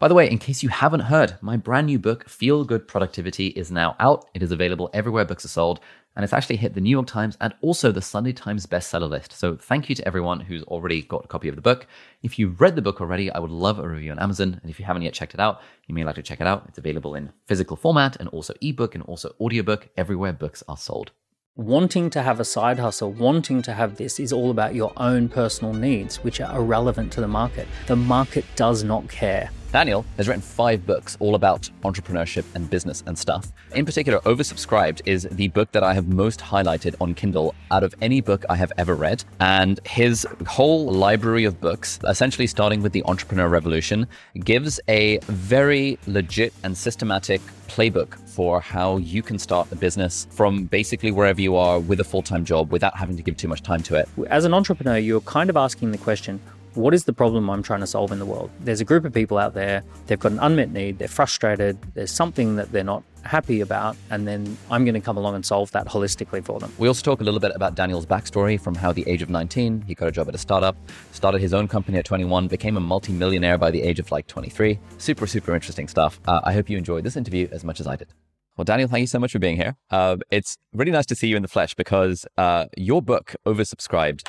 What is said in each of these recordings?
By the way, in case you haven't heard, my brand new book, Feel Good Productivity, is now out. It is available everywhere books are sold, and it's actually hit the New York Times and also the Sunday Times bestseller list. So thank you to everyone who's already got a copy of the book. If you've read the book already, I would love a review on Amazon. And if you haven't yet checked it out, you may like to check it out. It's available in physical format and also ebook and also audiobook everywhere books are sold wanting to have a side hustle, wanting to have this is all about your own personal needs, which are irrelevant to the market. The market does not care. Daniel has written five books all about entrepreneurship and business and stuff. In particular, Oversubscribed is the book that I have most highlighted on Kindle out of any book I have ever read. And his whole library of books, essentially starting with The Entrepreneur Revolution, gives a very legit and systematic playbook for how you can start a business from basically wherever you are with a full time job without having to give too much time to it. As an entrepreneur, you're kind of asking the question, what is the problem I'm trying to solve in the world? There's a group of people out there, they've got an unmet need, they're frustrated, there's something that they're not happy about, and then I'm going to come along and solve that holistically for them. We also talk a little bit about Daniel's backstory from how the age of 19, he got a job at a startup, started his own company at 21, became a multimillionaire by the age of like 23. Super, super interesting stuff. Uh, I hope you enjoyed this interview as much as I did. Well, Daniel, thank you so much for being here. Uh, it's really nice to see you in the flesh because uh, your book, Oversubscribed,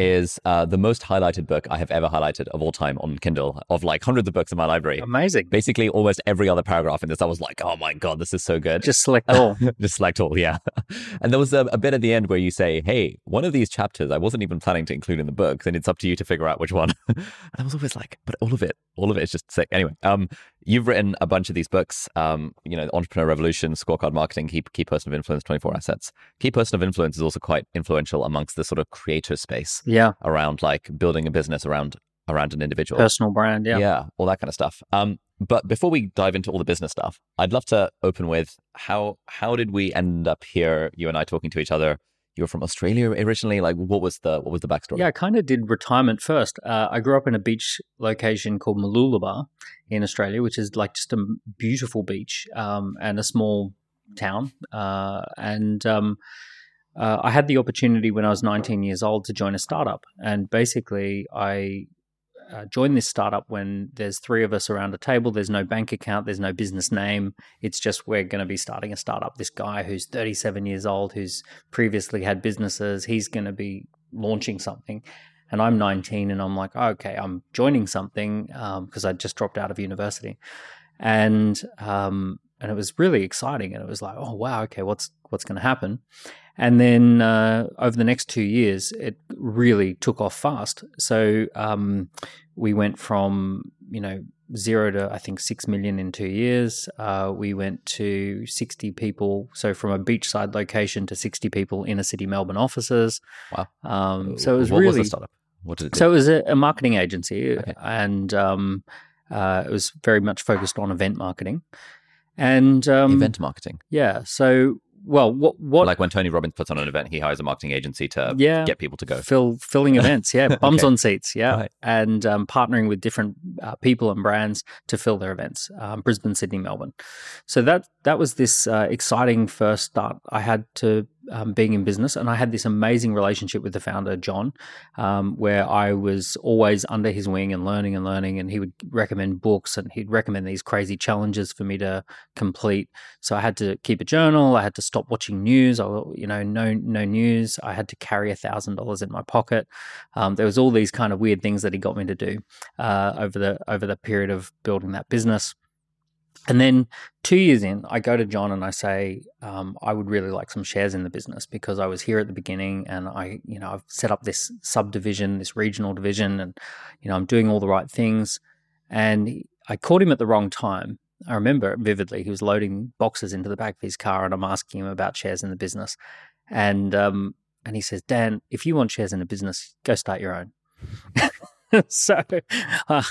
is uh, the most highlighted book I have ever highlighted of all time on Kindle, of like hundreds of books in my library. Amazing. Basically, almost every other paragraph in this, I was like, oh my God, this is so good. Just select all. Just select all, yeah. and there was a, a, bit at the end where you say, hey, one of these chapters I wasn't even planning to include in the book, and it's up to you to figure out which one. and I was always like, but all of it, all of it is just sick. Anyway, um, you've written a bunch of these books, um, you know, Entrepreneur Revolution, Scorecard Marketing, Key, Key Person of Influence, 24 Assets. Key Person of Influence is also quite influential amongst the sort of creator space. Yeah. Around like building a business around around an individual. Personal brand, yeah. Yeah, all that kind of stuff. Um, but before we dive into all the business stuff, I'd love to open with how how did we end up here, you and I talking to each other you were from Australia originally. Like, what was the what was the backstory? Yeah, I kind of did retirement first. Uh, I grew up in a beach location called Mooloolaba in Australia, which is like just a beautiful beach um, and a small town. Uh, and um, uh, I had the opportunity when I was 19 years old to join a startup, and basically I uh, join this startup when there's three of us around a table. There's no bank account, there's no business name. It's just we're going to be starting a startup. This guy who's 37 years old, who's previously had businesses, he's going to be launching something. And I'm 19, and I'm like, oh, okay, I'm joining something because um, I just dropped out of university, and um, and it was really exciting. And it was like, oh wow, okay, what's what's going to happen? And then uh, over the next two years, it really took off fast. So um, we went from you know zero to I think six million in two years. Uh, we went to sixty people, so from a beachside location to sixty people in a city Melbourne offices. Wow! Um, so it was what really was the startup? What did it do? So it was a, a marketing agency, okay. and um, uh, it was very much focused on event marketing. And um, event marketing, yeah. So well, what what like when Tony Robbins puts on an event, he hires a marketing agency to yeah, get people to go. Fill filling events, yeah, bums okay. on seats, yeah, right. and um, partnering with different uh, people and brands to fill their events. Um, Brisbane, Sydney, Melbourne. So that that was this uh, exciting first start I had to um, being in business, and I had this amazing relationship with the founder, John, um, where I was always under his wing and learning and learning, and he would recommend books and he'd recommend these crazy challenges for me to complete. So I had to keep a journal. I had to stop watching news. I, you know, no no news. I had to carry a thousand dollars in my pocket. Um, there was all these kind of weird things that he got me to do uh, over the over the period of building that business. And then two years in, I go to John and I say, um, I would really like some shares in the business because I was here at the beginning and I, you know, I've set up this subdivision, this regional division, and, you know, I'm doing all the right things. And I caught him at the wrong time. I remember vividly. He was loading boxes into the back of his car and I'm asking him about shares in the business. And, um, and he says, Dan, if you want shares in a business, go start your own. so, uh,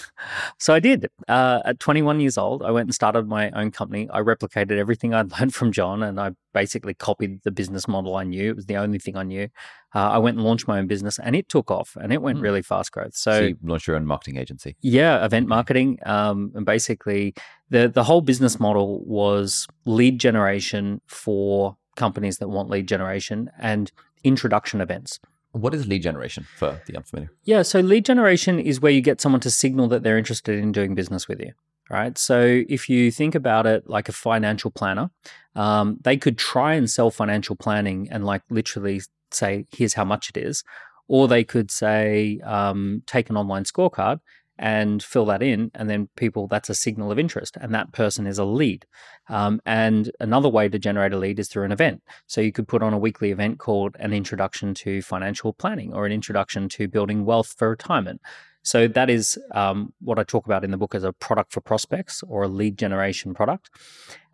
so I did. Uh, at 21 years old, I went and started my own company. I replicated everything I'd learned from John, and I basically copied the business model I knew. It was the only thing I knew. Uh, I went and launched my own business, and it took off, and it went mm. really fast growth. So, so, you launched your own marketing agency. Yeah, event marketing, um, and basically the the whole business model was lead generation for companies that want lead generation and introduction events. What is lead generation for the unfamiliar? Yeah, so lead generation is where you get someone to signal that they're interested in doing business with you, right? So if you think about it like a financial planner, um, they could try and sell financial planning and like literally say, here's how much it is. Or they could say, um, take an online scorecard and fill that in. And then people, that's a signal of interest. And that person is a lead. Um, and another way to generate a lead is through an event. So you could put on a weekly event called an introduction to financial planning or an introduction to building wealth for retirement. So that is um, what I talk about in the book as a product for prospects or a lead generation product.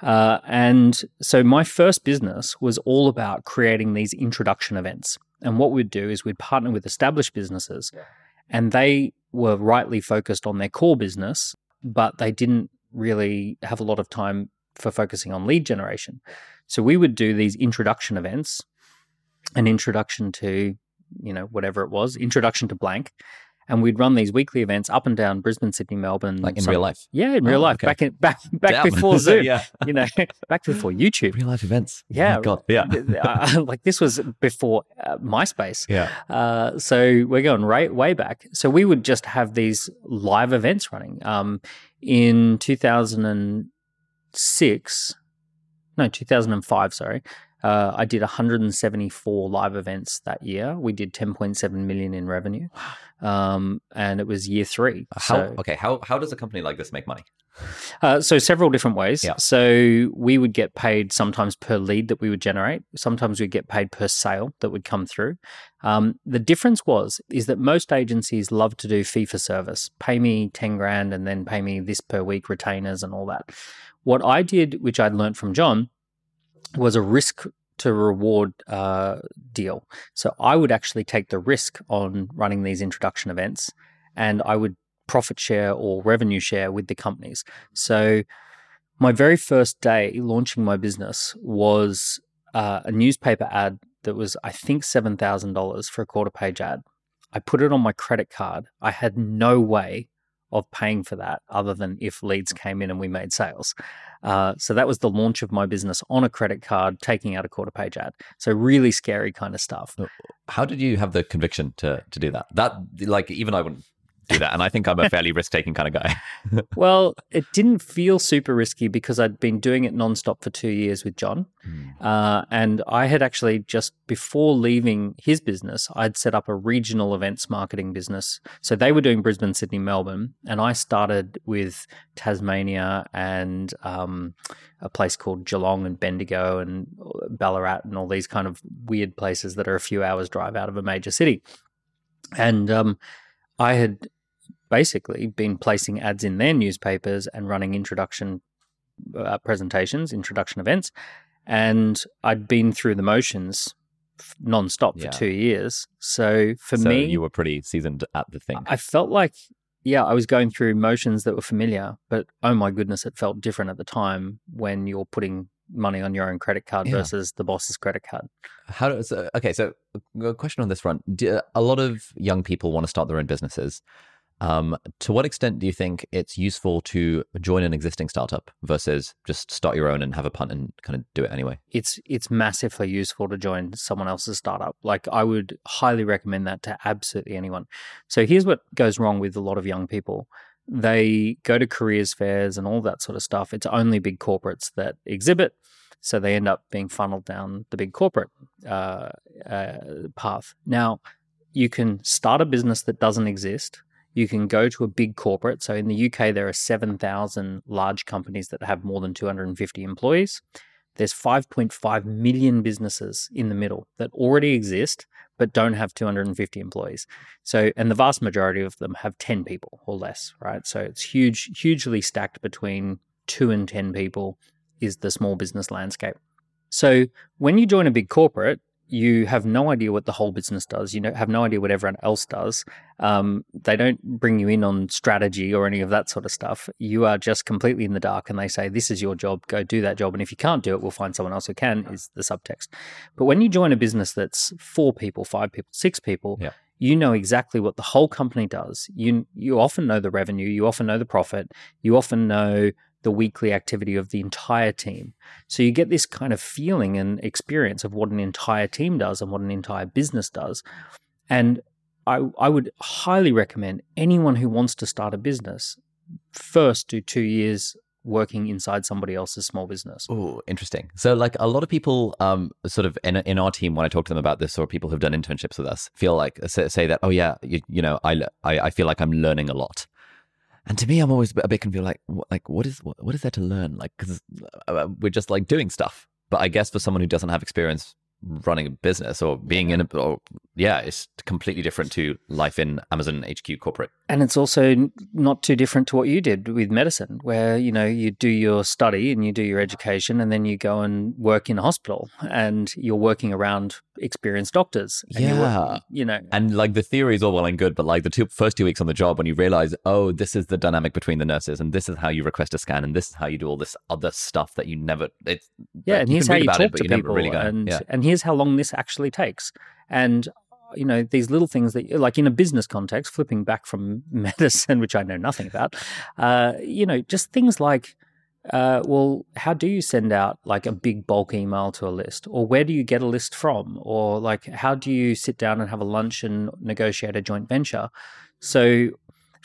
Uh, and so my first business was all about creating these introduction events. And what we'd do is we'd partner with established businesses, and they were rightly focused on their core business, but they didn't really have a lot of time for focusing on lead generation. So we would do these introduction events, an introduction to, you know, whatever it was, introduction to blank and we'd run these weekly events up and down Brisbane, Sydney, Melbourne, like in some, real life. Yeah, in real oh, life, okay. back in back back before Zoom. yeah, you know, back before YouTube. Real life events. Yeah, oh God, yeah. uh, like this was before uh, MySpace. Yeah. Uh, so we're going right way back. So we would just have these live events running. Um, in two thousand and six, no, two thousand and five. Sorry. Uh, I did 174 live events that year. We did 10.7 million in revenue, um, and it was year three. Uh, how, so, okay, how how does a company like this make money? Uh, so several different ways. Yeah. So we would get paid sometimes per lead that we would generate. Sometimes we'd get paid per sale that would come through. Um, the difference was is that most agencies love to do fee for service. Pay me ten grand and then pay me this per week retainers and all that. What I did, which I'd learned from John, was a risk to reward uh, deal. So I would actually take the risk on running these introduction events and I would profit share or revenue share with the companies. So my very first day launching my business was uh, a newspaper ad that was, I think, $7,000 for a quarter page ad. I put it on my credit card. I had no way of paying for that other than if leads came in and we made sales. Uh, so that was the launch of my business on a credit card, taking out a quarter page ad. So really scary kind of stuff. How did you have the conviction to to do that? That like even I wouldn't do that. And I think I'm a fairly risk taking kind of guy. well, it didn't feel super risky because I'd been doing it nonstop for two years with John. Mm. Uh, and I had actually just before leaving his business, I'd set up a regional events marketing business. So they were doing Brisbane, Sydney, Melbourne. And I started with Tasmania and um, a place called Geelong and Bendigo and Ballarat and all these kind of weird places that are a few hours drive out of a major city. And um, I had basically been placing ads in their newspapers and running introduction uh, presentations, introduction events, and I'd been through the motions non-stop for two years. So for so me, you were pretty seasoned at the thing. I felt like, yeah, I was going through motions that were familiar, but oh my goodness, it felt different at the time when you're putting money on your own credit card yeah. versus the boss's credit card. How does okay? So a question on this front: do, a lot of young people want to start their own businesses. Um, to what extent do you think it's useful to join an existing startup versus just start your own and have a punt and kind of do it anyway? It's it's massively useful to join someone else's startup. Like I would highly recommend that to absolutely anyone. So here's what goes wrong with a lot of young people. They go to careers fairs and all that sort of stuff. It's only big corporates that exhibit. So they end up being funneled down the big corporate uh, uh, path. Now, you can start a business that doesn't exist you can go to a big corporate. So in the UK, there are 7,000 large companies that have more than 250 employees. There's 5.5 million businesses in the middle that already exist but don't have 250 employees. So, and the vast majority of them have 10 people or less, right? So it's huge, hugely stacked between two and 10 people is the small business landscape. So when you join a big corporate, you have no idea what the whole business does. You have no idea what everyone else does. Um, they don't bring you in on strategy or any of that sort of stuff. You are just completely in the dark, and they say, "This is your job. Go do that job." And if you can't do it, we'll find someone else who can. Is the subtext. But when you join a business that's four people, five people, six people, yeah. you know exactly what the whole company does. You you often know the revenue. You often know the profit. You often know the weekly activity of the entire team. So you get this kind of feeling and experience of what an entire team does and what an entire business does. And I, I would highly recommend anyone who wants to start a business first do two years working inside somebody else's small business. Oh, interesting. So, like a lot of people, um, sort of in in our team, when I talk to them about this, or people who've done internships with us, feel like say, say that, oh yeah, you, you know, I, I I feel like I'm learning a lot. And to me, I'm always a bit confused. Like, like what is what, what is there to learn? Like, because uh, we're just like doing stuff. But I guess for someone who doesn't have experience running a business or being in a or yeah it's completely different to life in amazon hq corporate and it's also not too different to what you did with medicine where you know you do your study and you do your education and then you go and work in a hospital and you're working around experienced doctors yeah you know and like the theory is all well and good but like the two first two weeks on the job when you realize oh this is the dynamic between the nurses and this is how you request a scan and this is how you do all this other stuff that you never it's yeah and here's how you talk it, to people really and yeah. and here's how long this actually takes. And you know these little things that like in a business context flipping back from medicine which i know nothing about uh, you know just things like uh, well how do you send out like a big bulk email to a list? Or where do you get a list from? Or like how do you sit down and have a lunch and negotiate a joint venture? So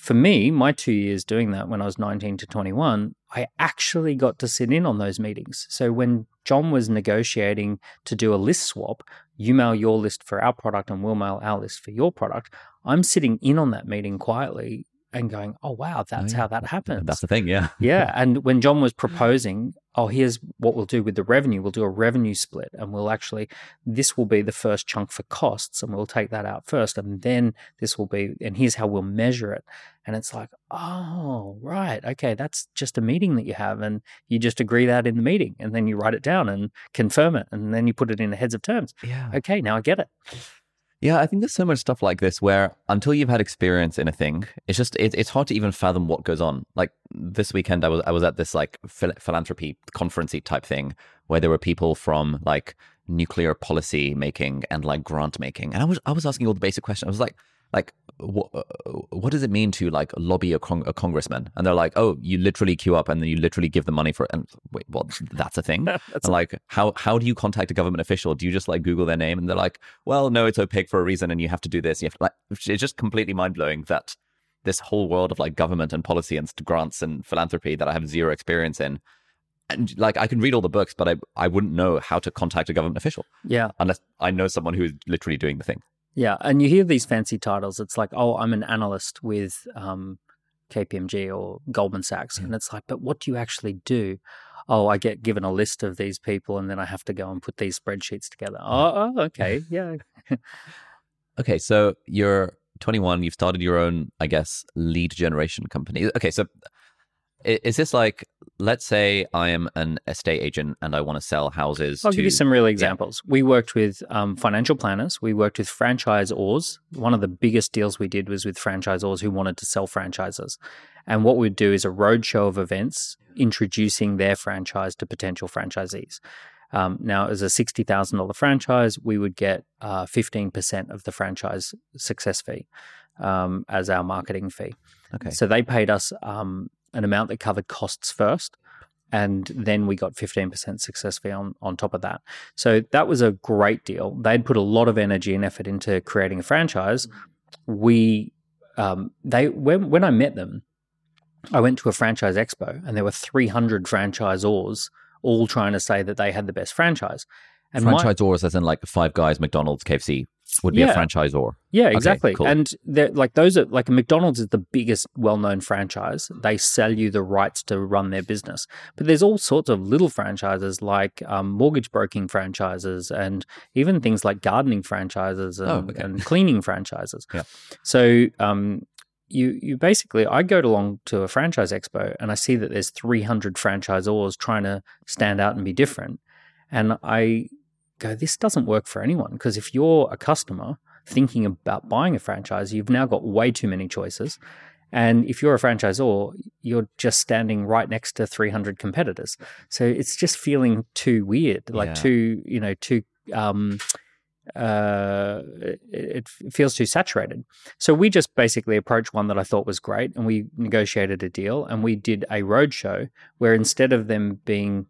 for me, my two years doing that when I was 19 to 21, I actually got to sit in on those meetings. So when John was negotiating to do a list swap, you mail your list for our product and we'll mail our list for your product. I'm sitting in on that meeting quietly and going, oh, wow, oh, that's oh, yeah. how that happens. That's the thing, yeah. yeah. And when John was proposing, oh, here's what we'll do with the revenue. We'll do a revenue split and we'll actually, this will be the first chunk for costs and we'll take that out first. And then this will be, and here's how we'll measure it. And it's like, oh, right. Okay. That's just a meeting that you have. And you just agree that in the meeting and then you write it down and confirm it. And then you put it in the heads of terms. Yeah. Okay. Now I get it. Yeah, I think there's so much stuff like this where until you've had experience in a thing, it's just it, it's hard to even fathom what goes on. Like this weekend, I was I was at this like phil- philanthropy conferencey type thing where there were people from like nuclear policy making and like grant making, and I was I was asking all the basic questions. I was like, like what, uh, what does it mean to like lobby a, con- a, congressman? And they're like oh you literally queue up and then you literally give the money for it. And wait well that's a thing? That's and like how how do you contact a government official? Do you just like google their name? And they're like well no it's opaque for a reason and you have to do this. You have to, like it's just completely mind-blowing that this whole world of like government and policy and grants and philanthropy that i have zero experience in. And like I can read all the books, but I I wouldn't know how to contact a government official. Yeah, unless I know someone who is literally doing the thing. Yeah, and you hear these fancy titles. It's like, oh, I'm an analyst with um, KPMG or Goldman Sachs, and it's like, but what do you actually do? Oh, I get given a list of these people, and then I have to go and put these spreadsheets together. Oh, oh okay, yeah. okay, so you're 21. You've started your own, I guess, lead generation company. Okay, so is this like, let's say I am an estate agent and I want to sell houses? I'll to, give you some real examples. Yeah. We worked with um, financial planners. We worked with franchisors. One of the biggest deals we did was with franchisors who wanted to sell franchises. And what we'd do is a roadshow of events introducing their franchise to potential franchisees. Um, now, as a $60,000 franchise, we would get uh, 15% of the franchise success fee um, as our marketing fee. Okay. So they paid us um, an amount that covered costs first. And then we got 15% success fee on, on top of that. So that was a great deal. They'd put a lot of energy and effort into creating a franchise. We, um, they, when, when I met them, I went to a franchise expo and there were 300 franchisors all trying to say that they had the best franchise. And franchisors, my, as in like Five Guys, McDonald's, KFC, would be yeah. a franchisor. Yeah, exactly. Okay, cool. And like those are like McDonald's is the biggest well-known franchise. They sell you the rights to run their business. But there's all sorts of little franchises like um, mortgage broking franchises and even things like gardening franchises and, oh, okay. and cleaning franchises. Yeah. So um, you you basically I go along to a franchise expo and I see that there's 300 franchisors trying to stand out and be different. And I go, this doesn't work for anyone because if you're a customer thinking about buying a franchise, you've now got way too many choices. And if you're a franchisor, you're just standing right next to 300 competitors. So it's just feeling too weird, like yeah. too, you know, too, um, uh, it, it feels too saturated. So we just basically approached one that I thought was great and we negotiated a deal and we did a roadshow where instead of them being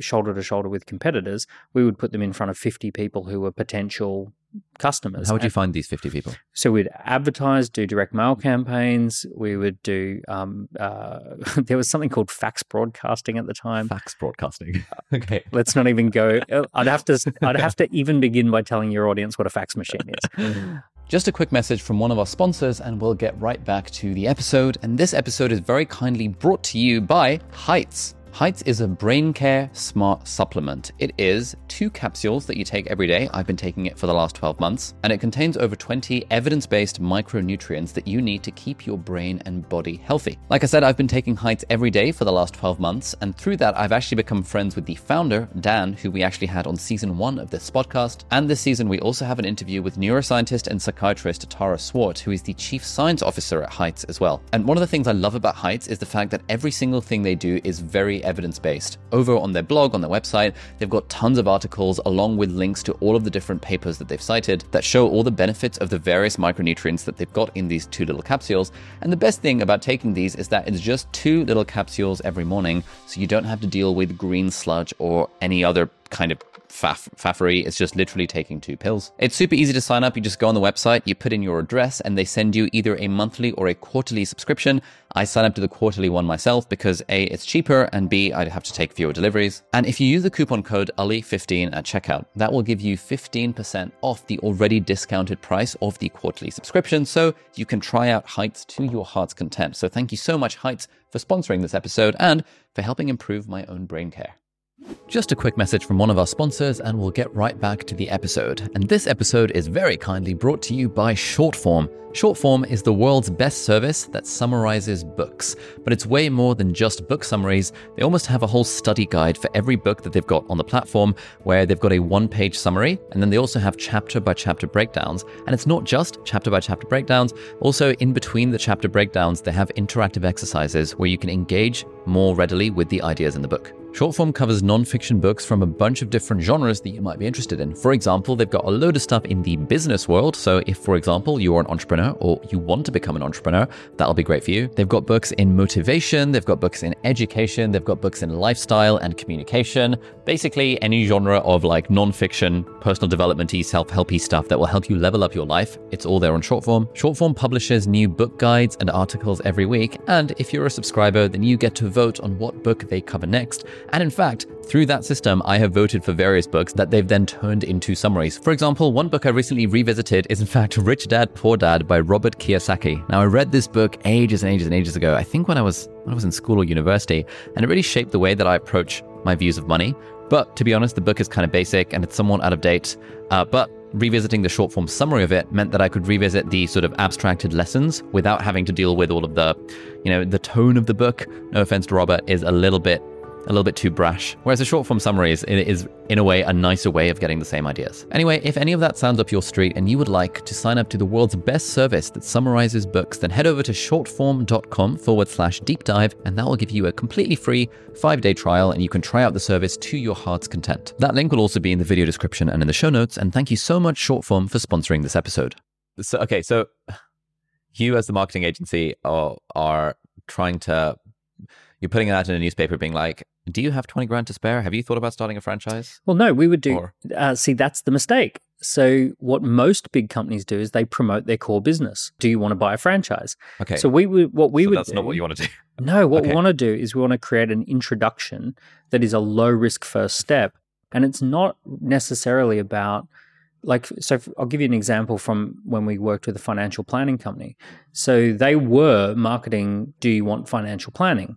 shoulder to shoulder with competitors, we would put them in front of 50 people who were potential customers. How would you find these 50 people? So we'd advertise, do direct mail campaigns. We would do, um, uh, there was something called fax broadcasting at the time. Fax broadcasting. okay. Let's not even go. Uh, I'd have to, I'd have to even begin by telling your audience what a fax machine is. Just a quick message from one of our sponsors, and we'll get right back to the episode. And this episode is very kindly brought to you by Heights. Heights is a brain care smart supplement. It is two capsules that you take every day. I've been taking it for the last 12 months, and it contains over 20 evidence based micronutrients that you need to keep your brain and body healthy. Like I said, I've been taking Heights every day for the last 12 months, and through that, I've actually become friends with the founder, Dan, who we actually had on season one of this podcast. And this season, we also have an interview with neuroscientist and psychiatrist Tara Swart, who is the chief science officer at Heights as well. And one of the things I love about Heights is the fact that every single thing they do is very evidence based. Over on their blog, on their website, they've got tons of articles along with links to all of the different papers that they've cited that show all the benefits of the various micronutrients that they've got in these two little capsules. And the best thing about taking these is that it's just two little capsules every morning, so you don't have to deal with green sludge or any other kind of faff- faffery. It's just literally taking two pills. It's super easy to sign up. You just go on the website, you put in your address, and they send you either a monthly or a quarterly subscription. I sign up to the quarterly one myself because A, it's cheaper, and B, I'd have to take fewer deliveries. And if you use the coupon code ALI15 at checkout, that will give you 15% off the already discounted price of the quarterly subscription. So you can try out Heights to your heart's content. So thank you so much, Heights, for sponsoring this episode and for helping improve my own brain care. Just a quick message from one of our sponsors, and we'll get right back to the episode. And this episode is very kindly brought to you by Shortform. Shortform is the world's best service that summarizes books, but it's way more than just book summaries. They almost have a whole study guide for every book that they've got on the platform, where they've got a one page summary, and then they also have chapter by chapter breakdowns. And it's not just chapter by chapter breakdowns, also, in between the chapter breakdowns, they have interactive exercises where you can engage more readily with the ideas in the book. Shortform covers non-fiction books from a bunch of different genres that you might be interested in. For example, they've got a load of stuff in the business world. So if, for example, you are an entrepreneur or you want to become an entrepreneur, that'll be great for you. They've got books in motivation, they've got books in education, they've got books in lifestyle and communication. Basically, any genre of like non-fiction, personal developmenty, self-helpy stuff that will help you level up your life. It's all there on Shortform. Shortform publishes new book guides and articles every week. And if you're a subscriber, then you get to vote on what book they cover next. And in fact, through that system, I have voted for various books that they've then turned into summaries. For example, one book I recently revisited is in fact Rich Dad Poor Dad by Robert Kiyosaki. Now, I read this book ages and ages and ages ago. I think when I was when I was in school or university, and it really shaped the way that I approach my views of money. But to be honest, the book is kind of basic and it's somewhat out of date. Uh, but revisiting the Shortform summary of it meant that I could revisit the sort of abstracted lessons without having to deal with all of the, you know, the tone of the book. No offense to Robert, is a little bit a little bit too brash. Whereas a Shortform summary is, is, in a way, a nicer way of getting the same ideas. Anyway, if any of that sounds up your street and you would like to sign up to the world's best service that summarizes books, then head over to shortform.com forward slash deep dive, and that will give you a completely free five day trial and you can try out the service to your heart's content. That link will also be in the video description and in the show notes. And thank you so much, Shortform, for sponsoring this episode. So, okay, so you as the marketing agency are, are trying to you're putting it out in a newspaper being like, do you have 20 grand to spare? Have you thought about starting a franchise? Well, no, we would do. Uh, see, that's the mistake. So, what most big companies do is they promote their core business. Do you want to buy a franchise? Okay. So we would what we so would. That's do, not what you want to do. No, what okay. we want to do is we want to create an introduction that is a low risk first step, and it's not necessarily about like so i'll give you an example from when we worked with a financial planning company so they were marketing do you want financial planning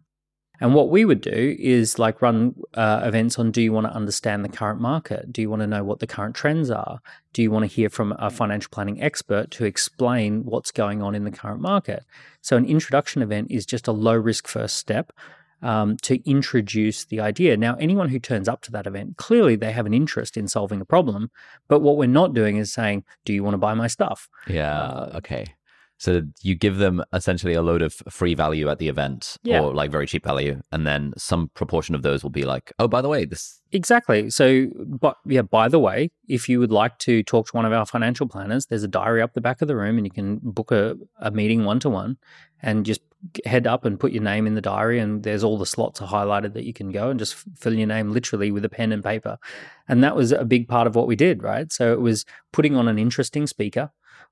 and what we would do is like run uh, events on do you want to understand the current market? Do you want to know what the current trends are? Do you want to hear from a financial planning expert to explain what's going on in the current market? So, an introduction event is just a low risk first step. Um, to introduce the idea. Now, anyone who turns up to that event, clearly they have an interest in solving a problem. But what we're not doing is saying, Do you want to buy my stuff? Yeah. Uh, okay. So you give them essentially a load of free value at the event Yeah. or like very cheap value. And then some proportion of those will be like, oh, by the way, this. Exactly. So, but yeah, by the way, if you would like to talk to one of our financial planners, there's a diary up the back of the room and you can book a, a meeting one to one and just head up and put your name in the diary. And there's all the slots are highlighted that you can go and just fill your name literally with a pen and paper. And that was a big part of what we did, right? So it was putting on an interesting speaker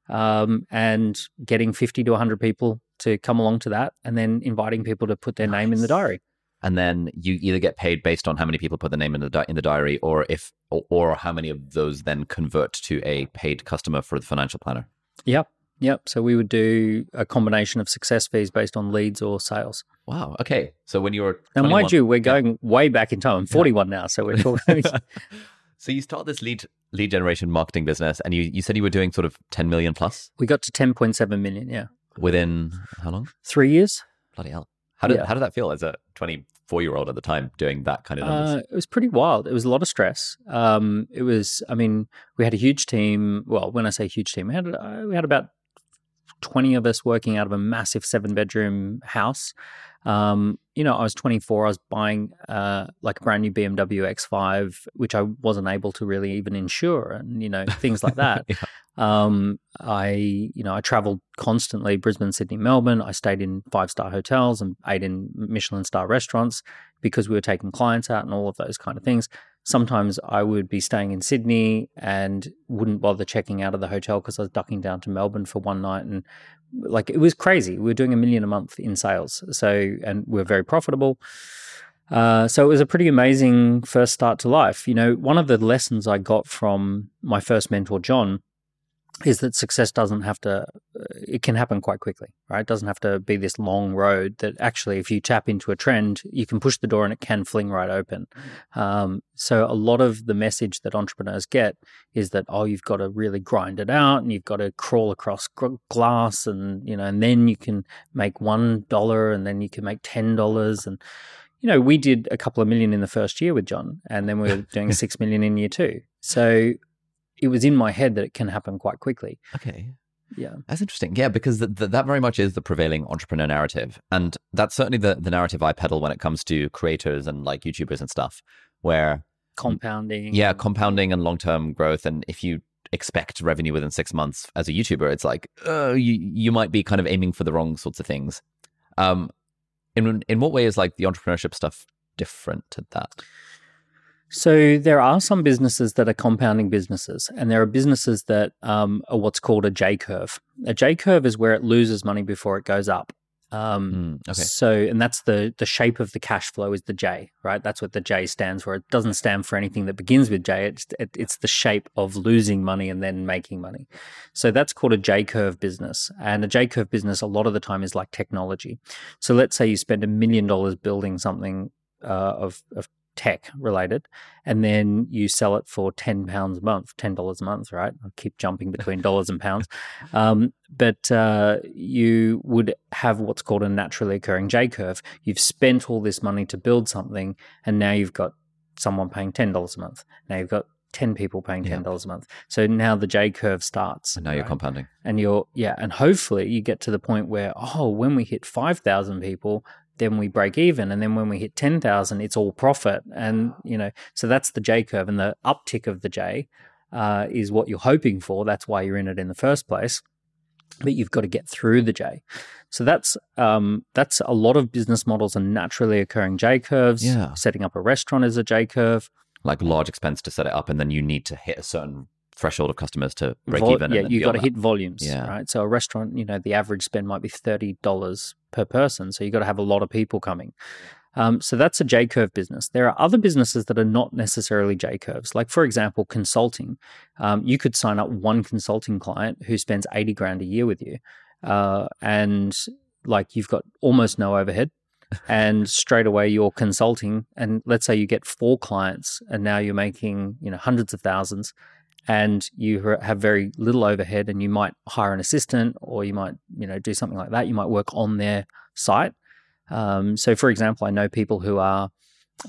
um, and getting 50 to 100 people to come along to that and then inviting people to put their name in the diary. And then you either get paid based on how many people put the name in the, di- in the diary or if, or, or how many of those then convert to a paid customer for the financial planner. Yep. Yep. So we would do a combination of success fees based on leads or sales. Wow. Okay. So when you were. Now, 21 mind you, we're going way back in time. I'm 41 now, so we're talking. so you start this lead lead generation marketing business and you, you said you were doing sort of 10 million plus we got to 10.7 million. Yeah, within how long? three years. Bloody hell. How did, Yeah. how did that feel as a 24 year old at the time doing that kind of numbers? Uh, it was pretty wild. It was a lot of stress. Um, it was. I mean, we had a huge team. Well, when I say huge team, we had uh, we had about 20 of us working out of a massive seven bedroom house. Um, you know, I was 24. I was buying uh, like a brand new BMW X5, which I wasn't able to really even insure, and you know things like that. Yeah. Um, I, you know, I traveled constantly Brisbane, Sydney, Melbourne. I stayed in five star hotels and ate in Michelin star restaurants because we were taking clients out and all of those kind of things. Sometimes I would be staying in Sydney and wouldn't bother checking out of the hotel because I was ducking down to Melbourne for one night. And like, it was crazy. We were doing a million a month in sales. So, and we are very profitable. Uh, so it was a pretty amazing first start to life. You know, one of the lessons I got from my first mentor, John, is that success doesn't have to uh, it can happen quite quickly right? It doesn't have to be this long road that actually if you tap into a trend you can push the door and it can fling right open. Um, so a lot of the message that entrepreneurs get is that oh you've got to really grind it out and you've got to crawl across gr- glass and you know and then you can make one dollar and then you can make ten dollars and you know we did a couple of million in the first year with john and then we were doing six million in year two. So it was in my head that it can happen quite quickly. Okay. Yeah. That's interesting. Yeah, because th- th- that very much is the prevailing entrepreneur narrative. And that's certainly the, the narrative I peddle when it comes to creators and like YouTubers and stuff, where, Compounding. yeah, compounding and long term growth. And if you expect revenue within six months as a YouTuber, it's like, uh, you, you might be kind of aiming for the wrong sorts of things. Um, in, in what way is like the entrepreneurship stuff different to that? So there are some businesses that are compounding businesses, and there are businesses that um, are what's called a J curve. A J curve is where it loses money before it goes up. Um, Mm, okay. So, and that's the the shape of the cash flow is the J, right? That's what the J stands for. It doesn't stand for anything that begins with J. It's it, it's the shape of losing money and then making money. So that's called a J curve business, and a J curve business a lot of the time is like technology. So let's say you spend a million dollars building something uh, of of tech related, and then you sell it for ten pounds a month, ten dollars a month, right? I keep jumping between dollars and pounds, um, but uh, you would have what's called a naturally occurring J curve. You've spent all this money to build something, and now you've got someone paying ten dollars a month. Now you've got ten people paying ten dollars a month. So now the J curve starts. And now you're compounding. and you're yeah and hopefully you get to the point where oh when we hit 5000 people then we break even. And then when we hit 10000 it's all profit. And you know so that's the j curve. And the uptick of the j uh, is what you're hoping for. That's why you're in it in the first place. But you've got to get through the j. So that's um, that's a lot of business models are naturally occurring j curves. Yeah. setting up a restaurant is a j curve. Like large expense to set it up, and then you need to hit a certain threshold of customers to break Vol- even. Yeah, and then you got to hit volumes, Yeah. right? So a restaurant, you know, the average spend might be thirty dollars per person, so you've got to have a lot of people coming. Um, so that's a J curve business. There are other businesses that are not necessarily J curves. Like for example, consulting. Um, you could sign up one consulting client who spends eighty grand a year with you, uh, and like you've got almost no overhead. and straight away you're consulting and let's say you get four clients and now you're making you know hundreds of thousands and you have very little overhead and you might hire an assistant or you might you know do something like that you might work on their site um, so for example i know people who are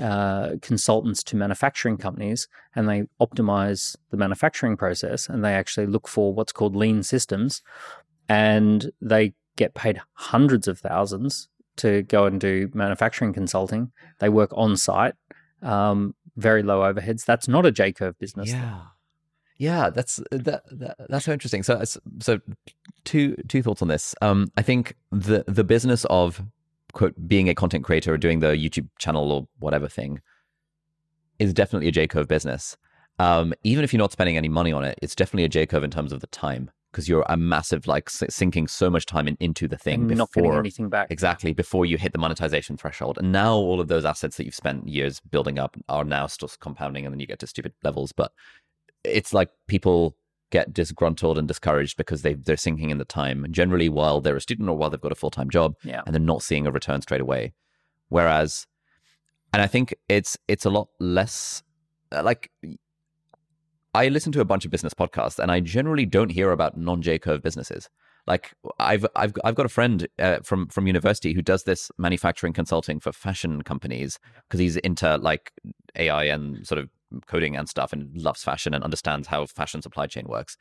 uh, consultants to manufacturing companies and they optimize the manufacturing process and they actually look for what's called lean systems and they get paid hundreds of thousands to go and do manufacturing consulting. They work on site, um, very low overheads. That's not a J curve business. Yeah. Yeah, that's that, that, that's so interesting. So, so two two thoughts on this. Um, I think the the business of quote being a content creator or doing the YouTube channel or whatever thing is definitely a J curve business. Um, even if you're not spending any money on it, it's definitely a J curve in terms of the time because you're a massive like sinking so much time in, into the thing and before not getting anything back exactly before you hit the monetization threshold and now all of those assets that you've spent years building up are now still compounding and then you get to stupid levels but it's like people get disgruntled and discouraged because they they're sinking in the time generally while they're a student or while they've got a full-time job yeah. and they're not seeing a return straight away whereas and i think it's it's a lot less uh, like I listen to a bunch of business podcasts, and I generally don't hear about non J curve businesses. Like I've I've I've got a friend uh, from from university who does this manufacturing consulting for fashion companies because he's into like AI and sort of coding and stuff, and loves fashion and understands how fashion supply chain works,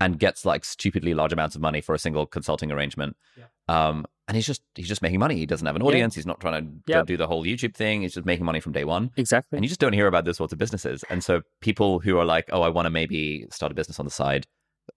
and gets like stupidly large amounts of money for a single consulting arrangement. Yeah. Um, and he's just he's just making money. He doesn't have an audience. Yeah. He's not trying to yep. do the whole YouTube thing. He's just making money from day one. Exactly. And you just don't hear about those sorts of businesses. And so people who are like, oh, I want to maybe start a business on the side,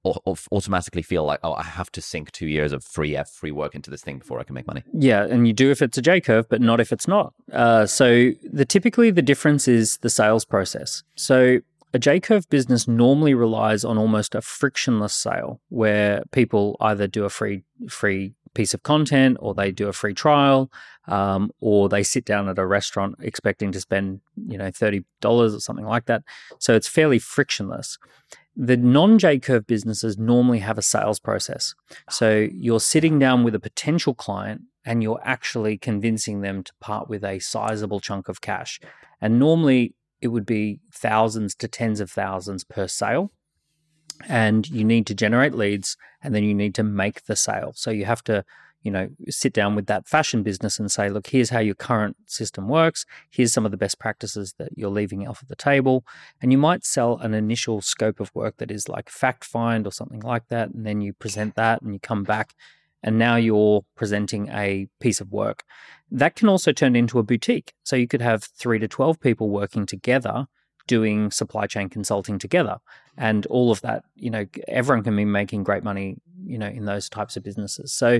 automatically feel like, oh, I have to sink two years of free F free work into this thing before I can make money. Yeah, and you do if it's a J curve, but not if it's not. Uh, so the typically the difference is the sales process. So a J curve business normally relies on almost a frictionless sale where people either do a free free piece of content or they do a free trial um, or they sit down at a restaurant expecting to spend you know $30 or something like that so it's fairly frictionless the non J curve businesses normally have a sales process. So you're sitting down with a potential client and you're actually convincing them to part with a sizable chunk of cash. And normally it would be thousands to tens of thousands per sale and you need to generate leads and then you need to make the sale. So you have to, you know, sit down with that fashion business and say, look, here's how your current system works. Here's some of the best practices that you're leaving off of the table. And you might sell an initial scope of work that is like fact find or something like that. And then you present that and you come back and now you're presenting a piece of work. That can also turn into a boutique. So you could have three to 12 people working together doing supply chain consulting together and all of that you know everyone can be making great money you know in those types of businesses so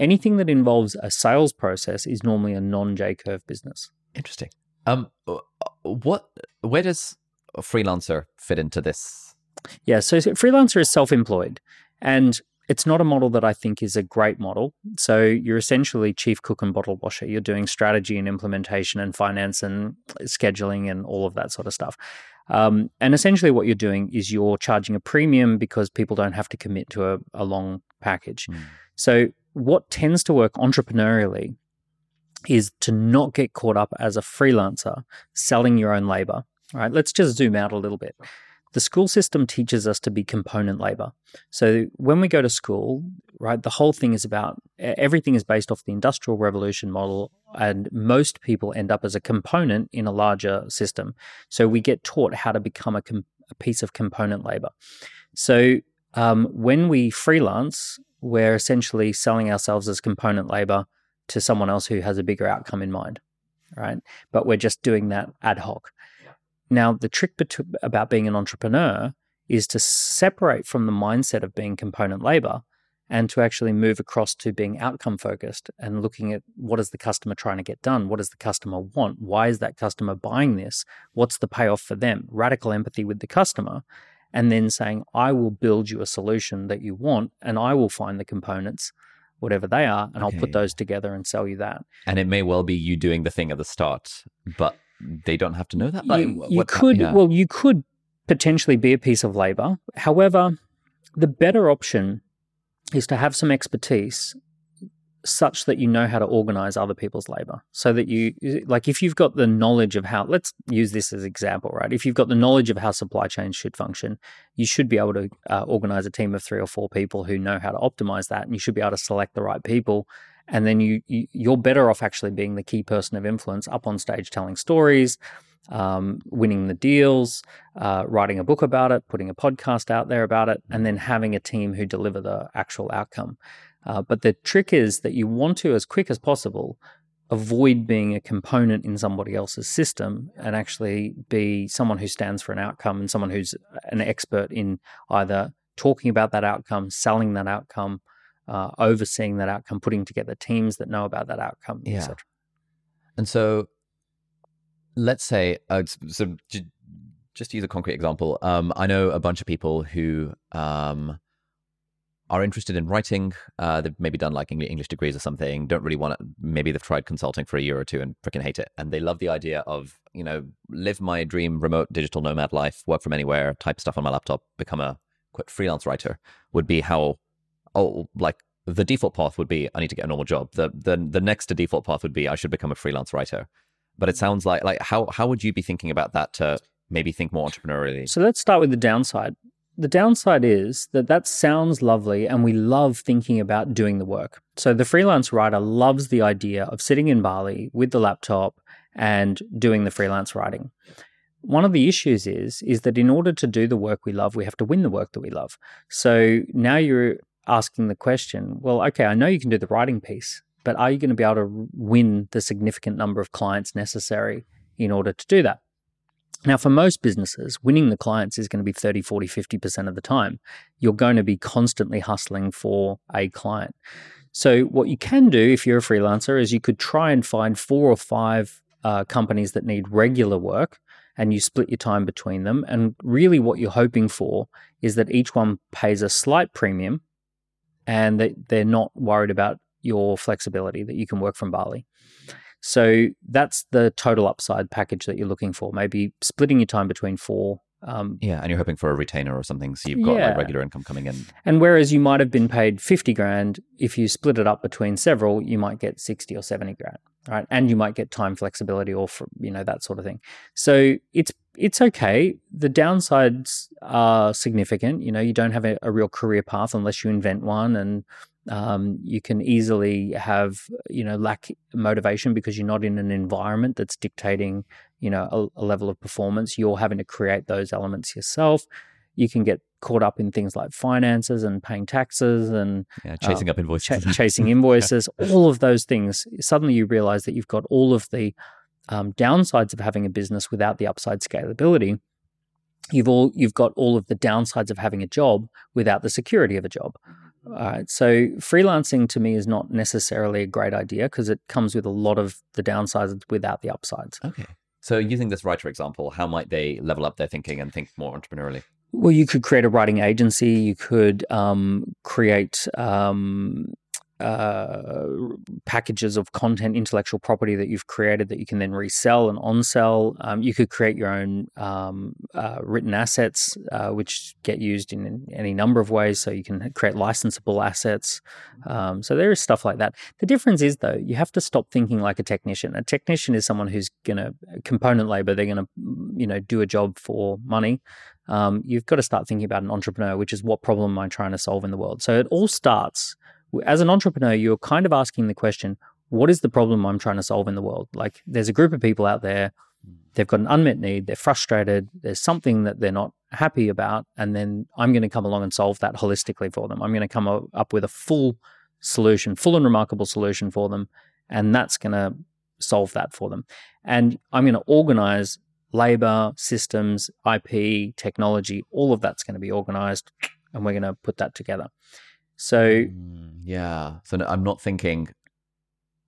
anything that involves a sales process is normally a non j curve business interesting um uh, what where does a freelancer fit into this yeah so freelancer is self-employed and it's not a model that I think is a great model. So you're essentially chief cook and bottle washer. You're doing strategy and implementation and finance and scheduling and all of that sort of stuff. Um, and essentially, what you're doing is you're charging a premium because people don't have to commit to a, a long package. Mm. So, what tends to work entrepreneurially is to not get caught up as a freelancer selling your own labor. All right, let's just zoom out a little bit the school system teaches us to be component labor. So when we go to school, right, the whole thing is about everything is based off the industrial revolution model and most people end up as a component in a larger system. So we get taught how to become a, com- a piece of component labor. So um, when we freelance, we're essentially selling ourselves as component labor to someone else who has a bigger outcome in mind, right? But we're just doing that ad hoc. Now, the trick about being an entrepreneur is to separate from the mindset of being component labor and to actually move across to being outcome focused and looking at what is the customer trying to get done? What does the customer want? Why is that customer buying this? What's the payoff for them? Radical empathy with the customer. And then saying, I will build you a solution that you want and I will find the components, whatever they are, and okay. I'll put those together and sell you that. And it may well be you doing the thing at the start, but they don't have to know that. Like, you, you could, yeah. well, you could potentially be a piece of labor. However, the better option is to have some expertise such that you know how to organize other people's labor. So that you like if you've got the knowledge of how let's use this as example right? If you've got the knowledge of how supply chains should function you should be able to uh, organize a team of three or four people who know how to optimize that and you should be able to select the right people. And then you, you you're better off actually being the key person of influence up on stage telling stories um, winning the deals, uh, writing a book about it, putting a podcast out there about it, and then having a team who deliver the actual outcome. Uh, but the trick is that you want to, as quick as possible, avoid being a component in somebody else's system and actually be someone who stands for an outcome and someone who's an expert in either talking about that outcome, selling that outcome, uh, overseeing that outcome, putting together teams that know about that outcome, yeah. etc. And so, let's say, uh, so just to use a concrete example, um, I know a bunch of people who um, are interested in writing. Uh, they've maybe done like English degrees or something. Don't really want to. Maybe they've tried consulting for a year or two and freaking hate it. And they love the idea of you know live my dream remote digital nomad life, work from anywhere, type stuff on my laptop, become a quote freelance writer. Would be how oh like the default path would be I need to get a normal job. The the the next default path would be I should become a freelance writer. But it sounds like like how how would you be thinking about that to maybe think more entrepreneurially? So let's start with the downside the downside is that that sounds lovely and we love thinking about doing the work. So the freelance writer loves the idea of sitting in Bali with the laptop and doing the freelance writing. One of the issues is is that in order to do the work we love, we have to win the work that we love. So now you're asking the question, well, okay, I know you can do the writing piece, but are you going to be able to win the significant number of clients necessary in order to do that? Now, for most businesses, winning the clients is going to be 30, 40, 50% of the time. You're going to be constantly hustling for a client. So, what you can do if you're a freelancer is you could try and find four or five uh, companies that need regular work and you split your time between them. And really, what you're hoping for is that each one pays a slight premium and that they're not worried about your flexibility, that you can work from Bali. So that's the total upside package that you're looking for. Maybe splitting your time between four. Um, yeah, and you're hoping for a retainer or something, so you've got yeah. like regular income coming in. And whereas you might have been paid fifty grand, if you split it up between several, you might get sixty or seventy grand, right? And you might get time flexibility or for, you know that sort of thing. So it's it's okay. The downsides are significant. You know, you don't have a, a real career path unless you invent one, and um, you can easily have you know lack motivation because you're not in an environment that's dictating you know a, a, level of performance. You're having to create those elements yourself. You can get caught up in things like finances and paying taxes and yeah, chasing uh, up invoices ch- chasing invoices all of those things. Suddenly you realize that you've got all of the um, downsides of having a business without the upside scalability. You've all you've got all of the downsides of having a job without the security of a job all right. So freelancing to me is not necessarily a great idea because it comes with a lot of the downsides without the upsides. Okay. So using this writer example, how might they level up their thinking and think more entrepreneurially? Well, you could create a writing agency. You could um, create um, uh, packages of content, intellectual property that you've created that you can then resell and on sell. Um, you could create your own um, uh, written assets, uh, which get used in any number of ways. So you can create licensable assets. Um, so there is stuff like that. The difference is, though, you have to stop thinking like a technician. A technician is someone who's going to component labor. They're going to, you know, do a job for money. Um, you've got to start thinking about an entrepreneur, which is what problem am I trying to solve in the world. So it all starts as an entrepreneur, you're kind of asking the question, what is the problem I'm trying to solve in the world? Like there's a group of people out there, mm. they've got an unmet need, they're frustrated, there's something that they're not happy about, and then I'm going to come along and solve that holistically for them. I'm going to come up with a full solution, full and remarkable solution for them, and that's going to solve that for them. And I'm going to organize labor, systems, IP, technology, all of that's going to be organized, and we're going to put that together. So mm, yeah, so no, I'm not thinking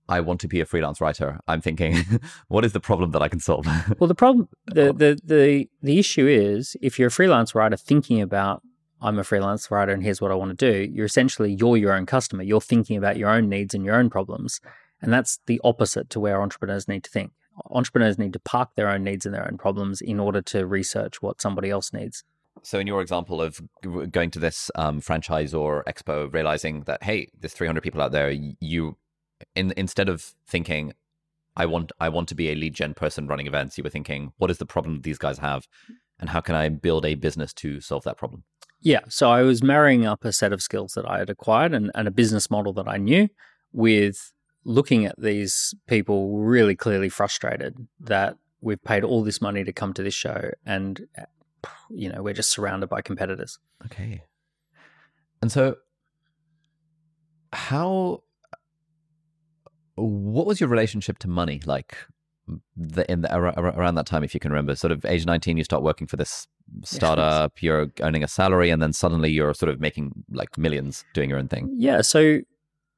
I want to be a freelance writer. I'm thinking, what is the problem that I can solve? well, the problem, the, the the the issue is if you're a freelance writer thinking about I'm a freelance writer and here's what I want to do, you're essentially you're your own customer. You're thinking about your own needs and your own problems, and that's the opposite to where entrepreneurs need to think. Entrepreneurs need to park their own needs and their own problems in order to research what somebody else needs. So, in your example of going to this um, franchise or expo, realizing that hey, there's 300 people out there, you in, instead of thinking, I want I want to be a lead gen person running events, you were thinking, what is the problem these guys have, and how can I build a business to solve that problem? Yeah, so I was marrying up a set of skills that I had acquired and, and a business model that I knew with looking at these people really clearly frustrated that we've paid all this money to come to this show, and you know we're just surrounded by competitors. Okay. And so, how? What was your relationship to money like? The, in the, around that time, if you can remember, sort of age nineteen, you start working for this startup. Yes. You're earning a salary, and then suddenly you're sort of making like millions doing your own thing. Yeah. So,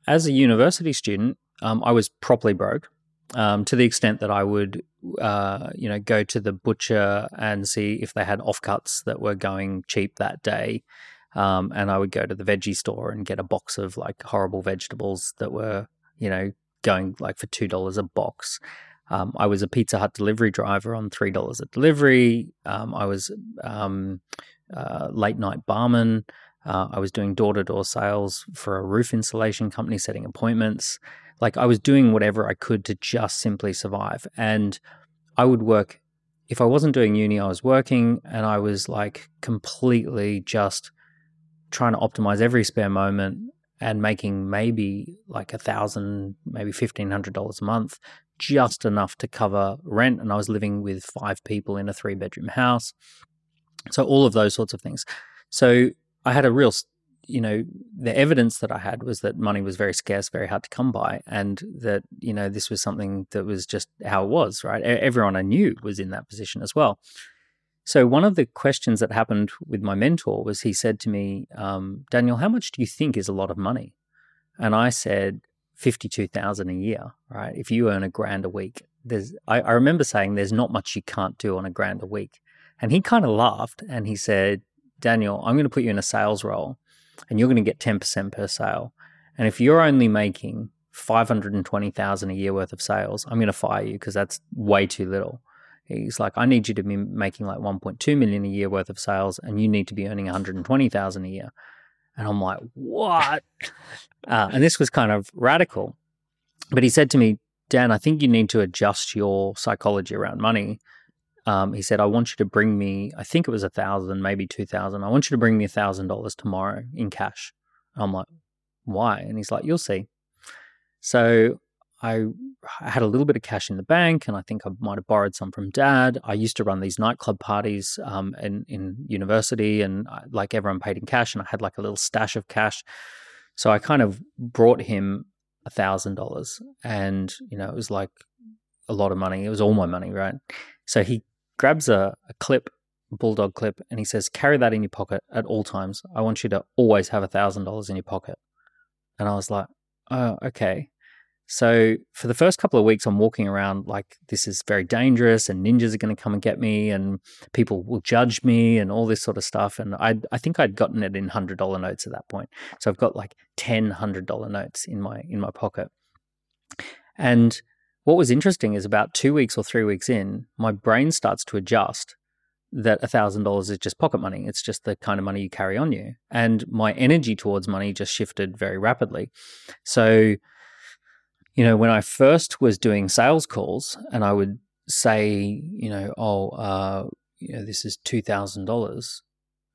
as a university student, um, I was properly broke um, to the extent that I would, uh, you know, go to the butcher and see if they had offcuts that were going cheap that day. Um, and I would go to the veggie store and get a box of like horrible vegetables that were, you know, going like for two dollars a box. Um, I was a Pizza Hut delivery driver on three dollars a delivery. Um, I was um, uh, late night barman. Uh, I was doing door to door sales for a roof insulation company, setting appointments. Like I was doing whatever I could to just simply survive. And I would work, if I wasn't doing uni, I was working and I was like completely just trying to optimize every spare moment and making maybe like a thousand, maybe fifteen hundred dollars a month, just enough to cover rent. And I was living with five people in a three bedroom house. So all of those sorts of things. So I had a real you know, the evidence that I had was that money was very scarce, very hard to come by, and that, you know, this was something that was just how it was, right? Everyone I knew was in that position as well. So, one of the questions that happened with my mentor was he said to me, um, Daniel, how much do you think is a lot of money? And I said, 52,000 a year, right? If you earn a grand a week, there's, I, I remember saying there's not much you can't do on a grand a week. And he kind of laughed and he said, Daniel, I'm going to put you in a sales role and you're going to get 10% per sale. And if you're only making 520,000 a year worth of sales, I'm going to fire you because that's way too little. He's like, I need you to be making like 1.2 million a year worth of sales, and you need to be earning 120,000 a year. And I'm like, what? uh, and this was kind of radical. But he said to me, Dan, I think you need to adjust your psychology around money um, he said, I want you to bring me, I think it was a thousand, maybe two thousand. I want you to bring me a thousand dollars tomorrow in cash. And I'm like, why? And he's like, you'll see. So I, I had a little bit of cash in the bank, and I think I might have borrowed some from dad. I used to run these nightclub parties um, in, in university, and I, like everyone paid in cash, and I had like a little stash of cash. So I kind of brought him a thousand dollars, and you know it was like a lot of money. It was all my money, right? So he grabs a, a clip, a bulldog clip, and he says, "Carry that in your pocket at all times. I want you to always have a thousand dollars in your pocket." And I was like, "Oh, okay." So for the first couple of weeks, I'm walking around like this is very dangerous, and ninjas are going to come and get me, and people will judge me, and all this sort of stuff. And I, I think I'd gotten it in hundred dollar notes at that point, so I've got like ten hundred dollar notes in my in my pocket, and what was interesting is about two weeks or three weeks in, my brain starts to adjust that $1,000 is just pocket money. It's just the kind of money you carry on you. And my energy towards money just shifted very rapidly. So, you know, when I first was doing sales calls and I would say, you know, oh, uh, you know, this is $2,000,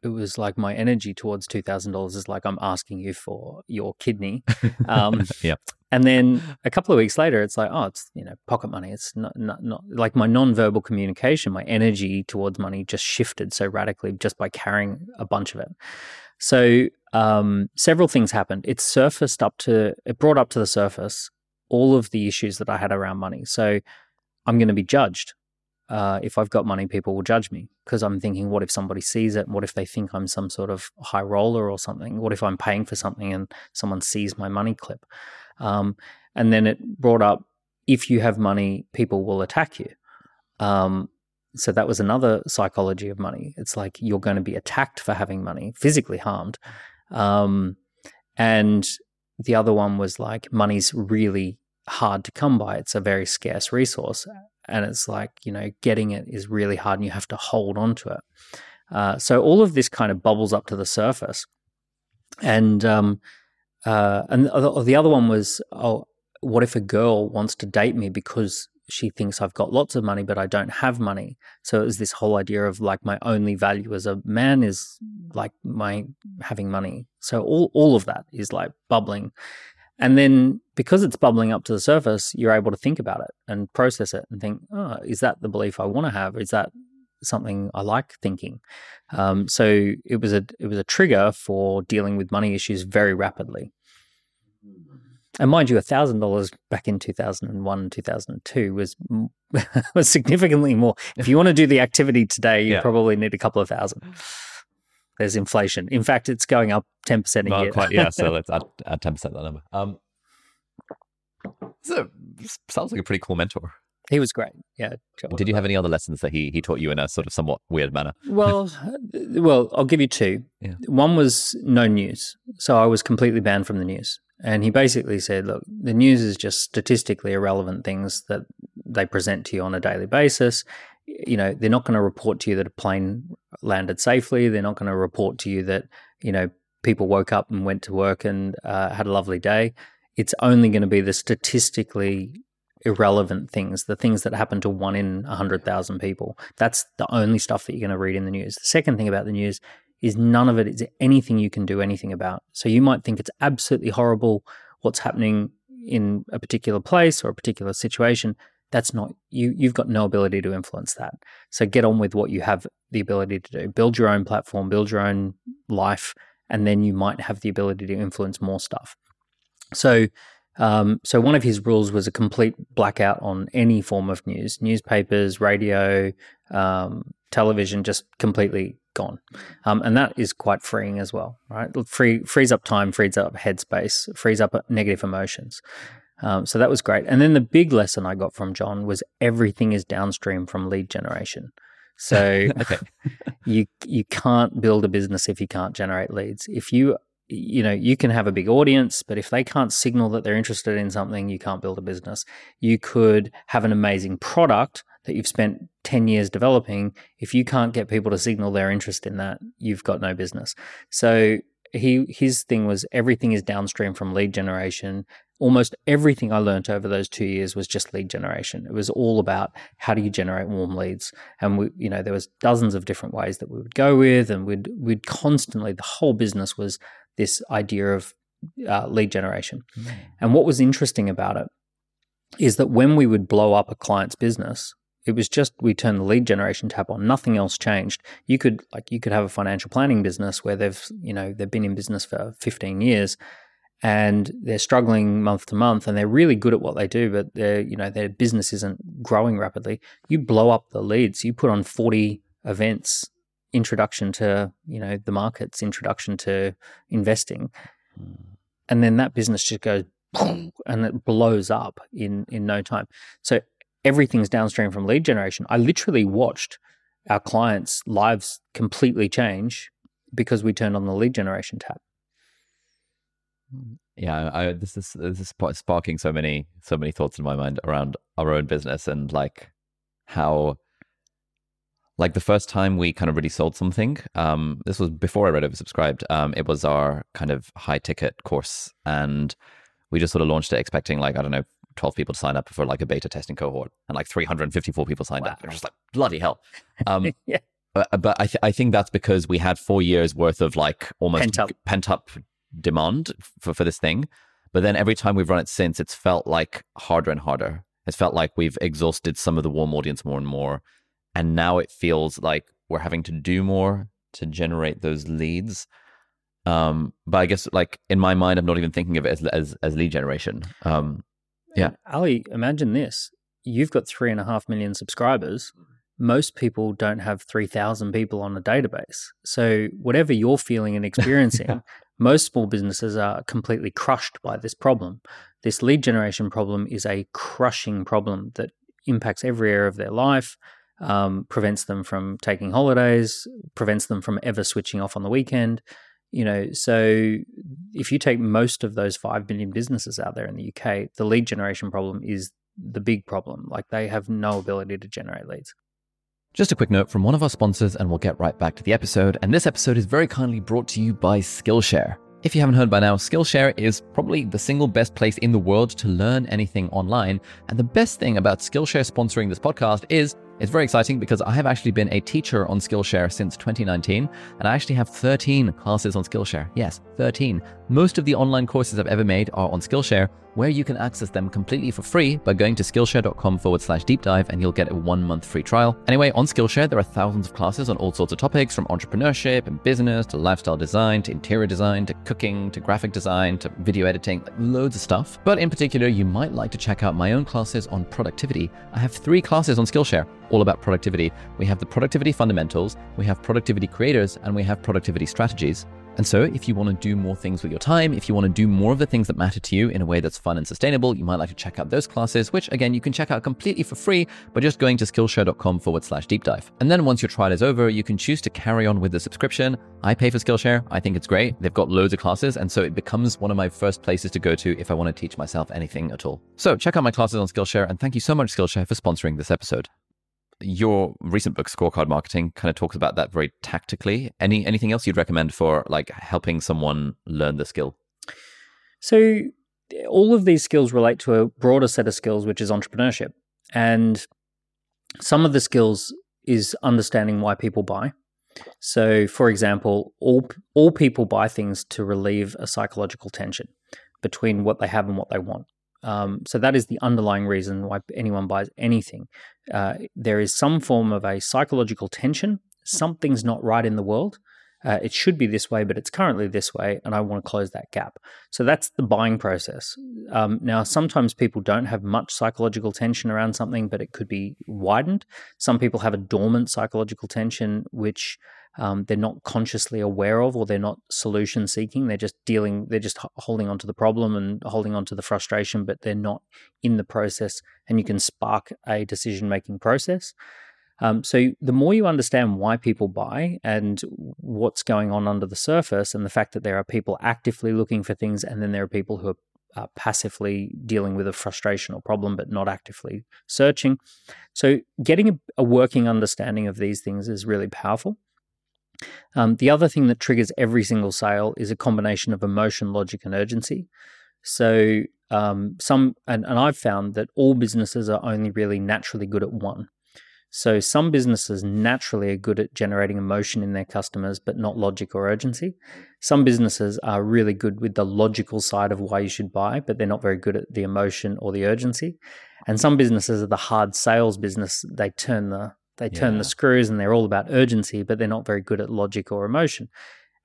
it was like my energy towards $2,000 is like I'm asking you for your kidney. Um, yeah. And then a couple of weeks later, it's like, oh, it's you know pocket money. It's not not, not like my non-verbal communication, my energy towards money just shifted so radically just by carrying a bunch of it. So um, several things happened. It surfaced up to it brought up to the surface all of the issues that I had around money. So I'm going to be judged. Uh, if I've got money, people will judge me because I'm thinking, what if somebody sees it? What if they think I'm some sort of high roller or something? What if I'm paying for something and someone sees my money clip? Um, and then it brought up if you have money, people will attack you. Um, so that was another psychology of money. It's like you're going to be attacked for having money, physically harmed. Um, and the other one was like money's really hard to come by. It's a very scarce resource. And it's like, you know, getting it is really hard and you have to hold on to it. Uh, so all of this kind of bubbles up to the surface. And um, uh, and the other one was, oh, what if a girl wants to date me because she thinks I've got lots of money, but I don't have money. So it was this whole idea of like my only value as a man is like my having money. So all all of that is like bubbling, and then because it's bubbling up to the surface, you're able to think about it and process it and think, oh, is that the belief I want to have? Is that something I like thinking? Um, so it was a it was a trigger for dealing with money issues very rapidly. And mind you, thousand dollars back in two thousand and one, two thousand and two was was significantly more. If you want to do the activity today, you yeah. probably need a couple of thousand. There's inflation. In fact, it's going up ten percent a Not year. Quite, yeah. So let's add ten percent that number. Um, so sounds like a pretty cool mentor. He was great. Yeah. Did you have any other lessons that he he taught you in a sort of somewhat weird manner? Well, well, I'll give you two. Yeah. One was no news, so I was completely banned from the news. And he basically said, look, the news is just statistically irrelevant things that they present to you on a daily basis. You know, they're not going to report to you that a plane landed safely. They're not going to report to you that, you know, people woke up and went to work and uh, had a lovely day. It's only going to be the statistically irrelevant things, the things that happen to one in 100,000 people. That's the only stuff that you're going to read in the news. The second thing about the news is none of it is anything you can do anything about. So you might think it's absolutely horrible what's happening in a particular place or a particular situation. That's not you you've got no ability to influence that. So get on with what you have the ability to do. Build your own platform, build your own life, and then you might have the ability to influence more stuff. So um, so one of his rules was a complete blackout on any form of news, newspapers, radio, um, television, just completely gone. Um, and that is quite freeing as well, right? Free, frees up time, frees up headspace, frees up negative emotions. Um, so that was great. And then the big lesson I got from John was everything is downstream from lead generation. So you you can't build a business if you can't generate leads. If you you know you can have a big audience but if they can't signal that they're interested in something you can't build a business you could have an amazing product that you've spent 10 years developing if you can't get people to signal their interest in that you've got no business so he his thing was everything is downstream from lead generation almost everything i learned over those 2 years was just lead generation it was all about how do you generate warm leads and we you know there was dozens of different ways that we would go with and we'd we'd constantly the whole business was this idea of uh, lead generation. Mm. And what was interesting about it is that when we would blow up a client's business, it was just we turned the lead generation tab on nothing else changed you could like you could have a financial planning business where they've you know they've been in business for 15 years and they're struggling month to month and they're really good at what they do but their you know their business isn't growing rapidly you blow up the leads you put on 40 events introduction to you know the markets, introduction to investing, mm. and then that business just goes boom, and it blows up in in no time. So everything's downstream from lead generation. I literally watched our clients' lives completely change because we turned on the lead generation tab. Yeah, I, this is this is sparking so many so many thoughts in my mind around our own business and like how like the first time we kind of really sold something, um, this was before I read oversubscribed. Um, it was our kind of high ticket course, and we just sort of launched it expecting like I don't know, twelve people to sign up for like a beta testing cohort, and like three hundred and fifty four people signed wow. up. It was just like bloody hell. Um, yeah. But, but I th- I think that's because we had four years worth of like almost pent up, pent up demand for for this thing. But then every time we've run it since, it's felt like harder and harder. It's felt like we've exhausted some of the warm audience more and more. And now it feels like we're having to do more to generate those leads. Um but i guess like in my mind i'm not even thinking of it as as, as lead generation. Um yeah. Ali imagine this. You've got three and a half million subscribers. Most people don't have 3000 people on a database. So whatever you're feeling and experiencing most small businesses are completely crushed by this problem this lead generation problem is a crushing problem that impacts every area of their life um, prevents them from taking holidays, prevents them from ever switching off on the weekend. You know, so if you take most of those 5 million businesses out there in the UK, the lead generation problem is the big problem. Like they have no ability to generate leads. Just a quick note from one of our sponsors, and we'll get right back to the episode. And this episode is very kindly brought to you by Skillshare. If you haven't heard by now, Skillshare is probably the single best place in the world to learn anything online. And the best thing about Skillshare sponsoring this podcast is It's very exciting because I have actually been a teacher on Skillshare since 2019, and I actually have 13 classes on Skillshare. Yes, 13. Most of the online courses I've ever made are on Skillshare, where you can access them completely for free by going to skillshare.com forward slash deep dive and you'll get a one month free trial. Anyway, on Skillshare, there are thousands of classes on all sorts of topics from entrepreneurship and business to lifestyle design to interior design to cooking to graphic design to video editing, like loads of stuff. But in particular, you might like to check out my own classes on productivity. I have three classes on Skillshare all about productivity. We have the productivity fundamentals, we have productivity creators, and we have productivity strategies. And so, if you want to do more things with your time, if you want to do more of the things that matter to you in a way that's fun and sustainable, you might like to check out those classes, which again, you can check out completely for free by just going to skillshare.com forward slash deep dive. And then once your trial is over, you can choose to carry on with the subscription. I pay for Skillshare. I think it's great. They've got loads of classes. And so it becomes one of my first places to go to if I want to teach myself anything at all. So check out my classes on Skillshare. And thank you so much, Skillshare, for sponsoring this episode your recent book scorecard marketing kind of talks about that very tactically. Any anything else you'd recommend for like helping someone learn the skill? So all of these skills relate to a broader set of skills which is entrepreneurship. And some of the skills is understanding why people buy. So for example all all people buy things to relieve a psychological tension between what they have and what they want um, so that is the underlying reason why anyone buys anything. Uh, there is some form of a psychological tension. Something's not right in the world. Uh, it should be this way, but it's currently this way, and I want to close that gap. So that's the buying process. Um, now, sometimes people don't have much psychological tension around something, but it could be widened. Some people have a dormant psychological tension, which um, they're not consciously aware of or they're not solution seeking. They're just dealing, they're just holding on to the problem and holding on to the frustration, but they're not in the process. And you can spark a decision making process. Um, so the more you understand why people buy and what's going on under the surface, and the fact that there are people actively looking for things, and then there are people who are passively dealing with a frustration or problem, but not actively searching. So getting a, a working understanding of these things is really powerful. Um, the other thing that triggers every single sale is a combination of emotion, logic, and urgency. So um, some, and, and I've found that all businesses are only really naturally good at one. So some businesses naturally are good at generating emotion in their customers, but not logic or urgency. Some businesses are really good with the logical side of why you should buy, but they're not very good at the emotion or the urgency. And some businesses are the hard sales business. They turn the they turn the screws and they're all about urgency, but they're not very good at logic or emotion.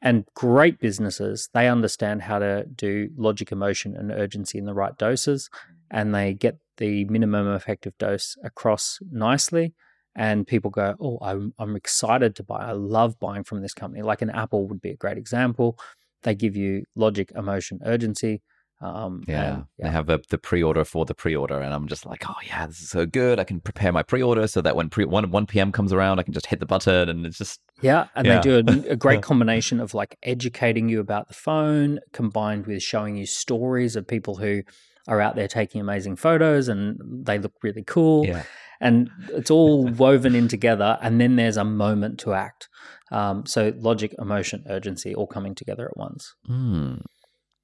And great businesses, they understand how to do logic, emotion, and urgency in the right doses, and they get the minimum effective dose across nicely. And people go, Oh, I'm, I'm excited to buy. I love buying from this company. Like an Apple would be a great example. They give you logic, emotion, urgency um, yeah, and, yeah, they have the, the pre-order for the pre-order, and I'm just like, oh yeah, this is so good. I can prepare my pre-order so that when pre one one p.m. comes around, I can just hit the button, and it's just yeah. And yeah. they do a, a great combination of like educating you about the phone, combined with showing you stories of people who are out there taking amazing photos, and they look really cool. Yeah. And it's all woven in together, and then there's a moment to act. Um, so logic, emotion, urgency, all coming together at once. Mm.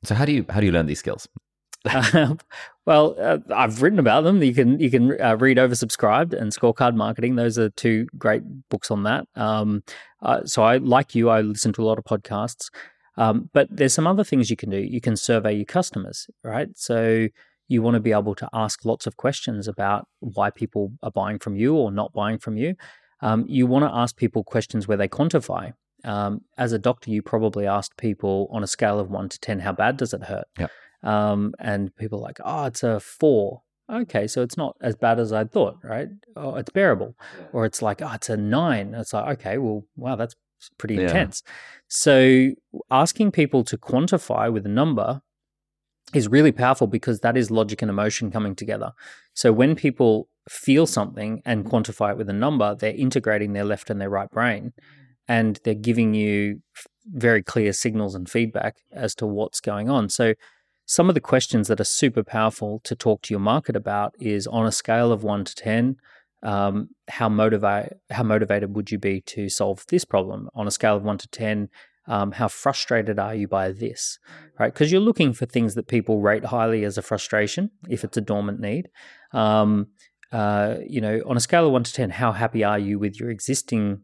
So how do you how do you learn these skills? well, uh, I've written about them. You can you can uh, read Oversubscribed and Scorecard Marketing. Those are two great books on that. Um, uh, so I like you. I listen to a lot of podcasts. Um, but there's some other things you can do. You can survey your customers, right? So you want to be able to ask lots of questions about why people are buying from you or not buying from you. Um, you want to ask people questions where they quantify. Um, as a doctor, you probably asked people on a scale of one to 10, how bad does it hurt? Yeah. Um, and people are like, oh, it's a four. Okay, so it's not as bad as I thought, right? Oh, it's bearable. Or it's like, oh, it's a nine. It's like, okay, well, wow, that's pretty yeah. intense. So asking people to quantify with a number is really powerful because that is logic and emotion coming together. So when people feel something and quantify it with a number, they're integrating their left and their right brain and they're giving you very clear signals and feedback as to what's going on. So, some of the questions that are super powerful to talk to your market about is on a scale of one to 10, um, how, motivate, how motivated would you be to solve this problem? On a scale of one to 10, um, how frustrated are you by this? Right? Because you're looking for things that people rate highly as a frustration if it's a dormant need. Um, uh, you know, on a scale of one to 10, how happy are you with your existing,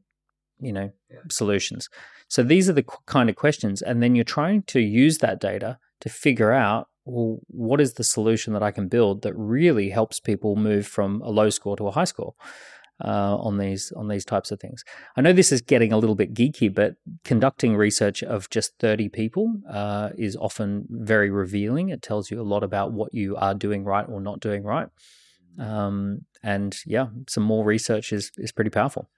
you know, yeah. solutions? So these are the kind of questions. And then you're trying to use that data to figure out, well, what is the solution that I can build that really helps people move from a low score to a high score? Uh, on these on these types of things. I know this is getting a little bit geeky, but conducting research of just thirty people uh, is often very revealing. It tells you a lot about what you are doing right or not doing right. Um, and yeah, some more research is is pretty powerful.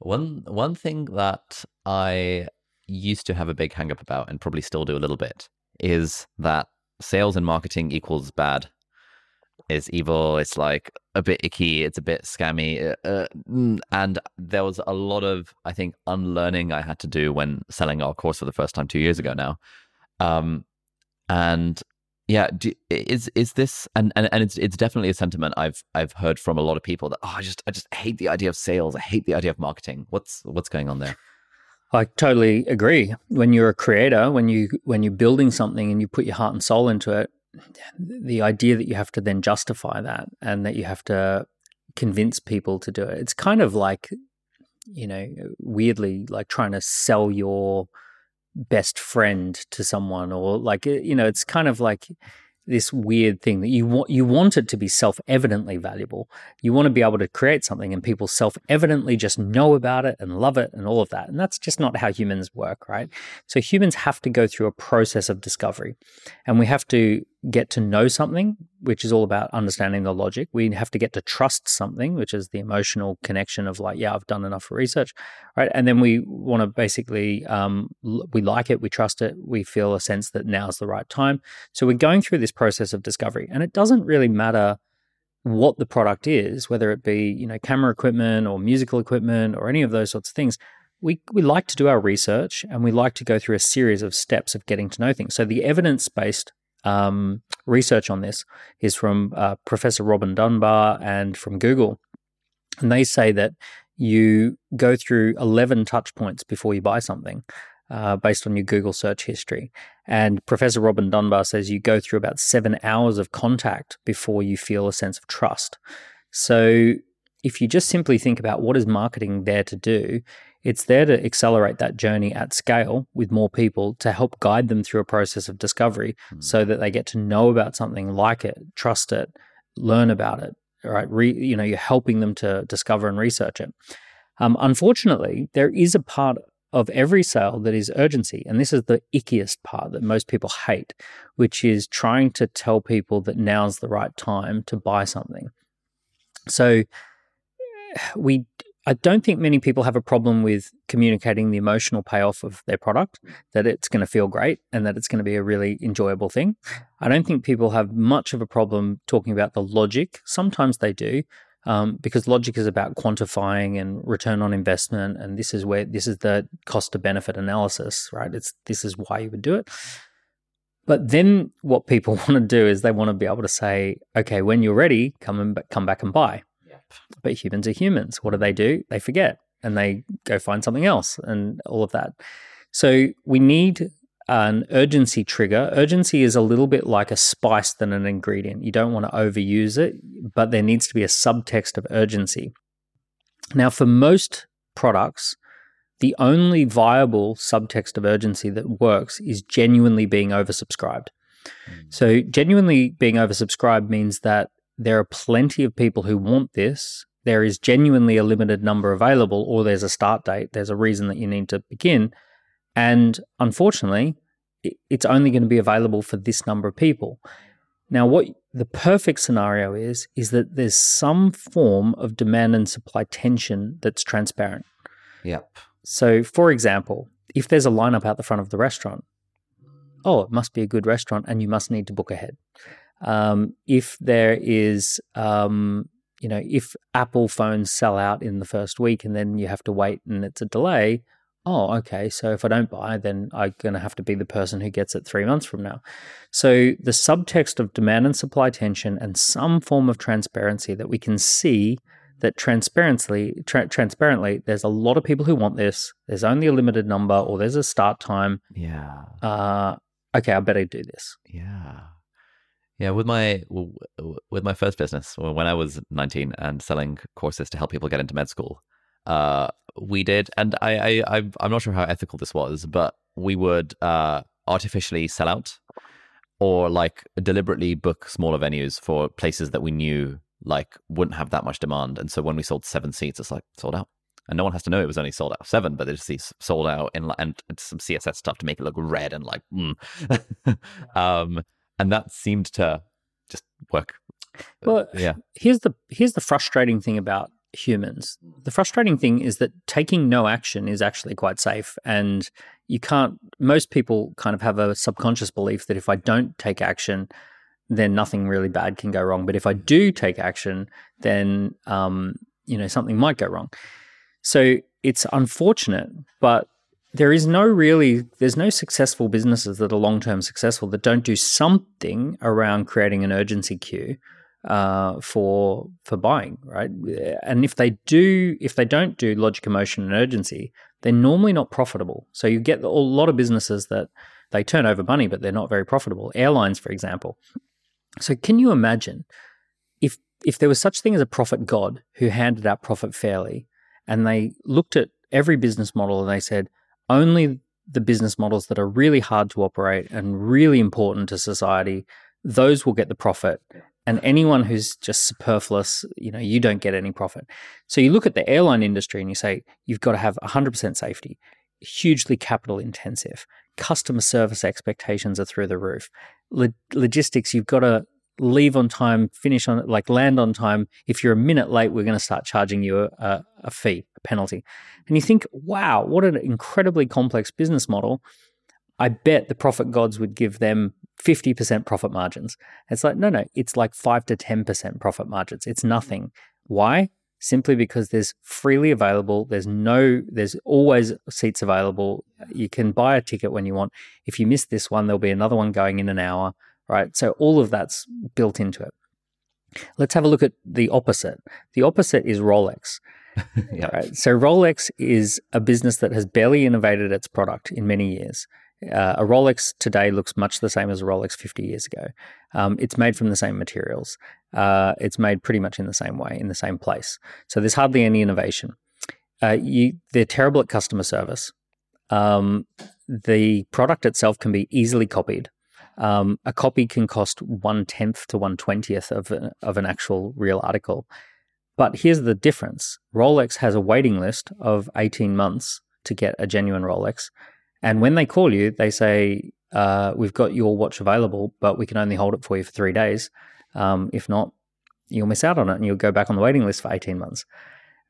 One one thing that I used to have a big hang up about and probably still do a little bit is that sales and marketing equals bad. It's evil. It's like a bit icky. It's a bit scammy. Uh, uh mm, and there was a lot of, I think, unlearning I had to do when selling our course for the first time two years ago now. Um, and yeah, do, is is this and, and and it's it's definitely a sentiment I've I've heard from a lot of people that oh I just I just hate the idea of sales. I hate the idea of marketing. What's what's going on there? I totally agree. When you're a creator, when you when you're building something and you put your heart and soul into it, the idea that you have to then justify that and that you have to convince people to do it. It's kind of like you know, weirdly like trying to sell your best friend to someone or like eh, you know it's kind of like this weird thing that you want you want it to be self-evidently valuable. You want to be able to create something and people self-evidently just know about it and love it and all of that. And that's just not how humans work, right? So humans have to go through a process of discovery. And we have to get to know something, which is all about understanding the logic. We have to get to trust something, which is the emotional connection of like, yeah, I've done enough research, right? And then we want to basically, um, we like it, we trust it, we feel a sense that now's the right time. So we're going through this process of discovery, and it doesn't really matter what the product is, whether it be you know camera equipment or musical equipment or any of those sorts of things. We, we like to do our research and we like to go through a series of steps of getting to know things. So the evidence based um, research on this is from uh, Professor Robin Dunbar and from Google. And they say that you go through 11 touch points before you buy something. Uh, based on your Google search history. And Professor Robin Dunbar says you go through about seven hours of contact before you feel a sense of trust. So if you just simply think about what is marketing there to do, it's there to accelerate that journey at scale with more people to help guide them through a process of discovery mm. so that they get to know about something, like it, trust it, learn about it. Right, Re, you know, you're helping them to discover and research it. Um, unfortunately, there is a part of every sale that is urgency, and this is the ickiest part that most people hate, which is trying to tell people that now's the right time to buy something. So we I don't think many people have a problem with communicating the emotional payoff of their product, that it's going to feel great and that it's going to be a really enjoyable thing. I don't think people have much of a problem talking about the logic. Sometimes they do, um, because logic is about quantifying and return on investment, and this is where this is the cost to benefit analysis, right? It's this is why you would do it. But then what people want to do is they want to be able to say, okay, when you're ready, come and come back and buy. But humans are humans. What do they do? They forget and they go find something else and all of that. So we need an urgency trigger. Urgency is a little bit like a spice than an ingredient. You don't want to overuse it, but there needs to be a subtext of urgency. Now, for most products, the only viable subtext of urgency that works is genuinely being oversubscribed. Mm. So, genuinely being oversubscribed means that there are plenty of people who want this. There is genuinely a limited number available, or there's a start date. There's a reason that you need to begin. And unfortunately, it's only going to be available for this number of people. Now, what the perfect scenario is, is that there's some form of demand and supply tension that's transparent. Yep. So, for example, if there's a lineup out the front of the restaurant, oh, it must be a good restaurant and you must need to book ahead. Um, if there is, um, you know, if Apple phones sell out in the first week and then you have to wait and it's a delay, oh, okay, so if I don't buy, then I'm going to have to be the person who gets it three months from now. So the subtext of demand and supply tension and some form of transparency that we can see that transparently, tra- transparently, there's a lot of people who want this. There's only a limited number, or there's a start time. Yeah. Uh, okay, I better do this. Yeah. Yeah, with my with my first business, when I was 19 and selling courses to help people get into med school, uh, we did, and I, I, I'm not sure how ethical this was, but we would uh, artificially sell out or like deliberately book smaller venues for places that we knew like wouldn't have that much demand. And so when we sold seven seats, it's like sold out. And no one has to know it was only sold out seven, but they just see sold out in and some CSS stuff to make it look red and like, mm. um, and that seemed to just work. Well, yeah. Here's the here's the frustrating thing about humans. The frustrating thing is that taking no action is actually quite safe. And you can't, most people kind of have a subconscious belief that if I don't take action, then nothing really bad can go wrong. But if I do take action, then, um, you know, something might go wrong. So it's unfortunate, but there is no really, there's no successful businesses that are long term successful that don't do something around creating an urgency cue uh, for for buying, right? And if they do, if they don't do logic, emotion, and urgency, they're normally not profitable. So you get a lot of businesses that they turn over money, but they're not very profitable. Airlines, for example. So can you imagine if if there was such thing as a profit god who handed out profit fairly, and they looked at every business model and they said only the business models that are really hard to operate and really important to society those will get the profit and anyone who's just superfluous, you know, you don't get any profit. So you look at the airline industry and you say you've got to have 100% safety, hugely capital intensive. Customer service expectations are through the roof. Lo- logistics, you've got to leave on time, finish on like land on time. If you're a minute late, we're going to start charging you a, a, a fee, penalty. And you think, wow, what an incredibly complex business model. I bet the profit gods would give them 50% profit margins. It's like, no, no, it's like 5 to 10% profit margins. It's nothing. Why? Simply because there's freely available. There's no, there's always seats available. You can buy a ticket when you want. If you miss this one, there'll be another one going in an hour, right? So all of that's built into it. Let's have a look at the opposite. The opposite is Rolex. right? So Rolex is a business that has barely innovated its product in many years. Uh, a Rolex today looks much the same as a Rolex 50 years ago. Um, it's made from the same materials. Uh, it's made pretty much in the same way, in the same place. So there's hardly any innovation. Uh, you, they're terrible at customer service. Um, the product itself can be easily copied. Um, a copy can cost one tenth to one twentieth of of an actual real article. But here's the difference: Rolex has a waiting list of eighteen months to get a genuine Rolex, and when they call you, they say, uh, We've got your watch available, but we can only hold it for you for three days. Um, if not, you'll miss out on it and you'll go back on the waiting list for 18 months.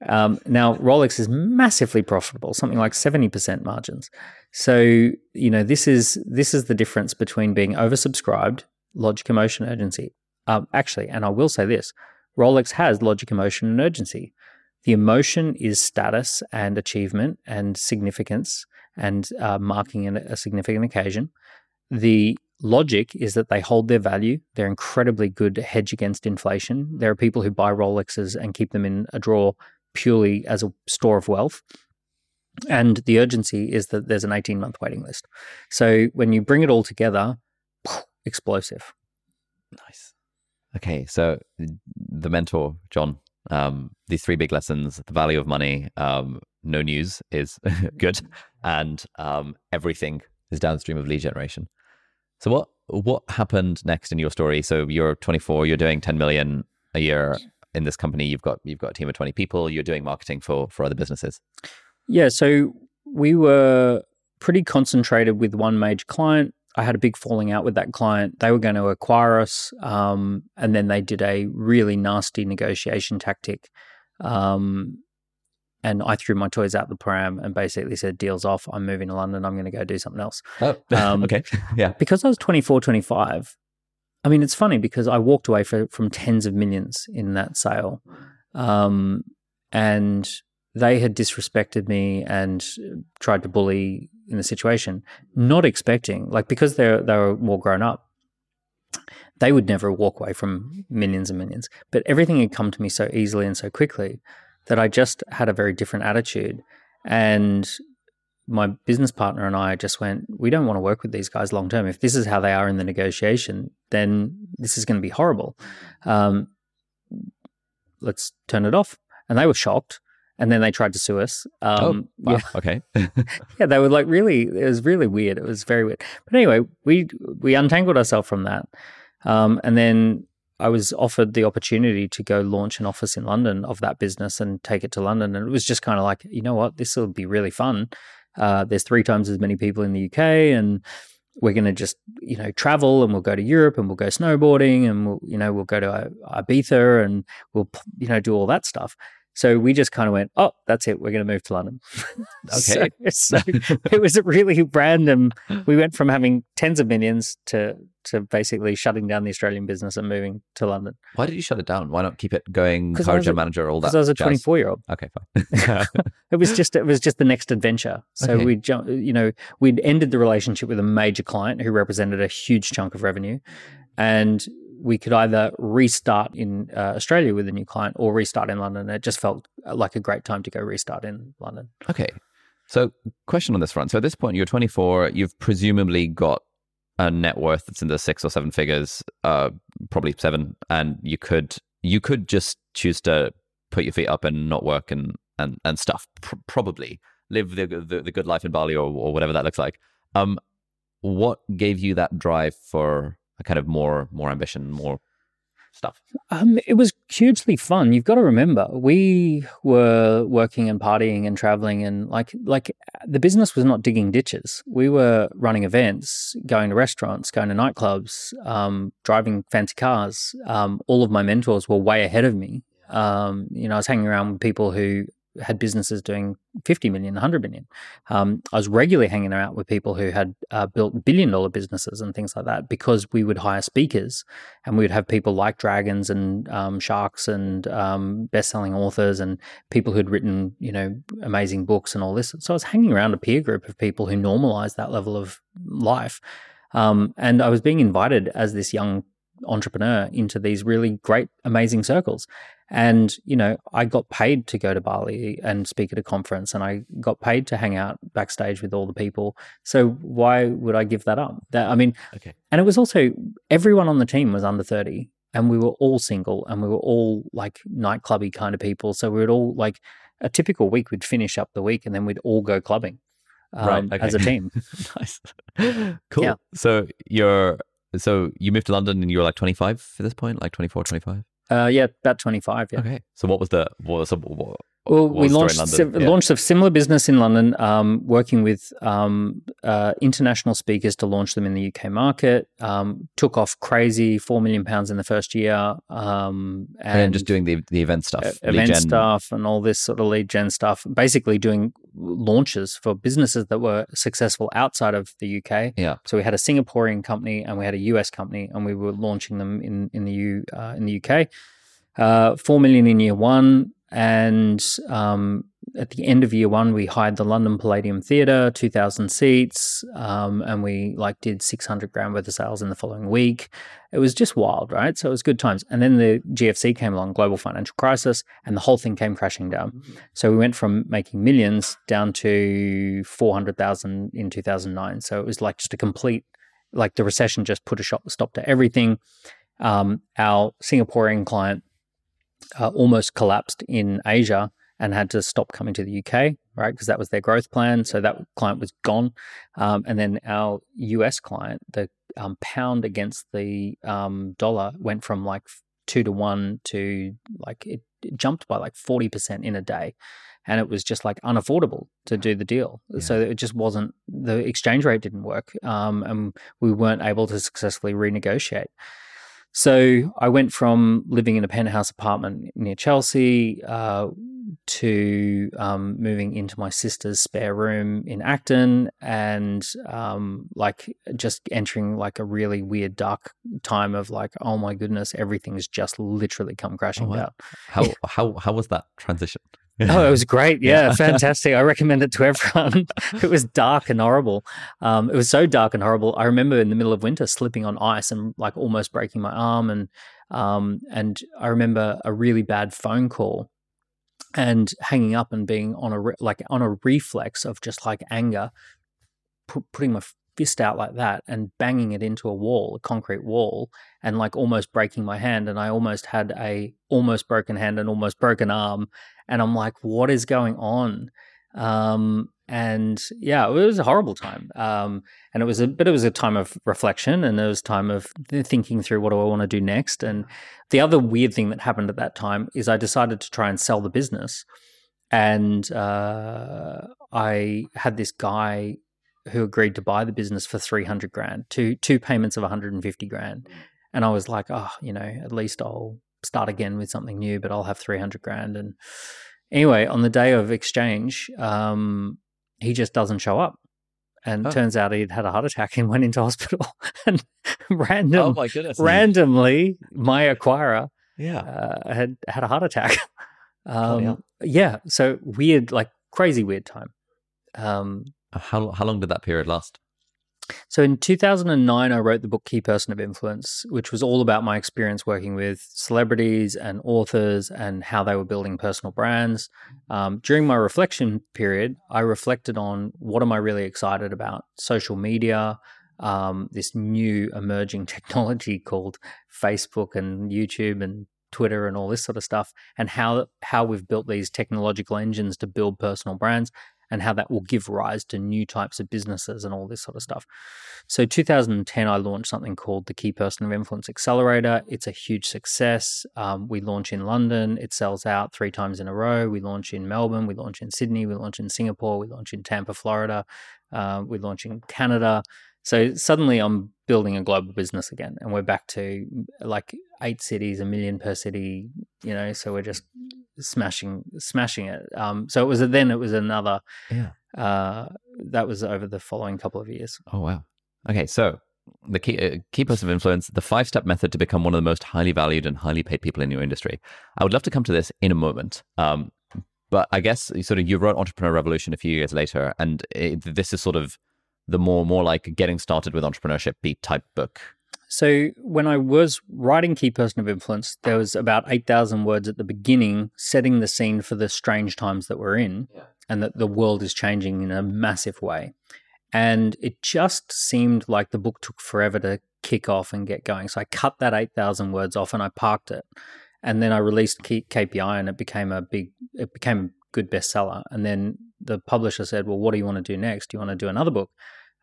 Um, now, Rolex is massively profitable, something like 70% margins. So, you know, this is this is the difference between being oversubscribed, logic, emotion, urgency. Um, actually, and I will say this Rolex has logic, emotion, and urgency. The emotion is status and achievement and significance and uh, marking a significant occasion. The logic is that they hold their value. They're incredibly good hedge against inflation. There are people who buy Rolexes and keep them in a drawer purely as a store of wealth. And the urgency is that there's an 18 month waiting list. So when you bring it all together, explosive. Nice. Okay. So the mentor, John, um, these three big lessons the value of money, um, no news is good, and um, everything is downstream of lead generation. So what what happened next in your story? So you're 24, you're doing 10 million a year in this company. You've got you've got a team of 20 people. You're doing marketing for for other businesses. Yeah. So we were pretty concentrated with one major client. I had a big falling out with that client. They were going to acquire us, um, and then they did a really nasty negotiation tactic. Um, and I threw my toys out the pram and basically said, "Deals off. I'm moving to London. I'm going to go do something else." Oh, um, okay, yeah. Because I was 24, 25. I mean, it's funny because I walked away for, from tens of millions in that sale, um, and they had disrespected me and tried to bully in the situation, not expecting like because they're they were more grown up. They would never walk away from millions and millions, but everything had come to me so easily and so quickly that I just had a very different attitude. And my business partner and I just went, we don't want to work with these guys long term. If this is how they are in the negotiation, then this is going to be horrible. Um, let's turn it off. And they were shocked. And then they tried to sue us. Oh, um, oh, wow. yeah. Okay. yeah, they were like really. It was really weird. It was very weird. But anyway, we we untangled ourselves from that, um, and then I was offered the opportunity to go launch an office in London of that business and take it to London. And it was just kind of like, you know what, this will be really fun. Uh, there's three times as many people in the UK, and we're going to just, you know, travel and we'll go to Europe and we'll go snowboarding and we'll, you know, we'll go to Ibiza and we'll, you know, do all that stuff. So we just kind of went, oh, that's it. We're going to move to London. Okay. so, so it was a really random. We went from having tens of millions to to basically shutting down the Australian business and moving to London. Why did you shut it down? Why not keep it going? Encourage a manager, all that. Because I was a twenty four year old. Okay, fine. it was just it was just the next adventure. So okay. we jumped. You know, we'd ended the relationship with a major client who represented a huge chunk of revenue, and we could either restart in uh, Australia with a new client or restart in London. It just felt uh, like a great time to go restart in London. Okay. So, question on this front. So, at this point, you're 24. You've presumably got a net worth that's in the six or seven figures, uh, probably seven, and you could you could just choose to put your feet up and not work and and and stuff. P- probably live the, the, the good life in Bali or or whatever that looks like. Um, what gave you that drive for a kind of more more ambition, more stuff? Um, it was hugely fun. You've got to remember, we were working and partying and traveling, and like like the business was not digging ditches. We were running events, going to restaurants, going to nightclubs, um, driving fancy cars. Um, all of my mentors were way ahead of me. Um, you know, I was hanging around with people who had businesses doing 50 million, 100 million. Um, I was regularly hanging out with people who had uh, built billion dollar businesses and things like that because we would hire speakers and we would have people like dragons and um, sharks and um, best selling authors and people who'd written, you know, amazing books and all this. So I was hanging around a peer group of people who normalized that level of life. Um, and I was being invited as this young entrepreneur into these really great, amazing circles. And, you know, I got paid to go to Bali and speak at a conference and I got paid to hang out backstage with all the people. So why would I give that up? That, I mean, okay. and it was also everyone on the team was under 30 and we were all single and we were all like nightclubby kind of people. So we would all like a typical week, we'd finish up the week and then we'd all go clubbing um, right, okay. as a team. nice. Cool. Yeah. So you're, so you moved to London and you were like 25 at this point, like 24, 25? Uh, yeah, about 25. Yeah. Okay. So what was the, what was, what, well, we launched yeah. launched a similar business in London, um, working with um, uh, international speakers to launch them in the UK market. Um, took off crazy, four million pounds in the first year, um, and, and, just doing the the event stuff, event gen. stuff, and all this sort of lead gen stuff. Basically, doing launches for businesses that were successful outside of the UK. Yeah. So we had a Singaporean company and we had a US company, and we were launching them in in the U uh, in the UK. Uh, four million in year one, and um, at the end of year one, we hired the London Palladium Theatre, 2,000 seats, um, and we like did 600 grand worth of sales in the following week. It was just wild, right? So it was good times. And then the GFC came along, global financial crisis, and the whole thing came crashing down. Mm-hmm. So we went from making millions down to 400,000 in 2009. So it was like just a complete, like the recession just put a stop to everything. Um, our Singaporean client uh, almost collapsed in Asia and had to stop coming to the UK, right? Because that was their growth plan. So that client was gone. Um, and then our US client, the um, pound against the um, dollar went from like two to one to like it, it, jumped by like 40% in a day. And it was just like unaffordable to do the deal. Yeah. So it just wasn't, the exchange rate didn't work. Um, and we weren't able to successfully renegotiate. So I went from living in a penthouse apartment near Chelsea uh, to um, moving into my sister's spare room in Acton, and um, like just entering like a really weird dark time of like, oh my goodness, everything's just literally come crashing oh, wow. down. How how how was that transition? Oh, it was great. Yeah, fantastic. I recommend it to everyone. it was dark and horrible. Um, it was so dark and horrible. I remember in the middle of winter slipping on ice and like almost breaking my arm. And um, and I remember a really bad phone call and hanging up and being on a re- like on a reflex of just like anger, pu- putting my fist out like that and banging it into a wall, a concrete wall, and like almost breaking my hand. And I almost had a almost broken hand and almost broken arm. And I'm like, what is going on? Um, and yeah, it was a horrible time. Um, and it was a but it was a time of reflection and it was time of thinking through what do I want to do next. And the other weird thing that happened at that time is I decided to try and sell the business. And uh, I had this guy who agreed to buy the business for 300 grand, two, two payments of 150 grand. Mm. And I was like, oh, you know, at least I'll start again with something new, but I'll have 300 grand. And anyway, on the day of exchange, um, he just doesn't show up. And oh. turns out he'd had a heart attack and went into hospital. and random, oh my goodness. randomly, my acquirer yeah. Uh, had had a heart attack. Um, yeah. So weird, like crazy weird time. Um, how how long did that period last? So in 2009, I wrote the book Key Person of Influence, which was all about my experience working with celebrities and authors and how they were building personal brands. Um, during my reflection period, I reflected on what am I really excited about? Social media, um, this new emerging technology called Facebook and YouTube and Twitter and all this sort of stuff, and how how we've built these technological engines to build personal brands and how that will give rise to new types of businesses and all this sort of stuff. So 2010, I launched something called the Key Person of Influence Accelerator. It's a huge success. Um, we launch in London. It sells out three times in a row. We launch in Melbourne. We launch in Sydney. We launch in Singapore. We launch in Tampa, Florida. Uh, we launch in Canada. So suddenly I'm building a global business again and we're back to like eight cities, a million per city, you know, so we're just smashing smashing it. Um, so it was a, then it was another yeah. Uh, that was over the following couple of years. Oh wow. Okay, so the key, uh, key person of influence, the five step method to become one of the most highly valued and highly paid people in your industry. I would love to come to this in a moment. Um, but I guess sort of you wrote Entrepreneur Revolution a few years later, and it, this is sort of the more more like getting started with entrepreneurship beat type book so when I was writing Key Person of Influence, there was about 8,000 words at the beginning setting the scene for the strange times that we're in yeah. and that the world is changing in a massive way. And it just seemed like the book took forever to kick off and get going. So I cut that 8,000 words off and I parked it. And then I released KPI and it became a big, it became a good bestseller. And then the publisher said, Well, what do you want to do next? Do you want to do another book?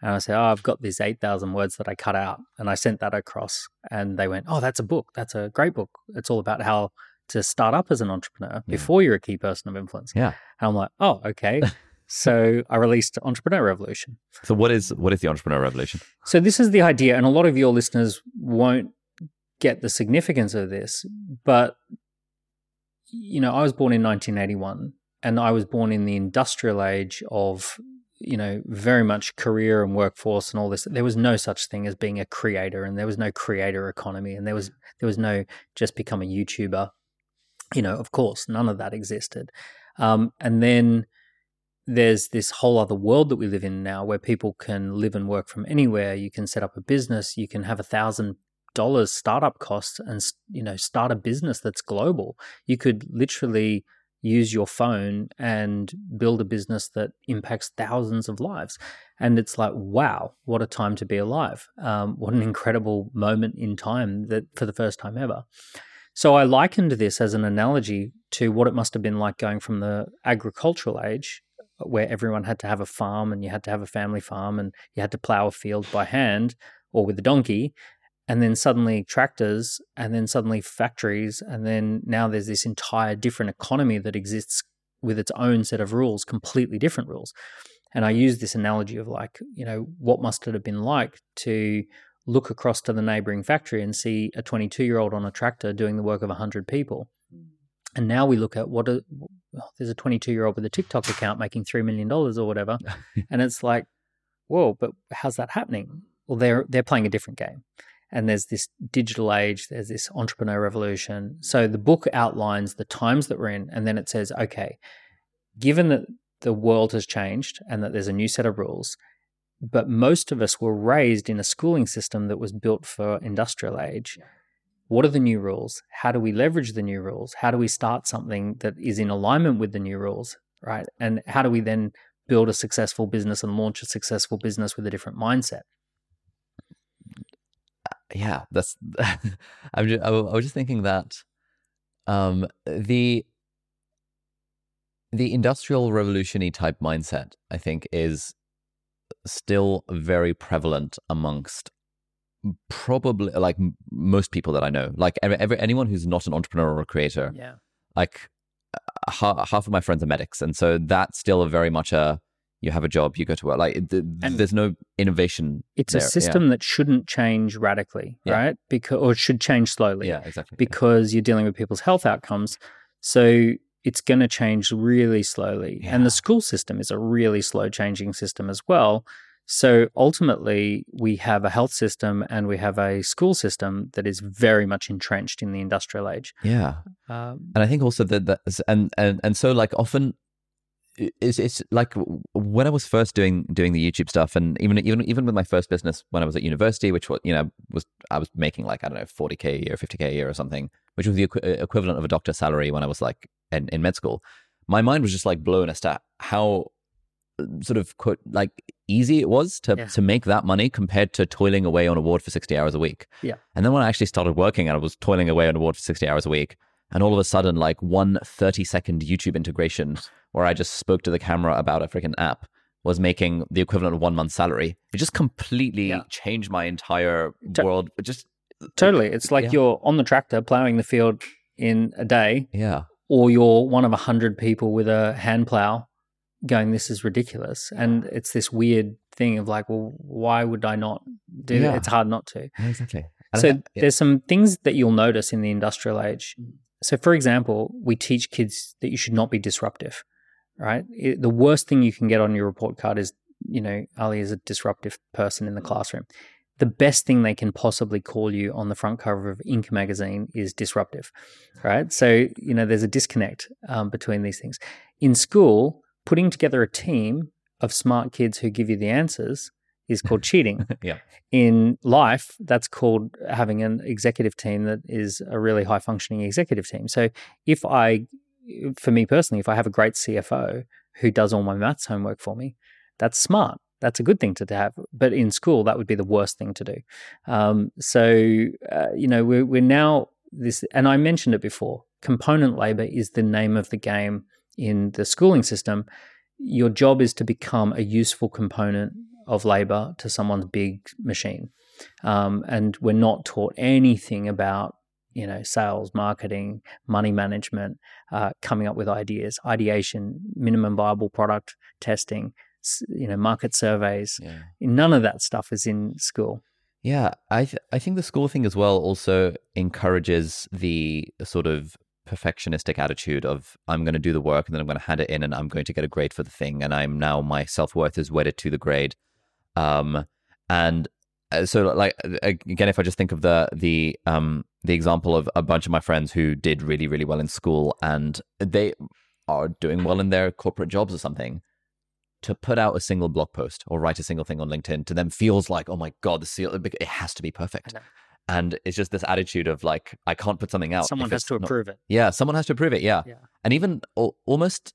And I said, Oh, I've got these 8,000 words that I cut out. And I sent that across. And they went, Oh, that's a book. That's a great book. It's all about how to start up as an entrepreneur yeah. before you're a key person of influence. Yeah. And I'm like, Oh, okay. so I released Entrepreneur Revolution. So what is what is the Entrepreneur Revolution? So this is the idea, and a lot of your listeners won't get the significance of this, but you know, I was born in 1981 and I was born in the industrial age of you know, very much career and workforce and all this. There was no such thing as being a creator, and there was no creator economy, and there was there was no just become a YouTuber. You know, of course, none of that existed. Um, and then there's this whole other world that we live in now, where people can live and work from anywhere. You can set up a business. You can have a thousand dollars startup costs and you know start a business that's global. You could literally use your phone and build a business that impacts thousands of lives. And it's like, wow, what a time to be alive. Um, what an incredible moment in time that for the first time ever. So I likened this as an analogy to what it must have been like going from the agricultural age, where everyone had to have a farm and you had to have a family farm and you had to plow a field by hand or with a donkey and then suddenly tractors and then suddenly factories and then now there's this entire different economy that exists with its own set of rules completely different rules. And i use this analogy of like you know what must it have been like to look across to the neighboring factory and see a 22 year old on a tractor doing the work of 100 people. And now we look at what a, well, there's a 22 year old with a tiktok account making $3 million or whatever. And it's like whoa but how's that happening? Well they're they're playing a different game and there's this digital age, there's this entrepreneur revolution. So the book outlines the times that we're in, and then it says, okay, given that the world has changed and that there's a new set of rules, but most of us were raised in a schooling system that was built for industrial age. what are the new rules? How do we leverage the new rules? How do we start something that is in alignment with the new rules, right? And how do we then build a successful business and launch a successful business with a different mindset? Yeah, that's. I'm just, I was just thinking that um, the the industrial revolutionary type mindset, I think, is still very prevalent amongst probably like most people that I know. Like every, every anyone who's not an entrepreneur or a creator. Yeah. Like half, half of my friends are medics, and so that's still very much a you have a job, you go to work. Like the, there's no innovation. It's there. a system yeah. that shouldn't change radically, yeah. right? Because or should change slowly. Yeah, exactly. Because you're dealing with people's health outcomes. So it's going to change really slowly. Yeah. And the school system is a really slow changing system as well. So ultimately, we have a health system and we have a school system that is very much entrenched in the industrial age. Yeah, um, and I think also that that and and and so like often it's it's like when I was first doing doing the YouTube stuff, and even even even with my first business when I was at university, which was you know was I was making like I don't know forty k a year, fifty k a year or something, which was the equ- uh, equivalent of a doctor's salary when I was like in, in med school. My mind was just like blown as to how uh, sort of quote like easy it was to yeah. to make that money compared to toiling away on a ward for 60 hours a week. Yeah. And then when I actually started working and I was toiling away on a ward for 60 hours a week and all of a sudden like one 30 second YouTube integration where I just spoke to the camera about a freaking app was making the equivalent of one month's salary. It just completely yeah. changed my entire to- world. It just totally. It's like yeah. you're on the tractor plowing the field in a day. Yeah. Or you're one of a hundred people with a hand plow going, this is ridiculous. And it's this weird thing of like, well, why would I not do yeah. it? It's hard not to. Exactly. So yeah. there's some things that you'll notice in the industrial age. Mm. So, for example, we teach kids that you should not be disruptive, right? It, the worst thing you can get on your report card is, you know, Ali is a disruptive person in the classroom. The best thing they can possibly call you on the front cover of Inc. magazine is disruptive, right? So, you know, there's a disconnect um, between these things. In school, putting together a team of smart kids who give you the answers is called cheating. yeah. In life, that's called having an executive team that is a really high functioning executive team. So if I, for me personally, if I have a great CFO who does all my maths homework for me, that's smart. That's a good thing to have. But in school, that would be the worst thing to do. Um, so, uh, you know, we're, we're now this, and I mentioned it before component labor is the name of the game in the schooling system, your job is to become a useful component of labor to someone's big machine. Um, and we're not taught anything about you know sales marketing money management uh, coming up with ideas ideation minimum viable product testing you know market surveys. Yeah. none of that stuff is in school. Yeah i th- i think the school thing as well also encourages the sort of perfectionistic attitude of I'm going to do the work and then I'm going to hand it in and I'm going to get a grade for the thing and I'm now my self worth is wedded to the grade, um, and uh, so like again if I just think of the the um the example of a bunch of my friends who did really really well in school and they are doing well in their corporate jobs or something to put out a single blog post or write a single thing on LinkedIn to them feels like oh my god this it has to be perfect. And it's just this attitude of like i can't put something out someone has to not, approve it. Yeah someone has to approve it yeah, yeah. and even al- almost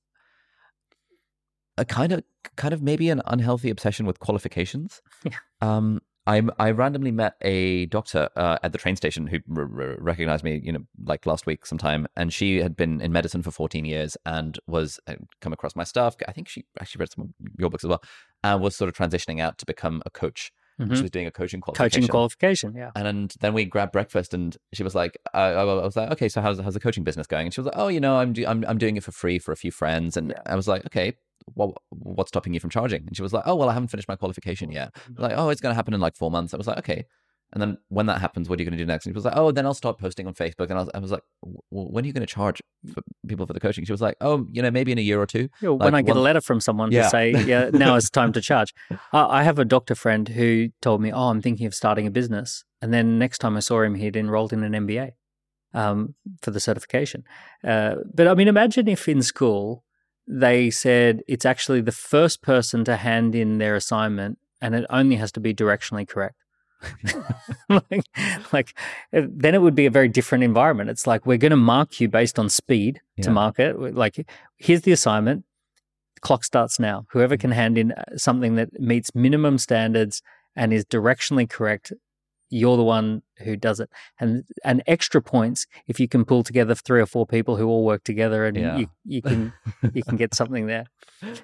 a kind of kind of maybe an unhealthy obsession with qualifications. Yeah. Um I, I randomly met a doctor uh, at the train station who r- r- recognized me, you know, like last week sometime, and she had been in medicine for 14 years and was uh, come across my stuff. I think she actually read some of your books as well, and was sort of transitioning out to become a coach Mm-hmm. She was doing a coaching qualification. Coaching qualification, yeah. And then we grabbed breakfast, and she was like, uh, I was like, okay, so how's how's the coaching business going? And she was like, oh, you know, I'm do- I'm I'm doing it for free for a few friends, and yeah. I was like, okay, well, what's stopping you from charging? And she was like, oh, well, I haven't finished my qualification yet. like, oh, it's going to happen in like four months. I was like, okay. And then when that happens, what are you going to do next? And she was like, oh, then I'll start posting on Facebook. And I was, I was like, well, when are you going to charge for people for the coaching? She was like, oh, you know, maybe in a year or two. Yeah, when I get one... a letter from someone yeah. to say, yeah, now it's time to charge. I have a doctor friend who told me, oh, I'm thinking of starting a business. And then next time I saw him, he'd enrolled in an MBA um, for the certification. Uh, but I mean, imagine if in school they said it's actually the first person to hand in their assignment and it only has to be directionally correct like, like, uh, then it would be a very different environment. It's like we're going to mark you based on speed yeah. to market. Like, here's the assignment. The clock starts now. Whoever mm. can hand in uh, something that meets minimum standards and is directionally correct, you're the one who does it. And and extra points if you can pull together three or four people who all work together, and yeah. you you can you can get something there.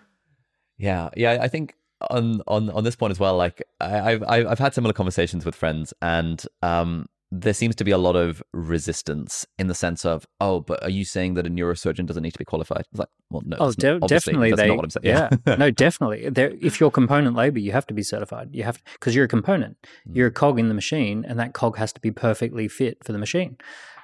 Yeah, yeah. I think on on on this point as well. Like I, I've I've had similar conversations with friends, and um, there seems to be a lot of resistance in the sense of, oh, but are you saying that a neurosurgeon doesn't need to be qualified? It's like, well, no. Oh, de- definitely. That's they, not what I'm saying. Yeah, no, definitely. There, if you're component labor, you have to be certified. You have to because you're a component. Mm. You're a cog in the machine, and that cog has to be perfectly fit for the machine.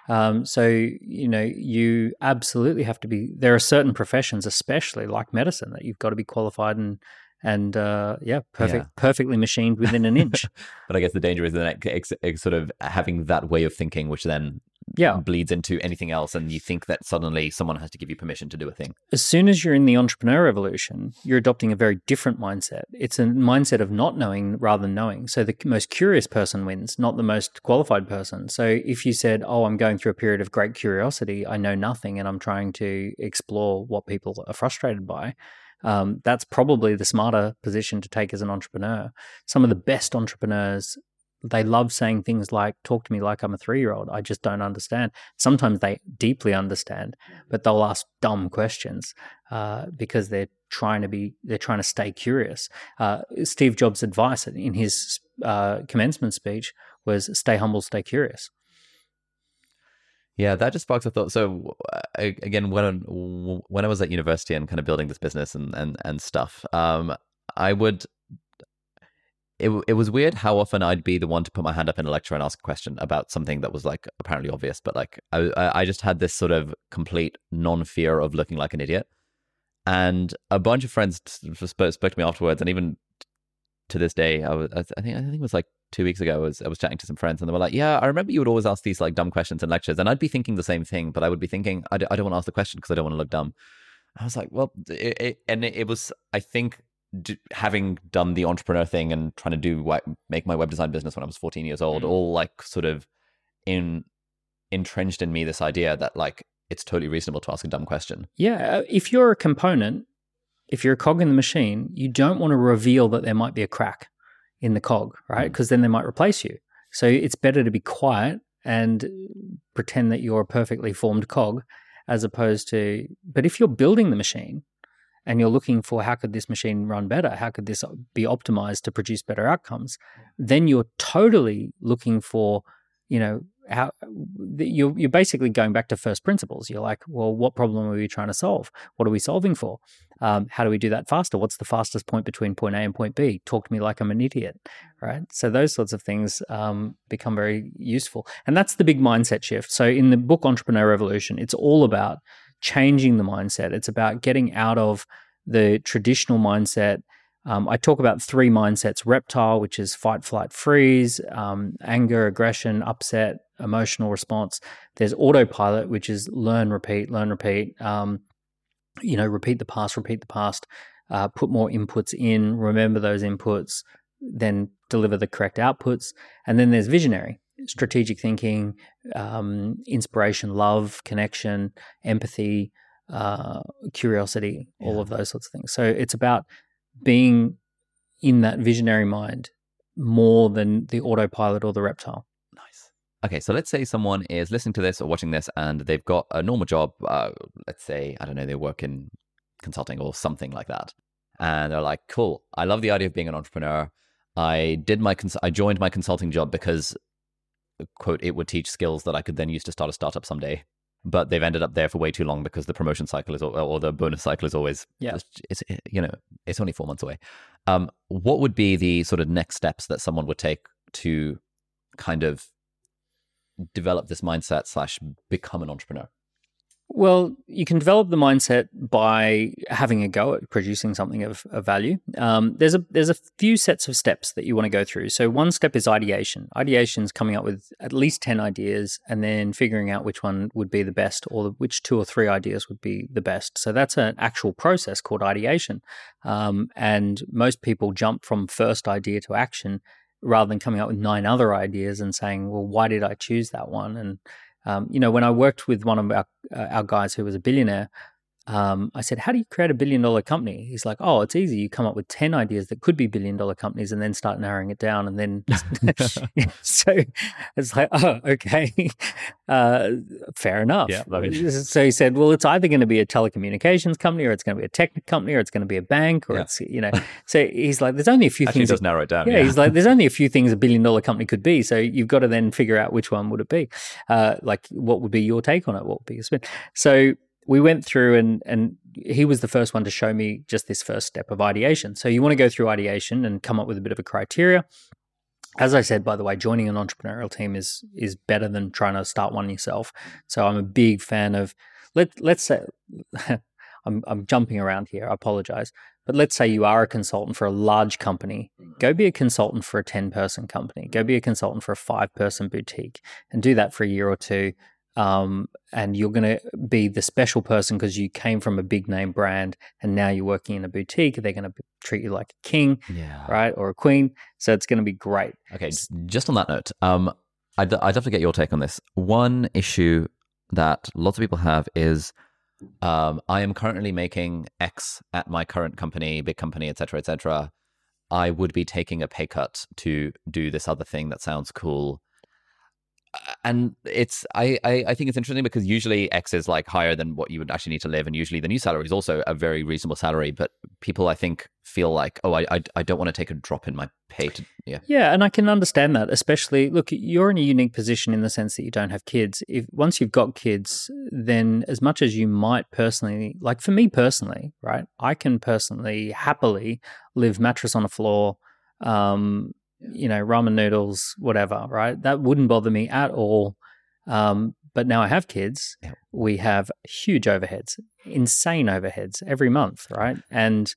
Um, so you know, you absolutely have to be. There are certain professions, especially like medicine, that you've got to be qualified and and uh, yeah, perfect, yeah. perfectly machined within an inch. but I guess the danger is then sort of having that way of thinking, which then yeah bleeds into anything else, and you think that suddenly someone has to give you permission to do a thing. As soon as you're in the entrepreneur revolution, you're adopting a very different mindset. It's a mindset of not knowing rather than knowing. So the most curious person wins, not the most qualified person. So if you said, "Oh, I'm going through a period of great curiosity. I know nothing, and I'm trying to explore what people are frustrated by." Um, that's probably the smarter position to take as an entrepreneur. Some of the best entrepreneurs, they love saying things like, talk to me like I'm a three year old. I just don't understand. Sometimes they deeply understand, but they'll ask dumb questions uh, because they're trying to be, they're trying to stay curious. Uh, Steve Jobs' advice in his uh, commencement speech was stay humble, stay curious. Yeah, that just sparks a thought. So again, when when I was at university and kind of building this business and and and stuff, um, I would. It it was weird how often I'd be the one to put my hand up in a lecture and ask a question about something that was like apparently obvious, but like I I just had this sort of complete non fear of looking like an idiot, and a bunch of friends spoke, to me afterwards, and even to this day, I was I think I think it was like two weeks ago, I was I was chatting to some friends, and they were like, "Yeah, I remember you would always ask these like dumb questions in lectures," and I'd be thinking the same thing, but I would be thinking, "I d- I don't want to ask the question because I don't want to look dumb." I was like, "Well," it, it, and it, it, was, I think, d- having done the entrepreneur thing and trying to do what, make my web design business when I was 14 years old, mm. all like sort of in entrenched in me this idea that like it's totally reasonable to ask a dumb question. Yeah, uh, if you're a component, if you're a cog in the machine, you don't want to reveal that there might be a crack in the cog, right? Because mm. then they might replace you. So it's better to be quiet and pretend that you're a perfectly formed cog as opposed to but if you're building the machine and you're looking for how could this machine run better how could this be optimized to produce better outcomes then you're totally looking for you know how you're, you're basically going back to first principles. You're like, well, what problem are we trying to solve? What are we solving for? Um, how do we do that faster? What's the fastest point between point A and point B? Talk to me like I'm an idiot, right? So those sorts of things um, become very useful, and that's the big mindset shift. So in the book Entrepreneur Revolution, it's all about changing the mindset. It's about getting out of the traditional mindset um, I talk about three mindsets reptile, which is fight, flight, freeze, um, anger, aggression, upset, emotional response. There's autopilot, which is learn, repeat, learn, repeat. Um, you know, repeat the past, repeat the past, uh, put more inputs in, remember those inputs, then deliver the correct outputs. And then there's visionary, strategic thinking, um, inspiration, love, connection, empathy, uh, curiosity, all of those sorts of things. So it's about being in that visionary mind more than the autopilot or the reptile. Okay, so let's say someone is listening to this or watching this and they've got a normal job. Uh, let's say, I don't know, they work in consulting or something like that. And they're like, cool, I love the idea of being an entrepreneur. I did my, cons- I joined my consulting job because, quote, it would teach skills that I could then use to start a startup someday but they've ended up there for way too long because the promotion cycle is or the bonus cycle is always yeah it's, it's you know it's only four months away um what would be the sort of next steps that someone would take to kind of develop this mindset slash become an entrepreneur well, you can develop the mindset by having a go at producing something of, of value. Um, there's a there's a few sets of steps that you want to go through. So one step is ideation. Ideation is coming up with at least ten ideas and then figuring out which one would be the best, or which two or three ideas would be the best. So that's an actual process called ideation. Um, and most people jump from first idea to action rather than coming up with nine other ideas and saying, well, why did I choose that one? And, um, you know, when I worked with one of our, uh, our guys who was a billionaire, um, I said, How do you create a billion dollar company? He's like, Oh, it's easy. You come up with 10 ideas that could be billion dollar companies and then start narrowing it down. And then, so it's like, Oh, okay. Uh, fair enough. Yeah, so he said, Well, it's either going to be a telecommunications company or it's going to be a tech company or it's going to be a bank or yeah. it's, you know, so he's like, There's only a few Actually, things. does narrow it down. Yeah, yeah, He's like, There's only a few things a billion dollar company could be. So you've got to then figure out which one would it be. Uh, like, what would be your take on it? What would be your spin? So, we went through and and he was the first one to show me just this first step of ideation. So you want to go through ideation and come up with a bit of a criteria. As I said, by the way, joining an entrepreneurial team is is better than trying to start one yourself. So I'm a big fan of let let's say I'm I'm jumping around here. I apologize. But let's say you are a consultant for a large company. Go be a consultant for a 10 person company. Go be a consultant for a five person boutique and do that for a year or two um, and you're going to be the special person because you came from a big name brand and now you're working in a boutique. They're going to treat you like a king, yeah. right, or a queen. So it's going to be great. Okay, just on that note, um, I'd, I'd love to get your take on this. One issue that lots of people have is um, I am currently making X at my current company, big company, etc., etc. I would be taking a pay cut to do this other thing that sounds cool and it's I, I, I think it's interesting because usually X is like higher than what you would actually need to live, and usually the new salary is also a very reasonable salary. But people, I think, feel like, oh, I I, I don't want to take a drop in my pay. To, yeah, yeah, and I can understand that. Especially, look, you're in a unique position in the sense that you don't have kids. If once you've got kids, then as much as you might personally, like for me personally, right, I can personally happily live mattress on a floor. Um, you know, ramen noodles, whatever, right? That wouldn't bother me at all. Um, but now I have kids, we have huge overheads, insane overheads every month, right? And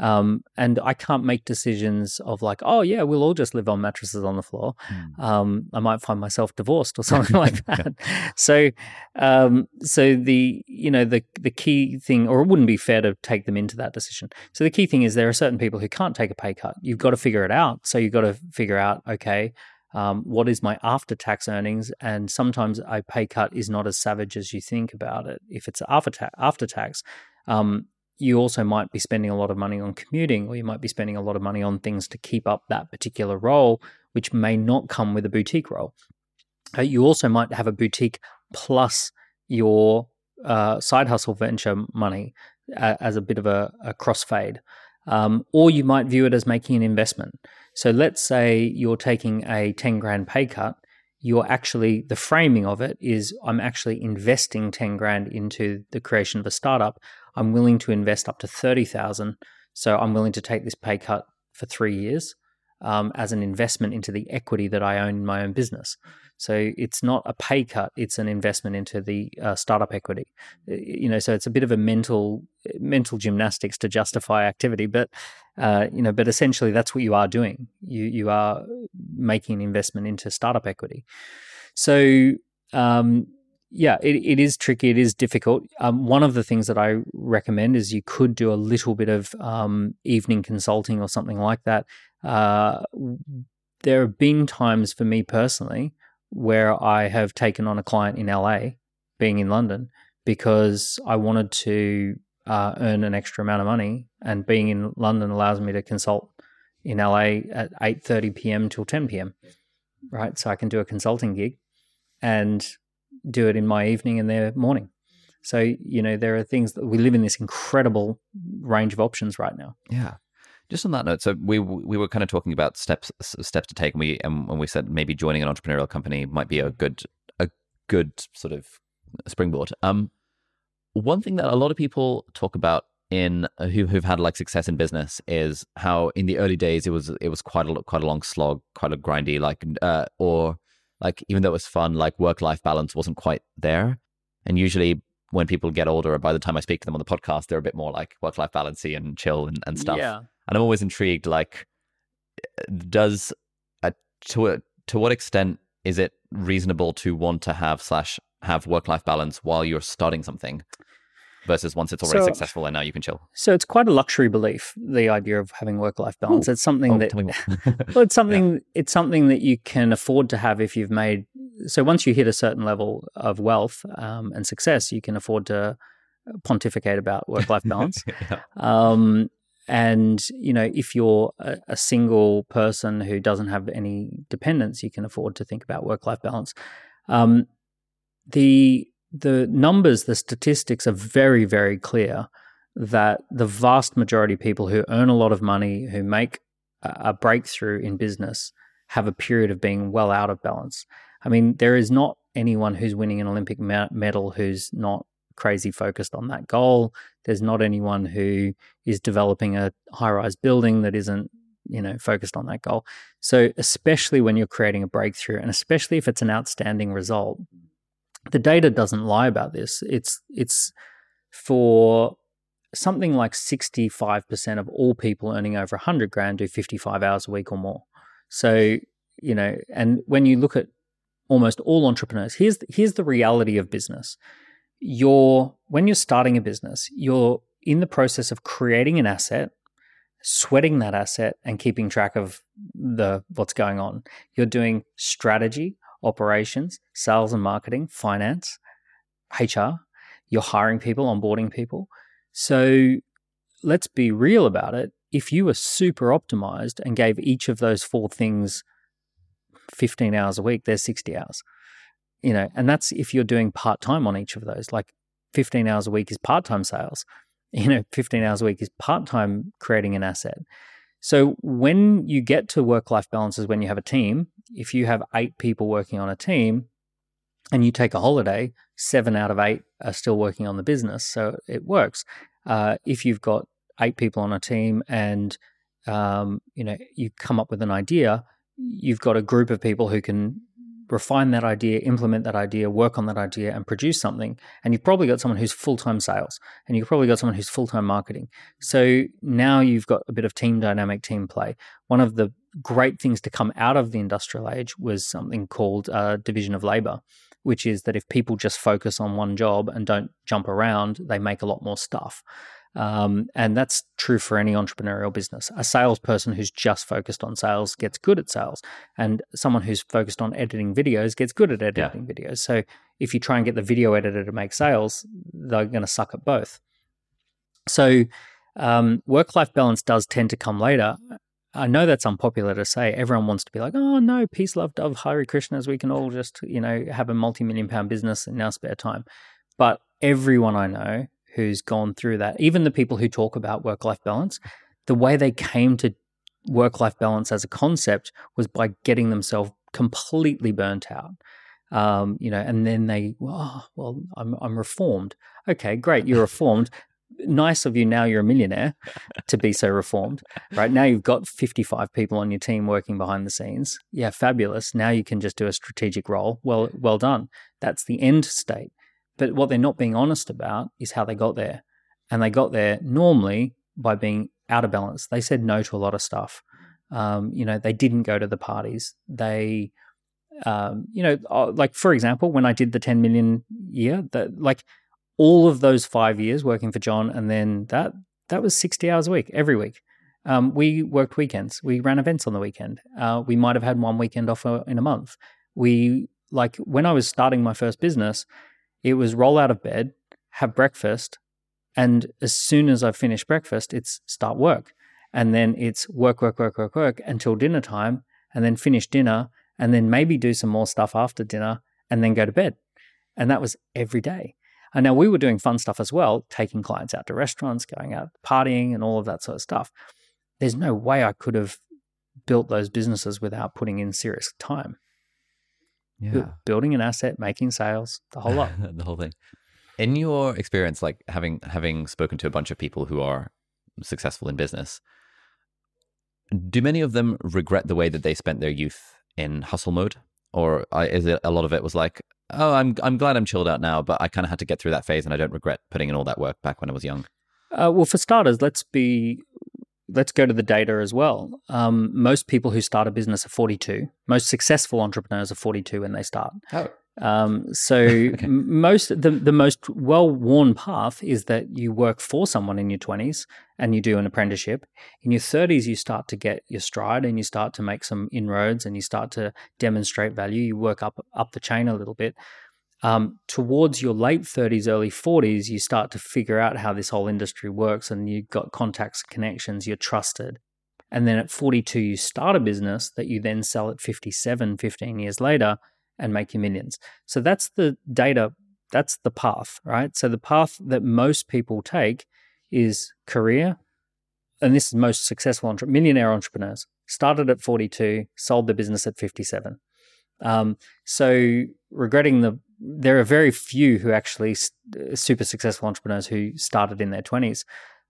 um, and I can't make decisions of like, oh yeah, we'll all just live on mattresses on the floor. Mm. Um, I might find myself divorced or something like that. So, um, so the you know the the key thing, or it wouldn't be fair to take them into that decision. So the key thing is there are certain people who can't take a pay cut. You've got to figure it out. So you've got to figure out, okay. Um, what is my after tax earnings? And sometimes a pay cut is not as savage as you think about it. If it's after, ta- after tax, um, you also might be spending a lot of money on commuting, or you might be spending a lot of money on things to keep up that particular role, which may not come with a boutique role. Uh, you also might have a boutique plus your uh, side hustle venture money uh, as a bit of a, a crossfade. Um, or you might view it as making an investment. So let's say you're taking a 10 grand pay cut. You're actually, the framing of it is I'm actually investing 10 grand into the creation of a startup I'm willing to invest up to 30,000. So I'm willing to take this pay cut for three years um, as an investment into the equity that I own in my own business. So it's not a pay cut; it's an investment into the uh, startup equity. You know, so it's a bit of a mental mental gymnastics to justify activity, but uh, you know, but essentially that's what you are doing. You you are making an investment into startup equity. So um, yeah, it, it is tricky. It is difficult. Um, one of the things that I recommend is you could do a little bit of um, evening consulting or something like that. Uh, there have been times for me personally where I have taken on a client in LA, being in London, because I wanted to uh, earn an extra amount of money, and being in London allows me to consult in LA at eight thirty p.m. till ten p.m. Right, so I can do a consulting gig, and do it in my evening and their morning. So, you know, there are things that we live in this incredible range of options right now. Yeah. Just on that note, so we we were kind of talking about steps steps to take, and we and we said maybe joining an entrepreneurial company might be a good a good sort of springboard. Um, one thing that a lot of people talk about in uh, who who've had like success in business is how in the early days it was it was quite a quite a long slog, quite a grindy like uh, or like even though it was fun, like work life balance wasn't quite there. And usually when people get older, by the time I speak to them on the podcast, they're a bit more like work life balancey and chill and, and stuff. Yeah. And I'm always intrigued, like, does a, to a, to what extent is it reasonable to want to have slash have work life balance while you're starting something? Versus once it's already so, successful and now you can chill? So it's quite a luxury belief, the idea of having work life balance. Ooh. It's something oh, that well, it's something yeah. it's something that you can afford to have if you've made. So once you hit a certain level of wealth um, and success, you can afford to pontificate about work life balance. yeah. um, and you know, if you're a, a, single person who doesn't have any dependents, you can afford to think about work life balance. Um, the the numbers, the statistics are very, very clear that the vast majority of people who earn a lot of money, who make a, breakthrough in business, have a period of being well out of balance. I mean, there is not anyone who's winning an Olympic medal who's not crazy focused on that goal. There's not anyone who is developing a high rise building that isn't, you know, focused on that goal. So, especially when you're creating a breakthrough and especially if it's an outstanding result, the data doesn't lie about this. It's, it's for something like 65% of all people earning over 100 grand do 55 hours a week or more. So, you know, and when you look at almost all entrepreneurs, here's, here's the reality of business you're when you're starting a business, you're in the process of creating an asset, sweating that asset and keeping track of the what's going on. You're doing strategy, operations, sales and marketing, finance, HR. You're hiring people, onboarding people. So let's be real about it. If you were super optimized and gave each of those four things 15 hours a week, there's 60 hours you know, and that's if you're doing part time on each of those. Like 15 hours a week is part time sales, you know, 15 hours a week is part time creating an asset. So when you get to work life balances, when you have a team, if you have eight people working on a team and you take a holiday, seven out of eight are still working on the business. So it works. Uh, if you've got eight people on a team and um, you know you come up with an idea, you've got a group of people who can refine that idea, implement that idea, work on that idea, and produce something. And you've probably got someone who's full time sales, and you've probably got someone who's full time marketing. So now you've got a bit of team dynamic, team play. One of the great things to come out of the industrial age was something called uh, division of labor, which is that if people just focus on one job and don't jump around, they make a lot more stuff. Um, and that's true for any entrepreneurial business. A salesperson who's just focused on sales gets good at sales, and someone who's focused on editing videos gets good at editing yeah. videos. So if you try and get the video editor to make sales, they're going to suck at both. So um, work life balance does tend to come later. I know that's unpopular to say. Everyone wants to be like, oh no, peace, love, dove, Hare Krishnas. We can all just, you know, have a multi million pound business in our spare time. But everyone I know who's gone through that, even the people who talk about work life balance, the way they came to work life balance as a concept was by getting themselves completely burnt out. Um, you know, and then they, oh, well, I'm, I'm reformed. Okay, great, you're reformed. nice of you now you're a millionaire to be so reformed right now you've got 55 people on your team working behind the scenes yeah fabulous now you can just do a strategic role well well done that's the end state but what they're not being honest about is how they got there. And they got there normally by being out of balance. They said no to a lot of stuff. Um, you know, they didn't go to the parties. They, um, you know, uh, like for example, when I did the 10 million year, that like all of those five years working for John, and then that that was 60 hours a week every week. Um, we worked weekends. We ran events on the weekend. Uh, we might have had one weekend off uh, in a month. We like when I was starting my first business, it was roll out of bed, have breakfast, and as soon as I finish breakfast, it's start work. And then it's work, work, work, work, work until dinner time, and then finish dinner, and then maybe do some more stuff after dinner, and then go to bed. And that was every day. And now we were doing fun stuff as well, taking clients out to restaurants, going out partying, and all of that sort of stuff. There's no way I could have built those businesses without putting in serious time yeah. building an asset, making sales, the whole lot. the whole thing. In your experience, like having having spoken to a bunch of people who are successful in business, do many of them regret the way that they spent their youth in hustle mode, or is it a lot of it was like, oh, I'm I'm glad I'm chilled out now, but I kind of had to get through that phase, and I don't regret putting in all that work back when I was young. Uh, well, for starters, let's be let's go to the data as well. Um, most people who start a business are 42. Most successful entrepreneurs are 42 when they start. Oh. Um, so okay. most the the most well worn path is that you work for someone in your twenties and you do an apprenticeship. In your thirties, you start to get your stride and you start to make some inroads and you start to demonstrate value. You work up up the chain a little bit. Um, towards your late 30s, early 40s, you start to figure out how this whole industry works and you've got contacts, connections, you're trusted. And then at 42, you start a business that you then sell at 57, 15 years later and make your millions. So that's the data, that's the path, right? So the path that most people take is career, and this is most successful entre- millionaire entrepreneurs started at 42, sold the business at 57. Um, so regretting the, there are very few who actually st- super successful entrepreneurs who started in their 20s.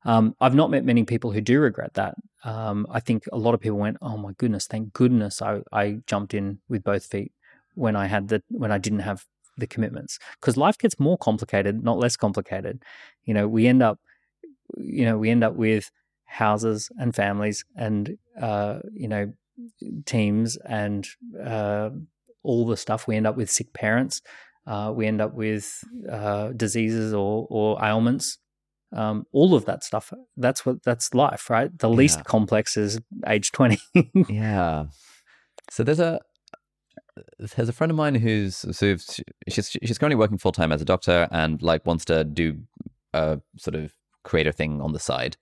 Um, I've not met many people who do regret that. Um, I think a lot of people went, "Oh my goodness, thank goodness I, I jumped in with both feet when I had the when I didn't have the commitments." Because life gets more complicated, not less complicated. You know, we end up, you know, we end up with houses and families and uh, you know teams and uh, all the stuff. We end up with sick parents. Uh, we end up with uh, diseases or or ailments um, all of that stuff. That's what that's life, right? The least complex is age twenty. yeah. So there's a there's a friend of mine who's so she's she's currently working full time as a doctor and like wants to do a sort of creator thing on the side,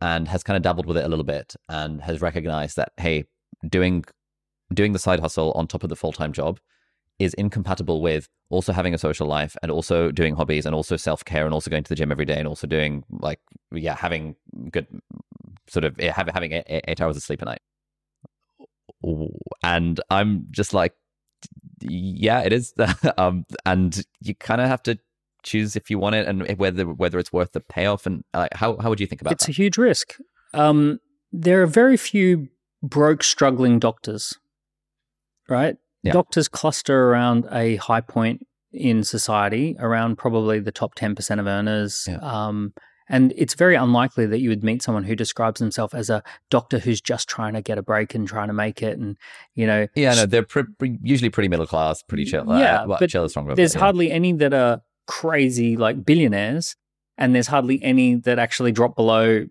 and has kind of dabbled with it a little bit and has recognized that hey, doing doing the side hustle on top of the full time job is incompatible with also having a social life and also doing hobbies and also self care and also going to the gym every day and also doing like yeah having good sort of eh, having eight, eight hours of sleep a night. And I'm just like, yeah, it is. um, and you kind of have to choose if you want it and whether whether it's worth the payoff. And uh, how how would you think about it's that? It's a huge risk. Um, there are very few broke, struggling doctors, right? Yeah. Doctors cluster around a high point in society, around probably the top 10% of earners. Yeah. Um, and it's very unlikely that you would meet someone who describes himself as a doctor who's just trying to get a break and trying to make it. And, you know. Yeah, no, they're pre- usually pretty middle class, pretty chill. Yeah. Uh, but chill is stronger. There's hardly any that are crazy, like billionaires. And there's hardly any that actually drop below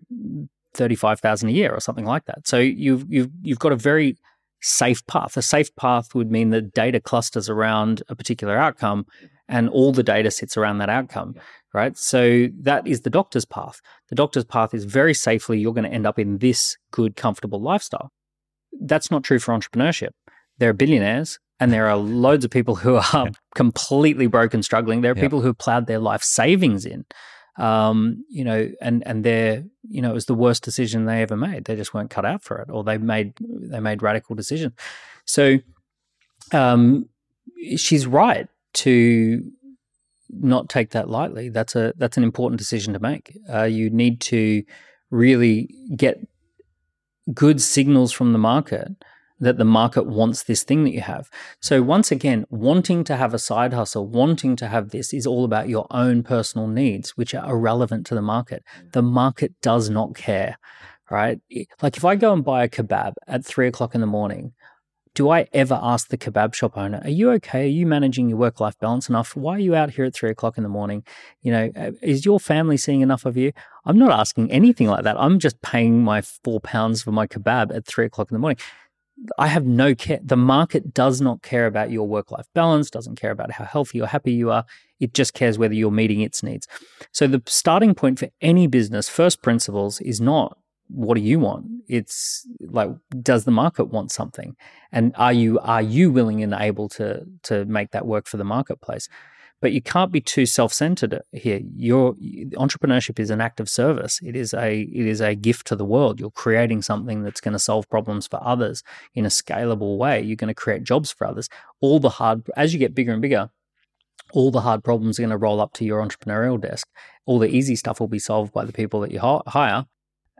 35,000 a year or something like that. So you've, you've, you've got a very safe path. A safe path would mean that data clusters around a particular outcome and all the data sits around that outcome, right? So that is the doctor's path. The doctor's path is very safely, you're going to end up in this good, comfortable lifestyle. That's not true for entrepreneurship. There are billionaires and there are loads of people who are completely broken, struggling. There are people who have plowed their life savings in um, you know, and and they're you know it was the worst decision they ever made. They just weren't cut out for it, or they made they made radical decisions. So, um, she's right to not take that lightly. That's a that's an important decision to make. Uh, you need to really get good signals from the market that the market wants this thing that you have. So, once again, wanting to have a side hustle, wanting to have this is all about your own personal needs, which are irrelevant to the market. The market does not care, right? Like, if I go and buy a kebab at three o'clock in the morning, do I ever ask the kebab shop owner, "Are you okay? Are you managing your work-life balance enough? Why are you out here at three o'clock in the morning? You know, uh, is your family seeing enough of you?" I'm not asking anything like that. I'm just paying my four pounds for my kebab at three o'clock in the morning. I have no care. The market does not care about your work life balance, doesn't care about how healthy or happy you are. It just cares whether you're meeting its needs. So, the starting point for any business, first principles, is not what do you want? It's like, does the market want something? And are you are you willing and able to to make that work for the marketplace? But you can't be too self-centered here. Your entrepreneurship is an act of service. It is a it is a gift to the world. You're creating something that's going to solve problems for others in a scalable way. You're going to create jobs for others. All the hard as you get bigger and bigger, all the hard problems are going to roll up to your entrepreneurial desk. All the easy stuff will be solved by the people that you hire,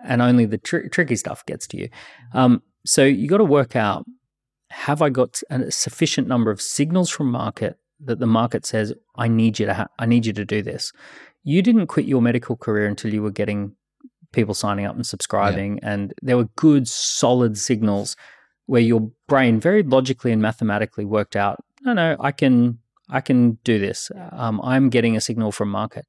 and only the tr- tricky stuff gets to you. Um, so you got to work out: Have I got a sufficient number of signals from market that the market says, I need you to ha- I need you to do this. You didn't quit your medical career until you were getting people signing up and subscribing, yeah. and there were good, solid signals where your brain very logically and mathematically worked out, no, no, I can I can do this. Um, I'm getting a signal from market.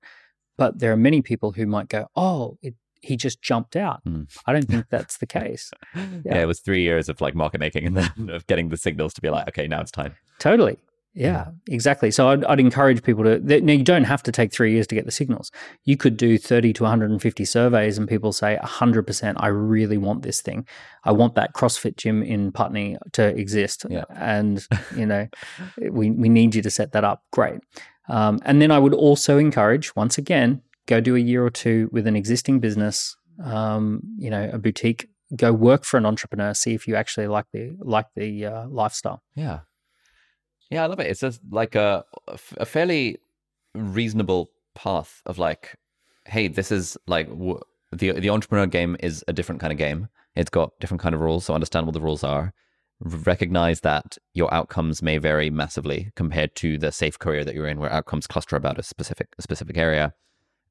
But there are many people who might go, oh, it, he just jumped out. Mm. I don't think that's the case. Yeah. yeah. it was three years of like market making and then of getting the signals to be like, okay, now it's time. Totally. Yeah, exactly. So I'd, I'd, encourage people to. Now you don't have to take three years to get the signals. You could do thirty to one hundred and fifty surveys, and people say hundred percent. I really want this thing. I want that CrossFit gym in Putney to exist. Yeah. and you know, we we need you to set that up. Great. Um, and then I would also encourage, once again, go do a year or two with an existing business. Um, you know, a boutique. Go work for an entrepreneur. See if you actually like the like the uh, lifestyle. Yeah. Yeah, I love it. It's just like a a fairly reasonable path of like, hey, this is like w- the the entrepreneur game is a different kind of game. It's got different kind of rules, so understand what the rules are. Recognize that your outcomes may vary massively compared to the safe career that you're in, where outcomes cluster about a specific a specific area.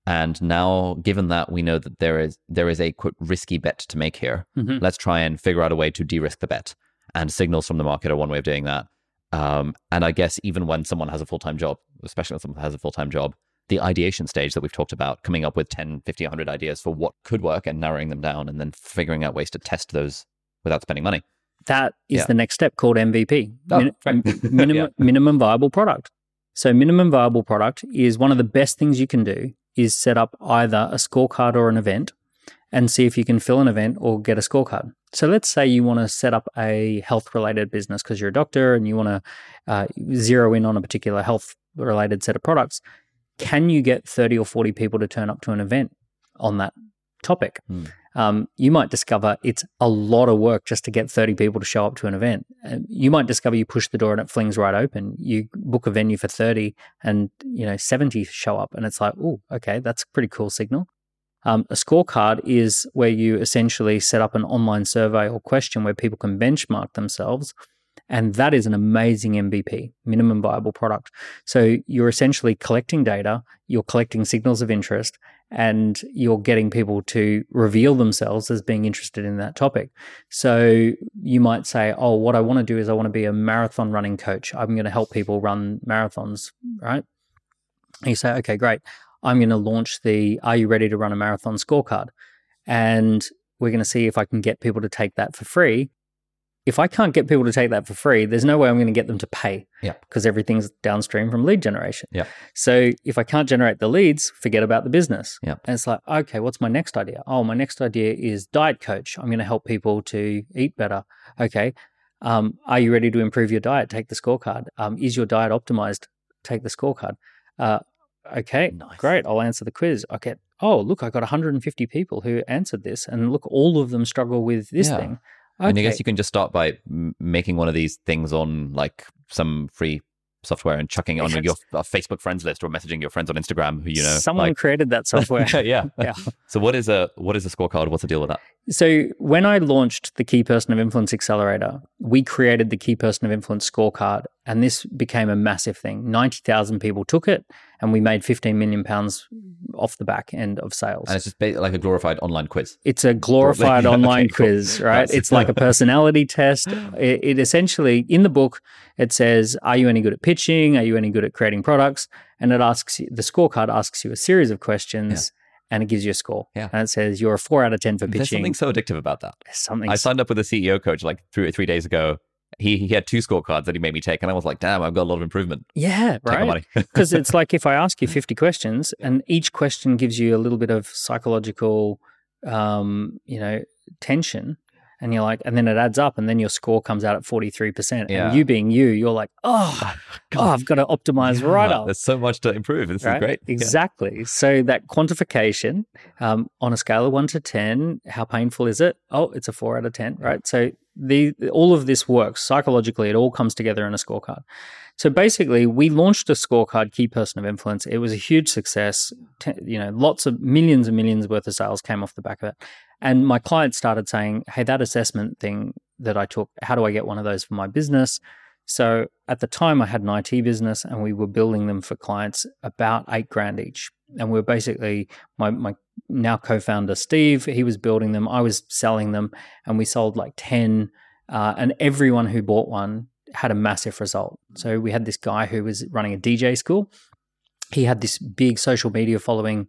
And now, given that we know that there is there is a quote risky bet to make here, mm-hmm. let's try and figure out a way to de-risk the bet. And signals from the market are one way of doing that. Um, and I guess even when someone has a full time job, especially when someone has a full time job, the ideation stage that we've talked about, coming up with 10, 50, 100 ideas for what could work and narrowing them down and then figuring out ways to test those without spending money. That is yeah. the next step called MVP, oh, Min- right. minimum, yeah. minimum viable product. So minimum viable product is one of the best things you can do is set up either a scorecard or an event and see if you can fill an event or get a scorecard. So let's say you want to set up a health related business because you're a doctor and you want to uh, zero in on a particular health related set of products. Can you get 30 or 40 people to turn up to an event on that topic? Hmm. Um, you might discover it's a lot of work just to get 30 people to show up to an event. you might discover you push the door and it flings right open. You book a venue for 30 and, you know, 70 show up and it's like, oh, okay, that's a pretty cool signal. Um, a scorecard is where you essentially set up an online survey or question where people can benchmark themselves. And that is an amazing MVP, minimum viable product. So you're essentially collecting data, you're collecting signals of interest, and you're getting people to reveal themselves as being interested in that topic. So you might say, Oh, what I want to do is I want to be a marathon running coach. I'm going to help people run marathons, right? And you say, Okay, great. I'm going to launch the Are You Ready to Run a Marathon scorecard? And we're going to see if I can get people to take that for free. If I can't get people to take that for free, there's no way I'm going to get them to pay. Yeah. Because everything's downstream from lead generation. Yeah. So if I can't generate the leads, forget about the business. Yeah. And it's like, okay, what's my next idea? Oh, my next idea is diet coach. I'm going to help people to eat better. Okay. Um, are you ready to improve your diet? Take the scorecard. Um, is your diet optimized? Take the scorecard. Uh, Okay, nice. great. I'll answer the quiz. I get, oh, look, I got 150 people who answered this, and look, all of them struggle with this yeah. thing. Okay. And I guess you can just start by making one of these things on like some free software and chucking it on your uh, Facebook friends list or messaging your friends on Instagram who you know. Someone like... created that software. yeah, yeah. So what is a what is a scorecard? What's the deal with that? So when I launched the Key Person of Influence Accelerator, we created the Key Person of Influence scorecard, and this became a massive thing. Ninety thousand people took it, and we made fifteen million pounds off the back end of sales. And it's just like a glorified online quiz. It's a glorified online okay, quiz, cool. right? it's like a personality test. It, it essentially in the book it says, "Are you any good at pitching? Are you any good at creating products?" And it asks you, the scorecard asks you a series of questions. Yeah and it gives you a score. Yeah. And it says you're a four out of 10 for pitching. There's something so addictive about that. There's something. I signed up with a CEO coach like three, three days ago. He, he had two scorecards that he made me take, and I was like, damn, I've got a lot of improvement. Yeah, take right. Because it's like if I ask you 50 questions, and each question gives you a little bit of psychological, um, you know, tension and you're like, and then it adds up, and then your score comes out at 43%. Yeah. And you being you, you're like, oh, oh I've got to optimize yeah, right up. There's so much to improve. This right? is great. Exactly. Yeah. So that quantification um, on a scale of one to 10, how painful is it? Oh, it's a four out of 10, right? So the all of this works psychologically. It all comes together in a scorecard. So basically, we launched a scorecard, Key Person of Influence. It was a huge success. You know, lots of millions and millions worth of sales came off the back of it. And my clients started saying, hey, that assessment thing that I took, how do I get one of those for my business? So at the time, I had an IT business and we were building them for clients about eight grand each. And we were basically, my, my now co founder, Steve, he was building them, I was selling them, and we sold like 10. Uh, and everyone who bought one had a massive result. So we had this guy who was running a DJ school. He had this big social media following,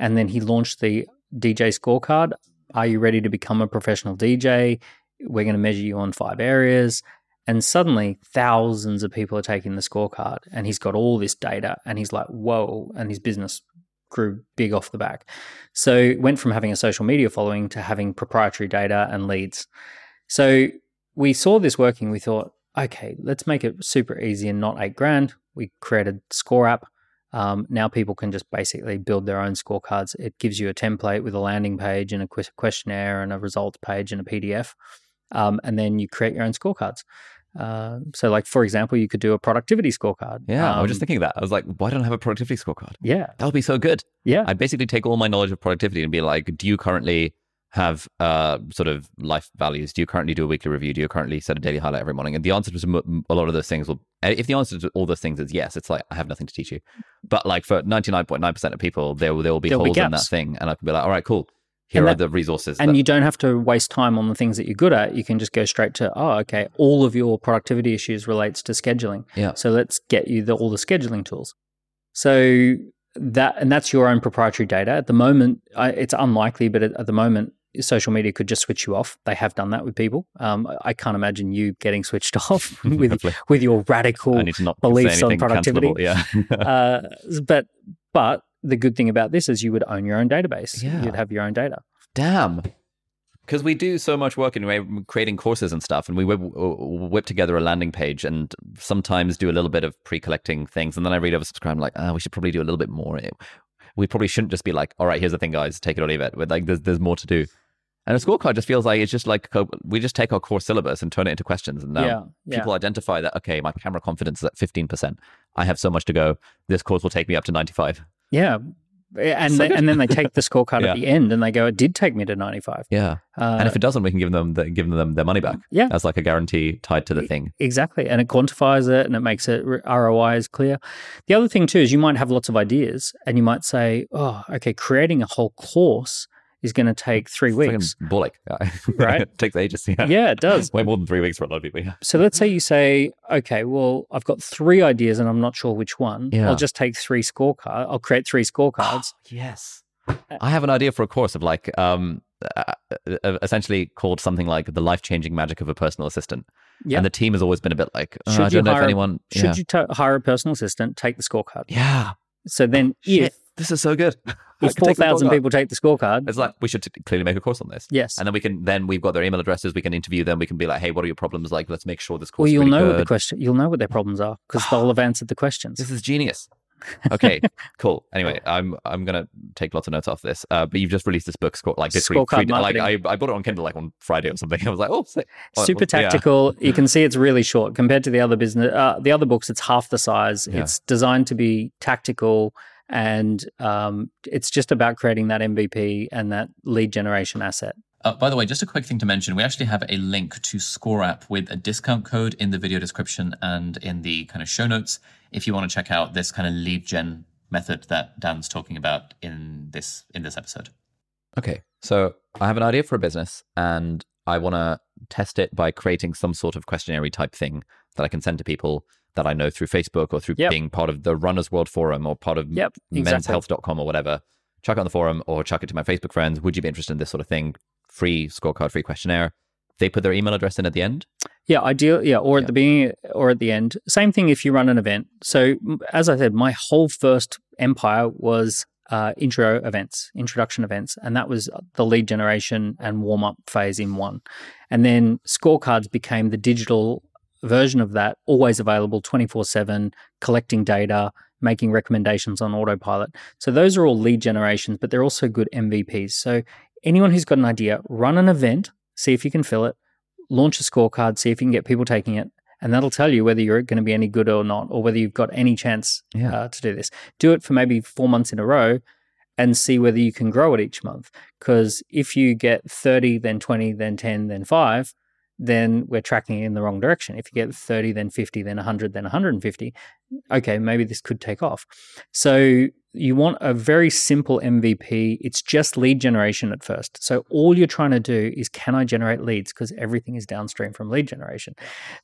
and then he launched the DJ scorecard. Are you ready to become a professional DJ? We're going to measure you on five areas. And suddenly, thousands of people are taking the scorecard, and he's got all this data, and he's like, whoa, and his business grew big off the back. So, went from having a social media following to having proprietary data and leads. So, we saw this working. We thought, okay, let's make it super easy and not eight grand. We created Score App. Um, now people can just basically build their own scorecards. It gives you a template with a landing page and a questionnaire and a results page and a PDF um, and then you create your own scorecards. Uh, so, like for example, you could do a productivity scorecard. Yeah, um, I was just um, thinking that. I was like, why don't I have a productivity scorecard? Yeah, that would be so good. Yeah, I'd basically take all my knowledge of productivity and be like, do you currently have uh, sort of life values? Do you currently do a weekly review? Do you currently set a daily highlight every morning? And the answer to a lot of those things will, if the answer to all those things is yes, it's like I have nothing to teach you. But like for ninety nine point nine percent of people, there will there will be There'll holes be in that thing, and I can be like, all right, cool here that, are the resources. And that... you don't have to waste time on the things that you're good at. You can just go straight to, oh, okay, all of your productivity issues relates to scheduling. Yeah. So let's get you the, all the scheduling tools. So that, and that's your own proprietary data. At the moment, I, it's unlikely, but at, at, the moment, social media could just switch you off. They have done that with people. Um, I can't imagine you getting switched off with with your radical beliefs on productivity. Yeah. uh, but but the good thing about this is you would own your own database. Yeah. You'd have your own data. Damn. Because we do so much work in creating courses and stuff, and we whip, whip, together a landing page and sometimes do a little bit of pre collecting things. And then I read over subscribe, I'm like, oh, we should probably do a little bit more. We probably shouldn't just be like, all right, here's the thing, guys, take it or leave it. But like, there's, there's more to do. And a scorecard just feels like it's just like we just take our core syllabus and turn it into questions. And now yeah, yeah. people identify that, okay, my camera confidence is at 15%. I have so much to go. This course will take me up to 95. Yeah. And so they, and then they take the scorecard yeah. at the end and they go, it did take me to 95. Yeah. Uh, and if it doesn't, we can give them the, give them their money back. Yeah. As like a guarantee tied to the thing. Exactly. And it quantifies it and it makes it ROI is clear. The other thing too is you might have lots of ideas and you might say, oh, okay, creating a whole course is going to take three weeks. Bullock, right? it takes ages. Yeah. yeah, it does. Way more than three weeks for a lot of people. Yeah. So let's say you say, okay, well, I've got three ideas and I'm not sure which one. Yeah. I'll just take three scorecards. I'll create three scorecards. yes. I have an idea for a course of like, um, uh, uh, essentially called something like the life changing magic of a personal assistant. Yeah. And the team has always been a bit like, oh, should I don't know if anyone. Should yeah. you t- hire a personal assistant? Take the scorecard. Yeah. So then, if this is so good. If four thousand people take the scorecard, it's like we should t- clearly make a course on this. Yes, and then we can then we've got their email addresses. We can interview them. We can be like, hey, what are your problems? Like, let's make sure this course. Well, you'll know good. what the question. You'll know what their problems are because they'll have answered the questions. This is genius. okay, cool. Anyway, I'm I'm gonna take lots of notes off this. Uh, but you've just released this book, score, like this week. like I, I bought it on Kindle like on Friday or something. I was like, oh, oh super tactical. Yeah. You can see it's really short compared to the other business. Uh, the other books, it's half the size. Yeah. It's designed to be tactical and um, it's just about creating that MVP and that lead generation asset. Uh, by the way, just a quick thing to mention: we actually have a link to Score App with a discount code in the video description and in the kind of show notes if you want to check out this kind of lead gen method that Dan's talking about in this in this episode. Okay, so I have an idea for a business, and I want to test it by creating some sort of questionnaire type thing that I can send to people that I know through Facebook or through yep. being part of the Runners World Forum or part of yep, exactly. menshealth.com or whatever. Chuck it on the forum or chuck it to my Facebook friends. Would you be interested in this sort of thing? Free scorecard, free questionnaire. They put their email address in at the end. Yeah, ideal. Yeah, or at the beginning or at the end. Same thing if you run an event. So, as I said, my whole first empire was uh, intro events, introduction events, and that was the lead generation and warm up phase in one. And then scorecards became the digital version of that, always available 24 7, collecting data, making recommendations on autopilot. So those are all lead generations, but they're also good MVPs. So anyone who's got an idea, run an event, see if you can fill it, launch a scorecard, see if you can get people taking it. And that'll tell you whether you're going to be any good or not, or whether you've got any chance yeah. uh, to do this. Do it for maybe four months in a row and see whether you can grow it each month. Because if you get 30, then 20, then 10, then 5, then we're tracking in the wrong direction. If you get 30, then 50, then 100, then 150, okay, maybe this could take off. So you want a very simple MVP. It's just lead generation at first. So all you're trying to do is can I generate leads? Because everything is downstream from lead generation.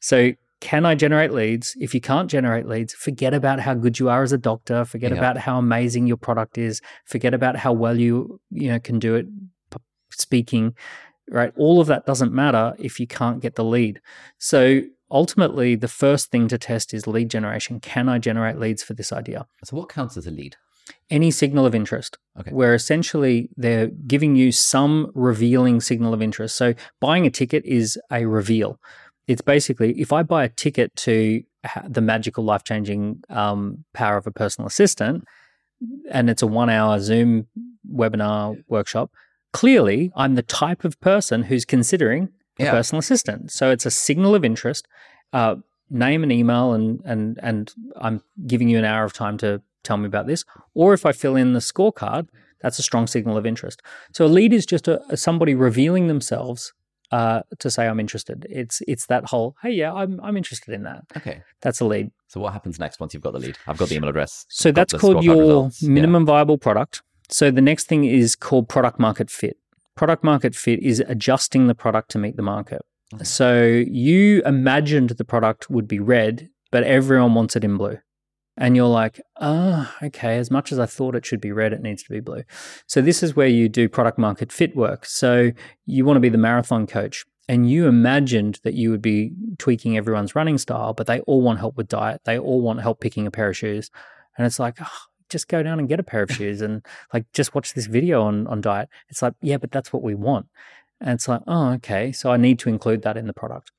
So can I generate leads? If you can't generate leads, forget about how good you are as a doctor. Forget yeah. about how amazing your product is. Forget about how well you you know can do it speaking. Right, all of that doesn't matter if you can't get the lead. So ultimately, the first thing to test is lead generation. Can I generate leads for this idea? So, what counts as a lead? Any signal of interest, okay. where essentially they're giving you some revealing signal of interest. So, buying a ticket is a reveal it's basically if I buy a ticket to the magical life changing um, power of a personal assistant, and it's a one hour Zoom webinar workshop, clearly I'm the type of person who's considering a yeah. personal assistant. So it's a signal of interest. Uh, name and email, and and and I'm giving you an hour of time to tell me about this. Or if I fill in the scorecard, that's a strong signal of interest. So a lead is just a, somebody revealing themselves uh, to say I'm interested. It's it's that whole hey yeah I'm I'm interested in that. Okay, that's a lead. So what happens next once you've got the lead? I've got the email address. So that's called your results. minimum yeah. viable product. So the next thing is called product market fit. Product market fit is adjusting the product to meet the market. Okay. So you imagined the product would be red, but everyone wants it in blue and you're like, oh, okay, as much as I thought it should be red, it needs to be blue. So this is where you do product market fit work. So you want to be the marathon coach and you imagined that you would be tweaking everyone's running style, but they all want help with diet. They all want help picking a pair of shoes. And it's like, oh, just go down and get a pair of shoes and like just watch this video on, on diet. It's like, yeah, but that's what we want. And it's like, oh, okay. So I need to include that in the product.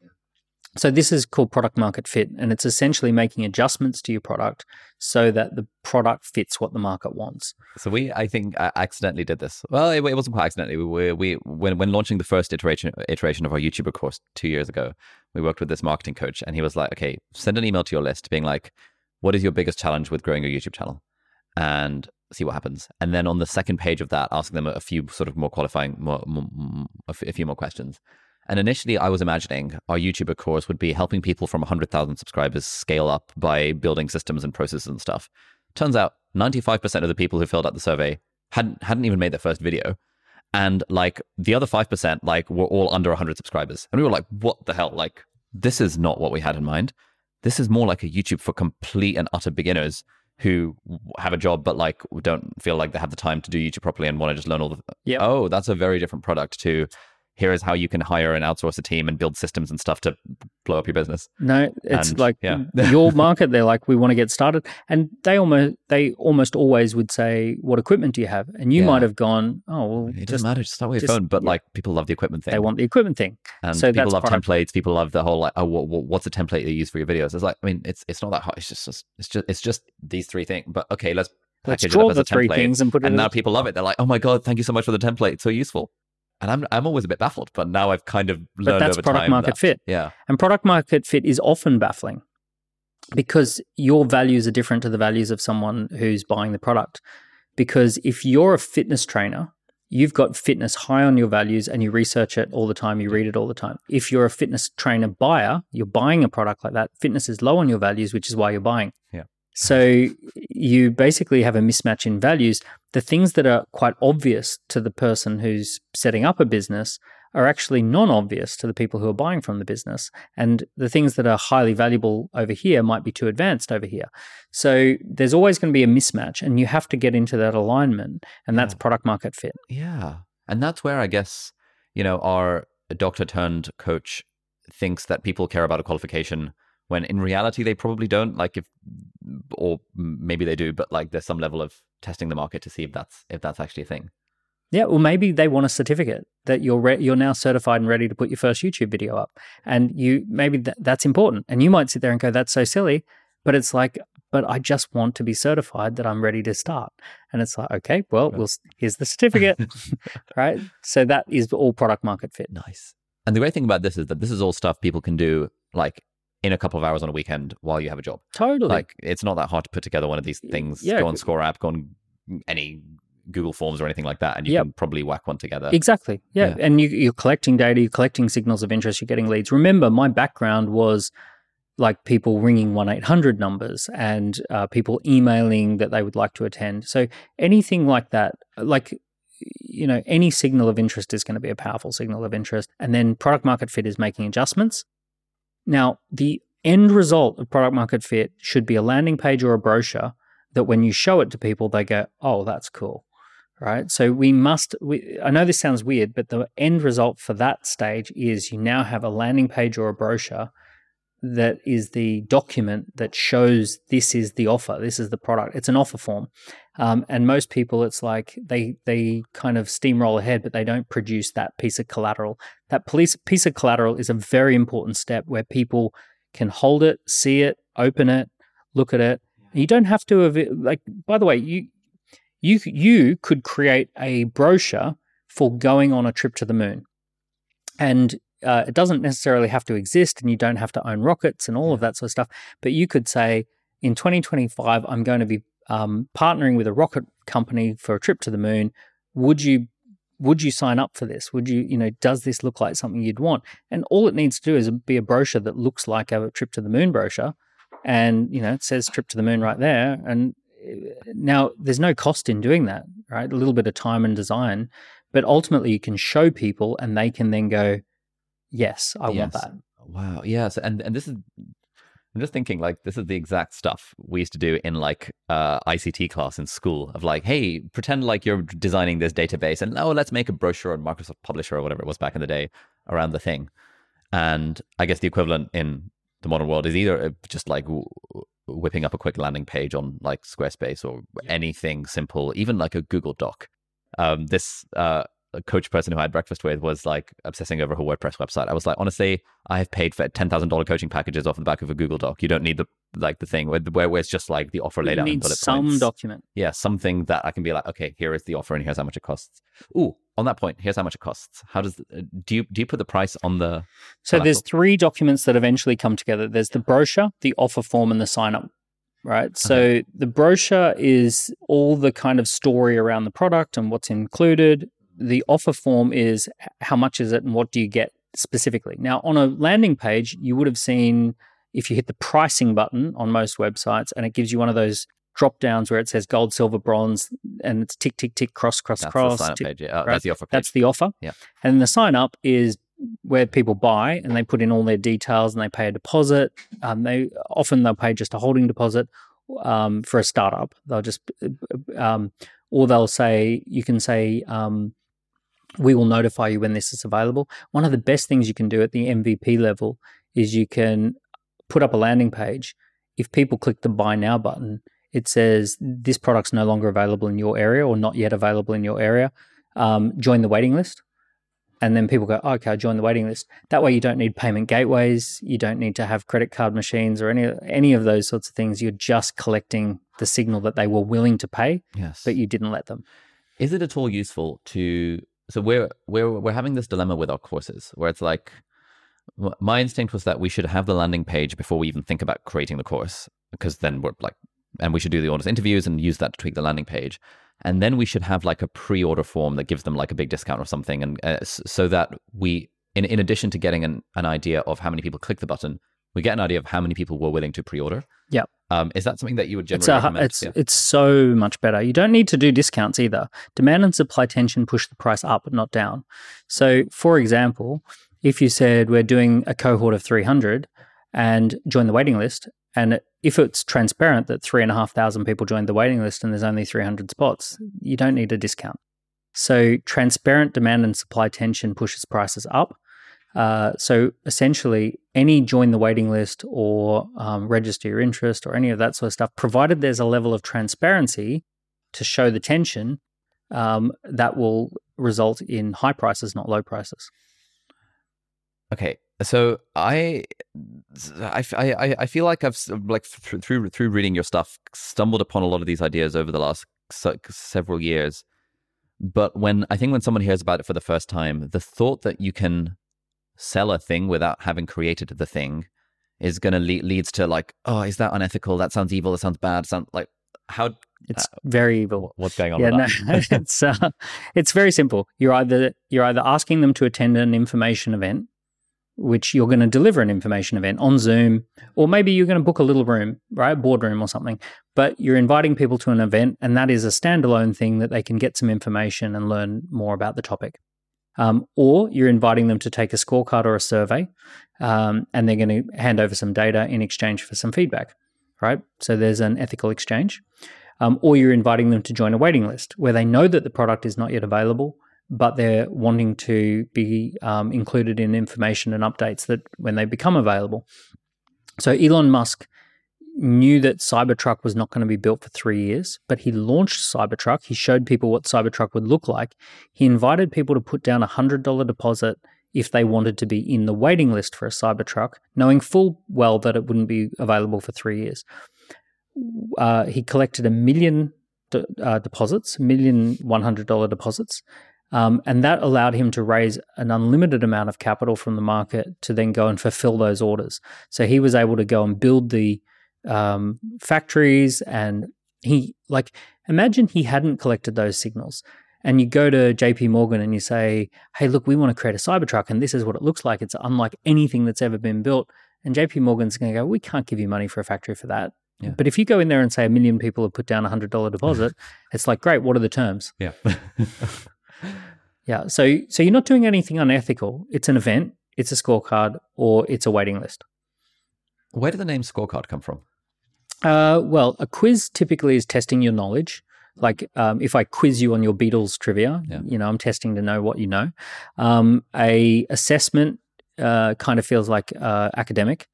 So this is called product market fit, and it's essentially making adjustments to your product so that the product fits what the market wants. So we, I think, I accidentally did this. Well, it, it wasn't quite accidentally. We, were, we, when when launching the first iteration iteration of our YouTuber course two years ago, we worked with this marketing coach, and he was like, "Okay, send an email to your list, being like, what is your biggest challenge with growing your YouTube channel?" And see what happens. And then on the second page of that, asking them a few sort of more qualifying, more, more a few more questions. And initially, I was imagining our YouTuber course would be helping people from 100,000 subscribers scale up by building systems and processes and stuff. Turns out 95% of the people who filled out the survey hadn't, hadn't even made their first video. And like the other 5%, like were all under 100 subscribers. And we were like, what the hell? Like, this is not what we had in mind. This is more like a YouTube for complete and utter beginners who have a job but like don't feel like they have the time to do YouTube properly and want to just learn all the. Yeah. Oh, that's a very different product to here is how you can hire and outsource a team and build systems and stuff to blow up your business. No, it's and, like yeah. your market. They're like, we want to get started, and they almost they almost always would say, "What equipment do you have?" And you yeah. might have gone, "Oh, well, it just, doesn't matter. Just start with your phone." But yeah. like, people love the equipment thing. They want the equipment thing, and so people love templates. People love the whole like, oh, what, what's a template you use for your videos? It's like, I mean, it's it's not that hard. It's just it's just it's just these three things. But okay, let's Let's draw the three things and put it. And now people love it. They're like, "Oh my god, thank you so much for the template. It's so useful." And I'm I'm always a bit baffled, but now I've kind of learned but that's over product time market that, fit. Yeah, and product market fit is often baffling because your values are different to the values of someone who's buying the product. Because if you're a fitness trainer, you've got fitness high on your values and you research it all the time, you read it all the time. If you're a fitness trainer buyer, you're buying a product like that, fitness is low on your values, which is why you're buying. Yeah. So you basically have a mismatch in values. The things that are quite obvious to the person who's setting up a business are actually non obvious to the people who are buying from the business. And the things that are highly valuable over here might be too advanced over here. So there's always going to be a mismatch, and you have to get into that alignment. And that's yeah. product market fit. Yeah. And that's where I guess, you know, our doctor turned coach thinks that people care about a qualification when in reality they probably don't like if or maybe they do but like there's some level of testing the market to see if that's if that's actually a thing. Yeah well maybe they want a certificate that you're re- you're now certified and ready to put your first youtube video up. And you maybe th- that's important. And you might sit there and go that's so silly but it's like but i just want to be certified that i'm ready to start. And it's like okay well we'll here's the certificate. Right? So that is all product market fit. Nice. And the great thing about this is that this is all stuff people can do like in a couple of hours on a weekend while you have a job. Totally. Like it's not that hard to put together one of these things. Yeah. Go on Score app, go on any Google Forms or anything like that, and you yep. can probably whack one together. Exactly. Yeah. yeah. And you, are collecting data, you're collecting signals of interest, you're getting leads. Remember, my background was like people ringing 1 800 numbers and uh, people emailing that they would like to attend. So anything like that, like, you know, any signal of interest is going to be a powerful signal of interest. And then product market fit is making adjustments now, the end result of product market fit should be a landing page or a brochure that when you show it to people, they go, oh, that's cool. Right. So we must, we, I know this sounds weird, but the end result for that stage is you now have a landing page or a brochure that is the document that shows this is the offer, this is the product. It's an offer form. Um, and most people, it's like they they kind of steamroll ahead, but they don't produce that piece of collateral. That police, piece of collateral is a very important step where people can hold it, see it, open it, look at it, you don't have to have like. By the way, you you you could create a brochure for going on a trip to the moon, and uh, it doesn't necessarily have to exist, and you don't have to own rockets and all of that sort of stuff. But you could say, in 2025, I'm going to be um, partnering with a rocket company for a trip to the moon. Would you would you sign up for this? Would you, you know, does this look like something you'd want? And all it needs to do is be a brochure that looks like a trip to the moon brochure and you know it says trip to the moon right there and uh, now there's no cost in doing that right a little bit of time and design but ultimately you can show people and they can then go yes i yes. want that wow yes and and this is i'm just thinking like this is the exact stuff we used to do in like uh, ict class in school of like hey pretend like you're designing this database and oh let's make a brochure on microsoft publisher or whatever it was back in the day around the thing and i guess the equivalent in the modern world is either uh, just like whipping up a quick landing page on like Squarespace or yeah. anything simple, even like a Google Doc. Um, this uh, coach person who I had breakfast with was like obsessing over her WordPress website. I was like, honestly, I have paid for ten thousand dollar coaching packages off the back of a Google Doc. You don't need the like the thing where, where it's just like the offer laid out. Need some points. document. Yeah, something that I can be like, okay, here is the offer, and here's how much it costs. Ooh, on that point, here's how much it costs. How does uh, do you do you put the price on the? So there's three documents that eventually come together. There's the brochure, the offer form, and the sign up. Right. So okay. the brochure is all the kind of story around the product and what's included. The offer form is how much is it and what do you get specifically. Now, on a landing page, you would have seen if you hit the pricing button on most websites and it gives you one of those drop downs where it says gold, silver, bronze, and it's tick, tick, tick, cross, cross, that's cross. The sign up tick, page. Yeah. Oh, right? That's the offer. Page. That's the offer. Yeah. And the sign up is where people buy and they put in all their details and they pay a deposit. Um, they often they'll pay just a holding deposit um, for a startup. They'll just um, or they'll say you can say um, we will notify you when this is available. One of the best things you can do at the MVP level is you can put up a landing page. If people click the buy now button, it says this product's no longer available in your area or not yet available in your area. Um, join the waiting list. And then people go, oh, okay, I'll join the waiting list. That way, you don't need payment gateways. You don't need to have credit card machines or any any of those sorts of things. You're just collecting the signal that they were willing to pay, yes. but you didn't let them. Is it at all useful to so we're we're we're having this dilemma with our courses where it's like my instinct was that we should have the landing page before we even think about creating the course because then we're like and we should do the audience interviews and use that to tweak the landing page. And then we should have like a pre-order form that gives them like a big discount or something and uh, so that we in, in addition to getting an, an idea of how many people click the button we get an idea of how many people were willing to pre-order yeah um, is that something that you would generally it's, recommend? It's, yeah. it's so much better. You don't need to do discounts either. Demand and supply tension push the price up, not down. So, for example, if you said we're doing a cohort of 300 and join the waiting list, and if it's transparent that three and a half thousand people joined the waiting list and there's only 300 spots, you don't need a discount. So, transparent demand and supply tension pushes prices up. Uh, so essentially, any join the waiting list or um, register your interest or any of that sort of stuff, provided there's a level of transparency to show the tension, um, that will result in high prices, not low prices. Okay, so I, I, I, I feel like I've like through through reading your stuff stumbled upon a lot of these ideas over the last several years. But when I think when someone hears about it for the first time, the thought that you can sell a thing without having created the thing is going to lead leads to like, oh, is that unethical? That sounds evil. That sounds bad. Sound like how it's uh, very evil. What's going on? Yeah, no, it's uh, it's very simple. You're either you're either asking them to attend an information event, which you're going to deliver an information event on Zoom, or maybe you're going to book a little room, right, boardroom or something. But you're inviting people to an event, and that is a standalone thing that they can get some information and learn more about the topic. Um, or you're inviting them to take a scorecard or a survey, um, and they're going to hand over some data in exchange for some feedback, right? So there's an ethical exchange. Um, or you're inviting them to join a waiting list where they know that the product is not yet available, but they're wanting to be um, included in information and updates that when they become available. So Elon Musk knew that Cybertruck was not going to be built for three years, but he launched Cybertruck. He showed people what Cybertruck would look like. He invited people to put down a $100 deposit if they wanted to be in the waiting list for a Cybertruck, knowing full well that it wouldn't be available for three years. Uh, he collected a million de- uh, deposits, million $100 deposits. Um, and that allowed him to raise an unlimited amount of capital from the market to then go and fulfill those orders. So he was able to go and build the um, factories and he like imagine he hadn't collected those signals and you go to JP Morgan and you say, "Hey, look, we want to create a Cybertruck and this is what it looks like. It's unlike anything that's ever been built." And JP Morgan's going to go, "We can't give you money for a factory for that." Yeah. But if you go in there and say a million people have put down a hundred dollar deposit, it's like, great. What are the terms? Yeah, yeah. So, so you're not doing anything unethical. It's an event. It's a scorecard, or it's a waiting list. Where did the name scorecard come from? Uh, well, a quiz typically is testing your knowledge. Like um, if I quiz you on your Beatles trivia, yeah. you know, I'm testing to know what you know. Um, a assessment uh, kind of feels like uh, academic.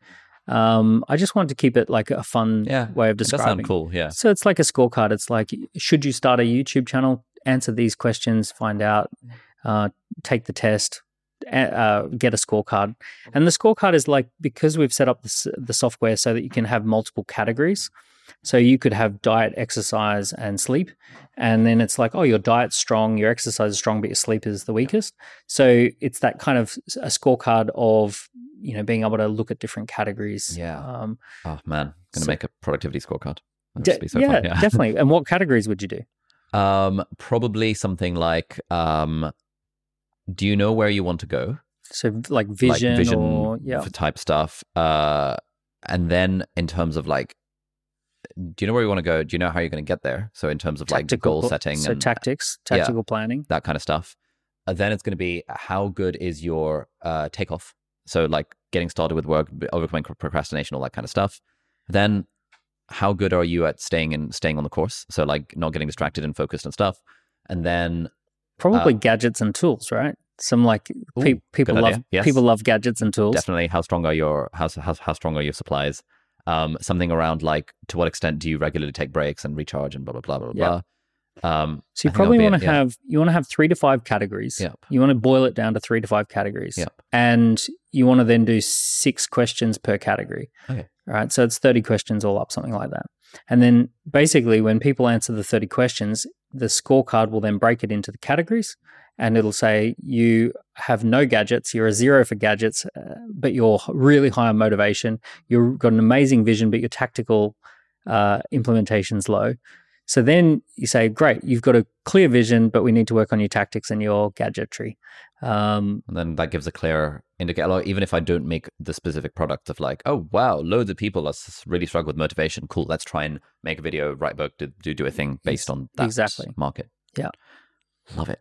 Um, I just wanted to keep it like a fun yeah, way of describing. That sound cool, yeah. So it's like a scorecard. It's like, should you start a YouTube channel? Answer these questions, find out, uh, take the test, uh, get a scorecard. And the scorecard is like because we've set up this, the software so that you can have multiple categories. So you could have diet, exercise, and sleep. And then it's like, oh, your diet's strong, your exercise is strong, but your sleep is the weakest. So it's that kind of a scorecard of, you know, being able to look at different categories. Yeah. Um, oh, man. Going to so, make a productivity scorecard. De- so yeah, yeah. definitely. And what categories would you do? Um, probably something like um, do you know where you want to go? So like vision, like vision or yeah. type stuff. Uh, and then in terms of like, do you know where you want to go? Do you know how you're going to get there? So in terms of tactical, like goal setting, so and, tactics, tactical yeah, planning, that kind of stuff. Uh, then it's going to be how good is your uh, takeoff? So like getting started with work, overcoming procrastination, all that kind of stuff. Then how good are you at staying and staying on the course? So like not getting distracted and focused and stuff. And then Probably uh, gadgets and tools, right? Some like ooh, people love yes. people love gadgets and tools. Definitely. How strong are your how how, how strong are your supplies? Um, something around like to what extent do you regularly take breaks and recharge and blah blah blah blah blah. Um, so you probably want to yeah. have you want to have three to five categories. Yep. You want to boil it down to three to five categories. Yep. And you want to then do six questions per category. Okay. Right. So it's 30 questions all up, something like that. And then basically when people answer the 30 questions, the scorecard will then break it into the categories and it'll say you have no gadgets, you're a zero for gadgets, uh, but you're really high on motivation. You've got an amazing vision, but your tactical uh, implementation's low. So then you say, great, you've got a clear vision, but we need to work on your tactics and your gadgetry. Um, and then that gives a clear indicator. Even if I don't make the specific product of like, oh wow, loads of people are really struggle with motivation. Cool, let's try and make a video, write a book, do do, do a thing based on that exactly. market. Yeah, love it.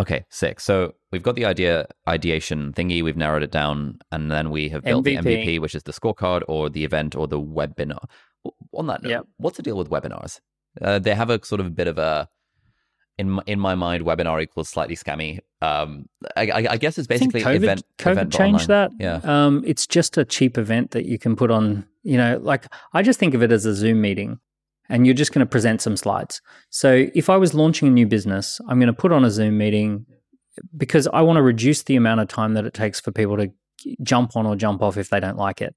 Okay, sick. So we've got the idea ideation thingy. We've narrowed it down, and then we have built MVP. the MVP, which is the scorecard or the event or the webinar. On that note, yep. what's the deal with webinars? Uh, they have a sort of a bit of a in my, in my mind, webinar equals slightly scammy. Um, I, I, guess it's basically COVID, event. COVID event changed that. Yeah, um, it's just a cheap event that you can put on. You know, like I just think of it as a Zoom meeting, and you're just going to present some slides. So if I was launching a new business, I'm going to put on a Zoom meeting because I want to reduce the amount of time that it takes for people to jump on or jump off if they don't like it.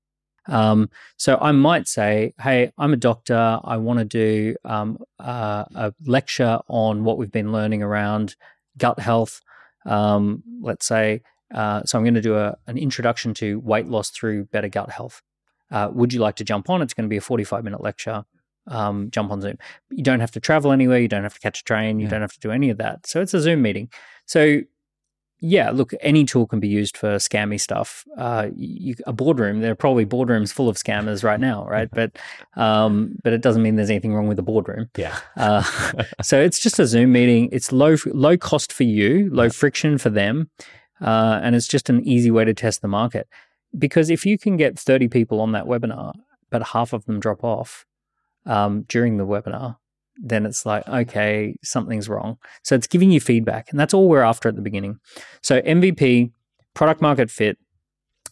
Um, so I might say, hey, I'm a doctor. I want to do um, uh, a lecture on what we've been learning around gut health. Um, let's say, uh, so I'm going to do a, an introduction to weight loss through better gut health. Uh, would you like to jump on? It's going to be a 45 minute lecture. Um, jump on Zoom. You don't have to travel anywhere. You don't have to catch a train. You yeah. don't have to do any of that. So it's a Zoom meeting. So yeah, look, any tool can be used for scammy stuff. Uh, you, a boardroom, there are probably boardrooms full of scammers right now, right? But um, but it doesn't mean there's anything wrong with the boardroom. Yeah. Uh, so it's just a Zoom meeting. It's low low cost for you, low friction for them, uh, and it's just an easy way to test the market. Because if you can get 30 people on that webinar, but half of them drop off um, during the webinar, then it's like, okay, something's wrong. So it's giving you feedback. And that's all we're after at the beginning. So MVP, product market fit.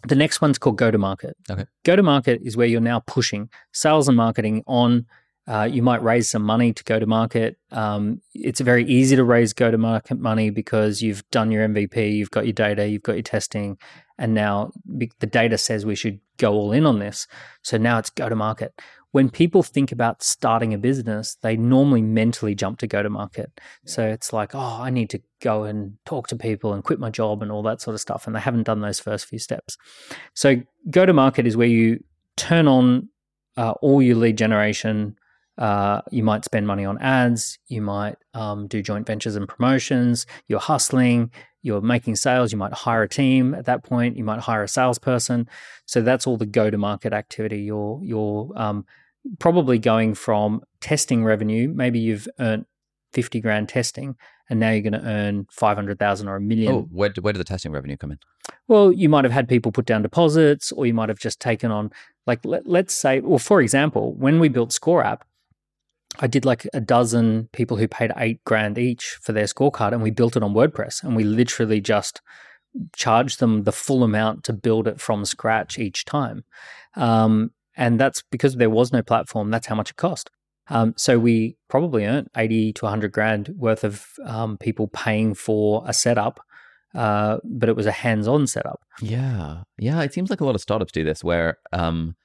The next one's called go to market. Okay. Go to market is where you're now pushing sales and marketing on. Uh, you might raise some money to go to market. Um, it's very easy to raise go to market money because you've done your MVP, you've got your data, you've got your testing, and now the data says we should go all in on this. So now it's go to market when people think about starting a business, they normally mentally jump to go to market. So it's like, oh, I need to go and talk to people and quit my job and all that sort of stuff. And they haven't done those first few steps. So go to market is where you turn on uh, all your lead generation. Uh, you might spend money on ads. You might um, do joint ventures and promotions. You're hustling. You're making sales. You might hire a team at that point. You might hire a salesperson. So that's all the go to market activity. You're you're um, probably going from testing revenue, maybe you've earned 50 grand testing and now you're going to earn 500,000 or a million. Oh, where, where did the testing revenue come in? Well, you might have had people put down deposits or you might have just taken on, like, let, let's say, well, for example, when we built Score App, I did like a dozen people who paid eight grand each for their scorecard and we built it on WordPress and we literally just charged them the full amount to build it from scratch each time. Um, and that's because there was no platform, that's how much it cost. Um, so we probably earned 80 to 100 grand worth of um, people paying for a setup, uh, but it was a hands on setup. Yeah. Yeah. It seems like a lot of startups do this where um,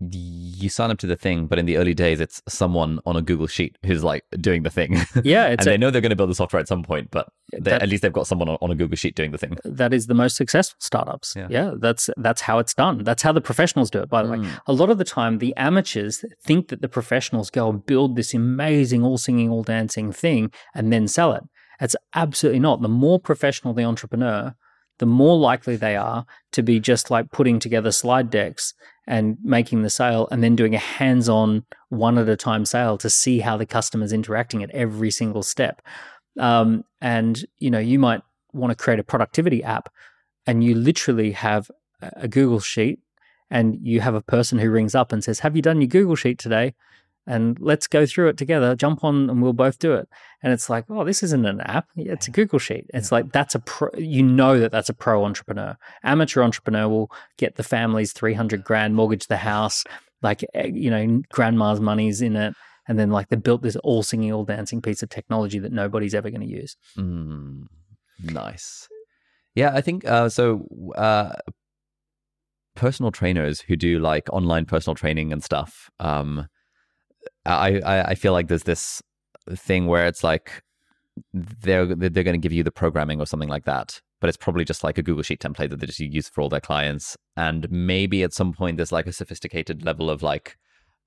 you sign up to the thing, but in the early days, it's someone on a Google Sheet who's like doing the thing. Yeah, and a, they know they're going to build the software at some point, but that, at least they've got someone on, on, a Google Sheet doing the thing. That is the most successful startups. Yeah. yeah, that's that's how it's done. That's how the professionals do it. By the mm. way, a lot of the time, the amateurs think that the professionals go and build this amazing, all singing, all dancing thing and then sell it. It's absolutely not. The more professional the entrepreneur, the more likely they are to be just like putting together slide decks and making the sale and then doing a hands on one at a time sale to see how the customer's interacting at every single step. Um, and, you know, you might want to create a productivity app and you literally have a Google sheet and you have a person who rings up and says, Have you done your Google sheet today? And let's go through it together. Jump on and we'll both do it. And it's like, oh, this isn't an app. It's a Google sheet. It's like, that's a pro, you know that that's a pro entrepreneur. Amateur entrepreneur will get the family's 300 grand, mortgage the house, like, eh, you know, grandma's money's in it. And then like they built this all singing, all dancing piece of technology that nobody's ever going to use. Mm, nice. Yeah, I think uh, so. Uh, personal trainers who do like online personal training and stuff. Um, I, I, I feel like there's this thing where it's like they're they're going to give you the programming or something like that, but it's probably just like a Google Sheet template that they just use for all their clients. And maybe at some point there's like a sophisticated level of like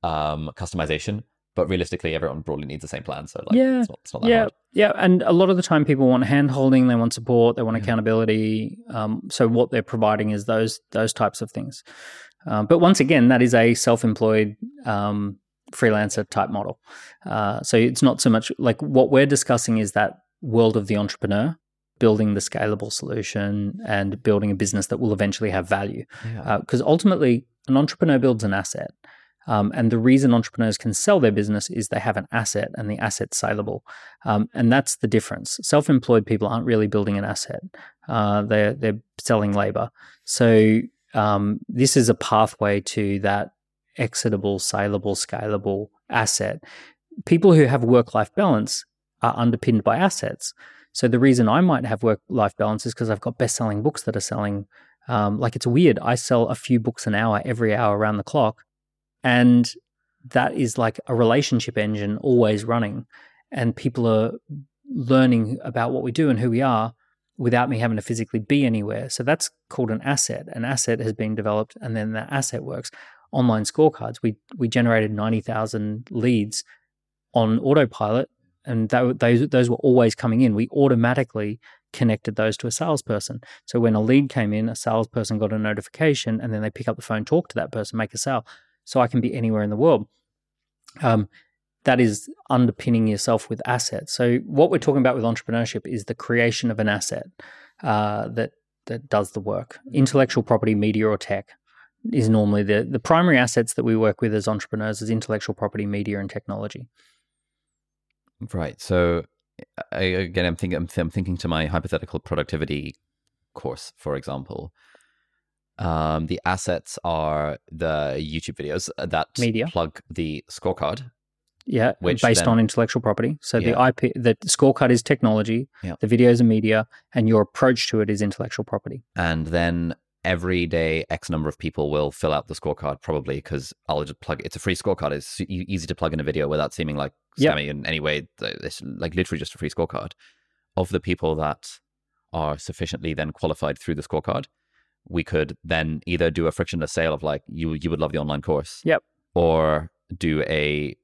um, customization, but realistically, everyone broadly needs the same plan. So like, yeah, it's not, it's not yeah, hard. yeah. And a lot of the time, people want hand holding, they want support, they want yeah. accountability. Um, so what they're providing is those those types of things. Um, but once again, that is a self-employed um, freelancer type model. Uh, so it's not so much like what we're discussing is that world of the entrepreneur building the scalable solution and building a business that will eventually have value. Because yeah. uh, ultimately, an entrepreneur builds an asset. Um, and the reason entrepreneurs can sell their business is they have an asset and the asset's saleable. Um, and that's the difference. Self employed people aren't really building an asset, uh, they're, they're selling labor. So um, this is a pathway to that exitable, saleable, scalable asset. People who have work life balance are underpinned by assets. So the reason I might have work life balance is because I've got best selling books that are selling. Um, like it's weird. I sell a few books an hour every hour around the clock. And that is like a relationship engine always running. And people are learning about what we do and who we are without me having to physically be anywhere. So that's called an asset. An asset has been developed and then that asset works online scorecards. We we generated ninety thousand leads on autopilot, and that, those those were always coming in. We automatically connected those to a salesperson. So when a lead came in, a salesperson got a notification and then they pick up the phone, talk to that person, make a sale. So I can be anywhere in the world. Um, that is underpinning yourself with assets. So what we're talking about with entrepreneurship is the creation of an asset uh, that that does the work. Intellectual property, media, or tech is normally the the primary assets that we work with as entrepreneurs is intellectual property, media, and technology. Right. So I, again, I'm thinking I'm, thinking to my hypothetical productivity course, for example. Um, the assets are the YouTube videos that media plug the scorecard yeah, Which based then, on intellectual property. So yeah. the IP, the scorecard is technology, yeah. the videos are media, and your approach to it is intellectual property. And then every day, X number of people will fill out the scorecard, probably because I'll just plug. It's a free scorecard. It's easy to plug in a video without seeming like scammy yep. in any way. It's like literally just a free scorecard. Of the people that are sufficiently then qualified through the scorecard, we could then either do a frictionless sale of like you you would love the online course. Yep. Or do a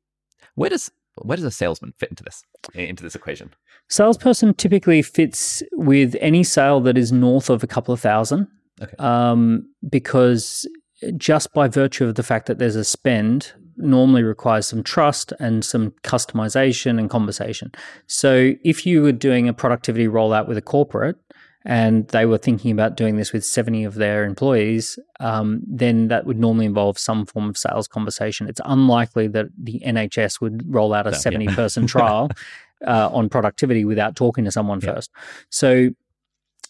where does where does a salesman fit into this into this equation? Salesperson typically fits with any sale that is north of a couple of thousand. Okay. Um, because just by virtue of the fact that there's a spend, normally requires some trust and some customization and conversation. So if you were doing a productivity rollout with a corporate, and they were thinking about doing this with 70 of their employees, um, then that would normally involve some form of sales conversation. It's unlikely that the NHS would roll out a 70 person trial uh, on productivity without talking to someone yeah. first. So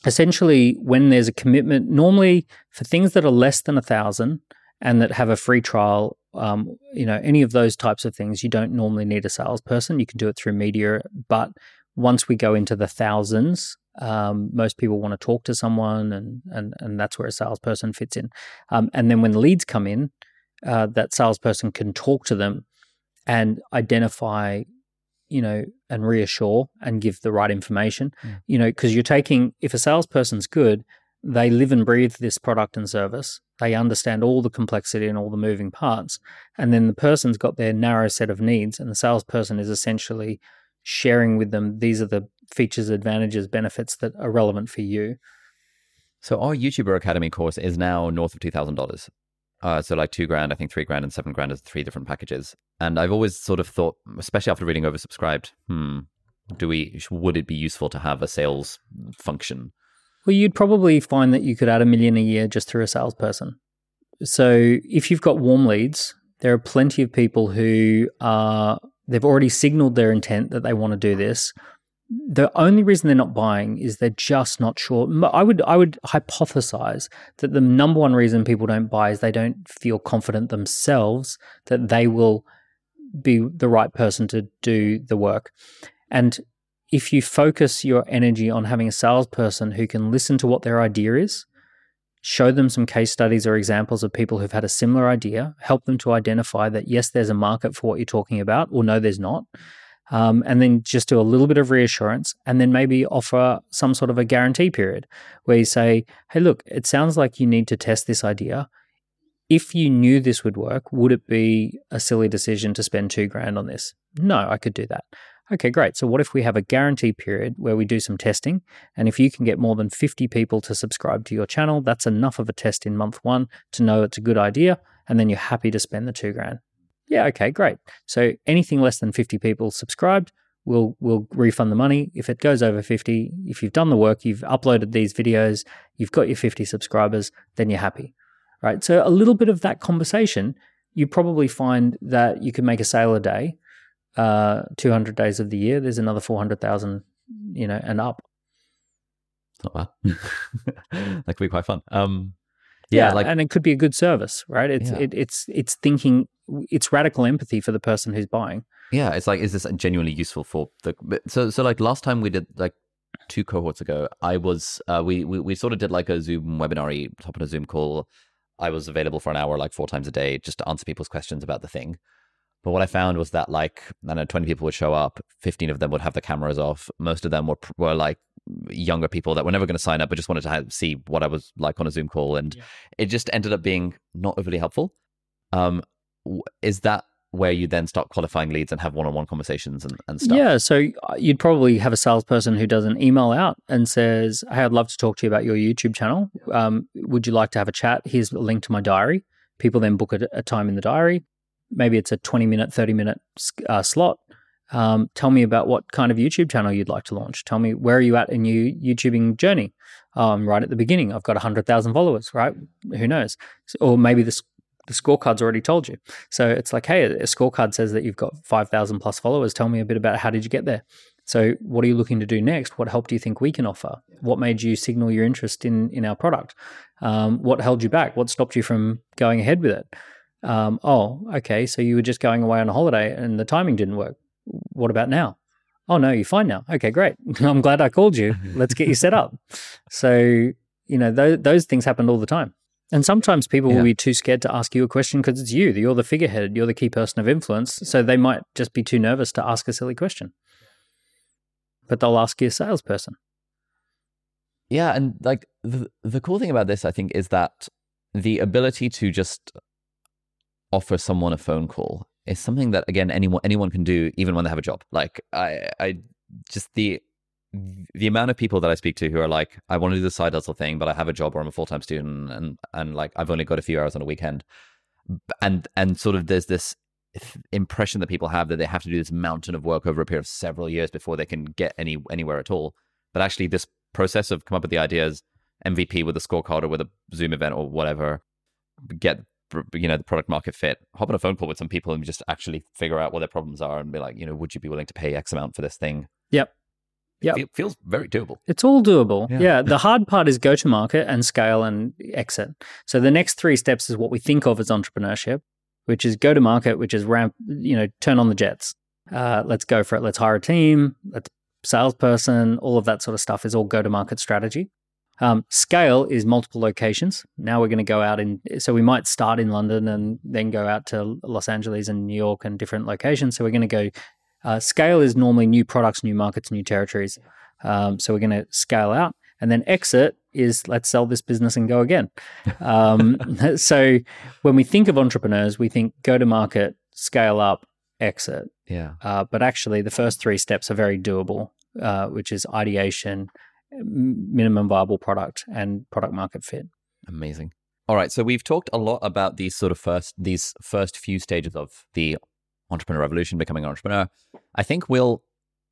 essentially, when there's a commitment, normally for things that are less than a thousand and that have a free trial, um, you know, any of those types of things, you don't normally need a salesperson. You can do it through media, but once we go into the thousands, um, most people want to talk to someone, and and and that's where a salesperson fits in. Um, and then when leads come in, uh, that salesperson can talk to them and identify, you know, and reassure and give the right information. Mm. You know, because you're taking if a salesperson's good, they live and breathe this product and service. They understand all the complexity and all the moving parts. And then the person's got their narrow set of needs, and the salesperson is essentially sharing with them these are the features, advantages, benefits that are relevant for you. So our YouTuber Academy course is now north of two thousand dollars. Uh, so like two grand, I think three grand and seven grand is three different packages. And I've always sort of thought, especially after reading Oversubscribed, hmm, do we would it be useful to have a sales function? Well, you'd probably find that you could add a million a year just through a salesperson. So if you've got warm leads, there are plenty of people who are They've already signaled their intent that they want to do this. The only reason they're not buying is they're just not sure. I would I would hypothesize that the number one reason people don't buy is they don't feel confident themselves that they will be the right person to do the work. And if you focus your energy on having a salesperson who can listen to what their idea is, show them some case studies or examples of people who've had a similar idea, help them to identify that yes, there's a market for what you're talking about, or no, there's not. Um, and then just do a little bit of reassurance and then maybe offer some sort of a guarantee period where you say, hey, look, it sounds like you need to test this idea. If you knew this would work, would it be a silly decision to spend two grand on this? No, I could do that. Okay, great. So, what if we have a guarantee period where we do some testing? And if you can get more than 50 people to subscribe to your channel, that's enough of a test in month one to know it's a good idea. And then you're happy to spend the two grand. Yeah, okay, great. So, anything less than 50 people subscribed, we'll, we'll refund the money. If it goes over 50, if you've done the work, you've uploaded these videos, you've got your 50 subscribers, then you're happy. Right. So, a little bit of that conversation, you probably find that you can make a sale a day uh, 200 days of the year, there's another 400,000, you know, and up. Not bad. that could be quite fun. Um, yeah, yeah, like, and it could be a good service, right? It's yeah. it, it's it's thinking, it's radical empathy for the person who's buying. Yeah, it's like, is this genuinely useful for the? So so like last time we did like two cohorts ago, I was uh, we, we we sort of did like a Zoom webinar, top on a Zoom call. I was available for an hour, like four times a day, just to answer people's questions about the thing. But what I found was that like I don't know, twenty people would show up, fifteen of them would have the cameras off. Most of them were were like younger people that were never going to sign up, but just wanted to have, see what I was like on a Zoom call, and yeah. it just ended up being not overly helpful. Um, is that where you then start qualifying leads and have one-on-one conversations and, and stuff? Yeah, so uh, you'd probably have a salesperson who does an email out and says, "Hey, I'd love to talk to you about your YouTube channel. Um, would you like to have a chat? Here's a link to my diary." People then book a, a time in the diary. Maybe it's a 20 minute, 30 minute uh, slot. Um, tell me about what kind of YouTube channel you'd like to launch. Tell me where are you at in your YouTubing journey? Um, right at the beginning, I've got 100,000 followers, right? Who knows? Or maybe the, the scorecard's already told you. So it's like, hey, a scorecard says that you've got 5,000 plus followers. Tell me a bit about how did you get there? So what are you looking to do next? What help do you think we can offer? What made you signal your interest in, in our product? Um, what held you back? What stopped you from going ahead with it? Um, oh, okay. So you were just going away on a holiday and the timing didn't work what about now? Oh, no, you're fine now. Okay, great. I'm glad I called you. Let's get you set up. So, you know, those, those things happen all the time. And sometimes people yeah. will be too scared to ask you a question because it's you. You're the figurehead. You're the key person of influence. So they might just be too nervous to ask a silly question. But they'll ask you a salesperson. Yeah, and like the the cool thing about this, I think, is that the ability to just offer someone a phone call is something that again anyone anyone can do even when they have a job. Like I I just the the amount of people that I speak to who are like, I want to do the side hustle thing, but I have a job or I'm a full time student and and like I've only got a few hours on a weekend. And and sort of there's this impression that people have that they have to do this mountain of work over a period of several years before they can get any anywhere at all. But actually this process of come up with the ideas, MVP with a scorecard or with a Zoom event or whatever, get you know the product market fit hop on a phone call with some people and just actually figure out what their problems are and be like you know would you be willing to pay x amount for this thing yep yeah it feels very doable it's all doable yeah. yeah. the hard part is go to market and scale and exit so the next three steps is what we think of as entrepreneurship which is go to market which is ramp you know turn on the jets uh, let's go for it let's hire a team let's salesperson all of that sort of stuff is all go to market strategy um, scale is multiple locations. Now we're going to go out in, so we might start in London and then go out to Los Angeles and New York and different locations. So we're going to go, uh, scale is normally new products, new markets, new territories. Um, so we're going to scale out. And then exit is let's sell this business and go again. Um, so when we think of entrepreneurs, we think go to market, scale up, exit. Yeah. Uh, but actually, the first three steps are very doable, uh, which is ideation, minimum viable product and product market fit. Amazing. All right, so we've talked a lot about these sort of first these first few stages of the entrepreneur revolution, becoming an entrepreneur. I think we'll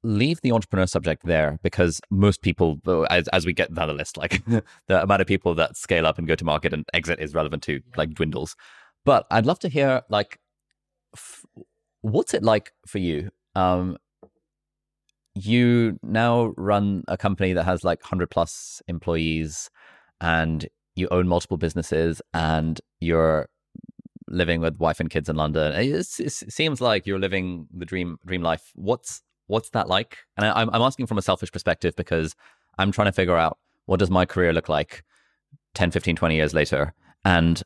leave the entrepreneur subject there because most people, as, as we get down the list, like the amount of people that scale up and go to market and exit is relevant to like dwindles. But I'd love to hear like, f- what's it like for you? Um, you now run a company that has like 100 plus employees and you own multiple businesses and you're living with wife and kids in London. it seems like you're living the dream dream life. What's what's that like? And I, I'm asking from a selfish perspective because I'm trying to figure out what does my career look like 10, 15, 20 years later. And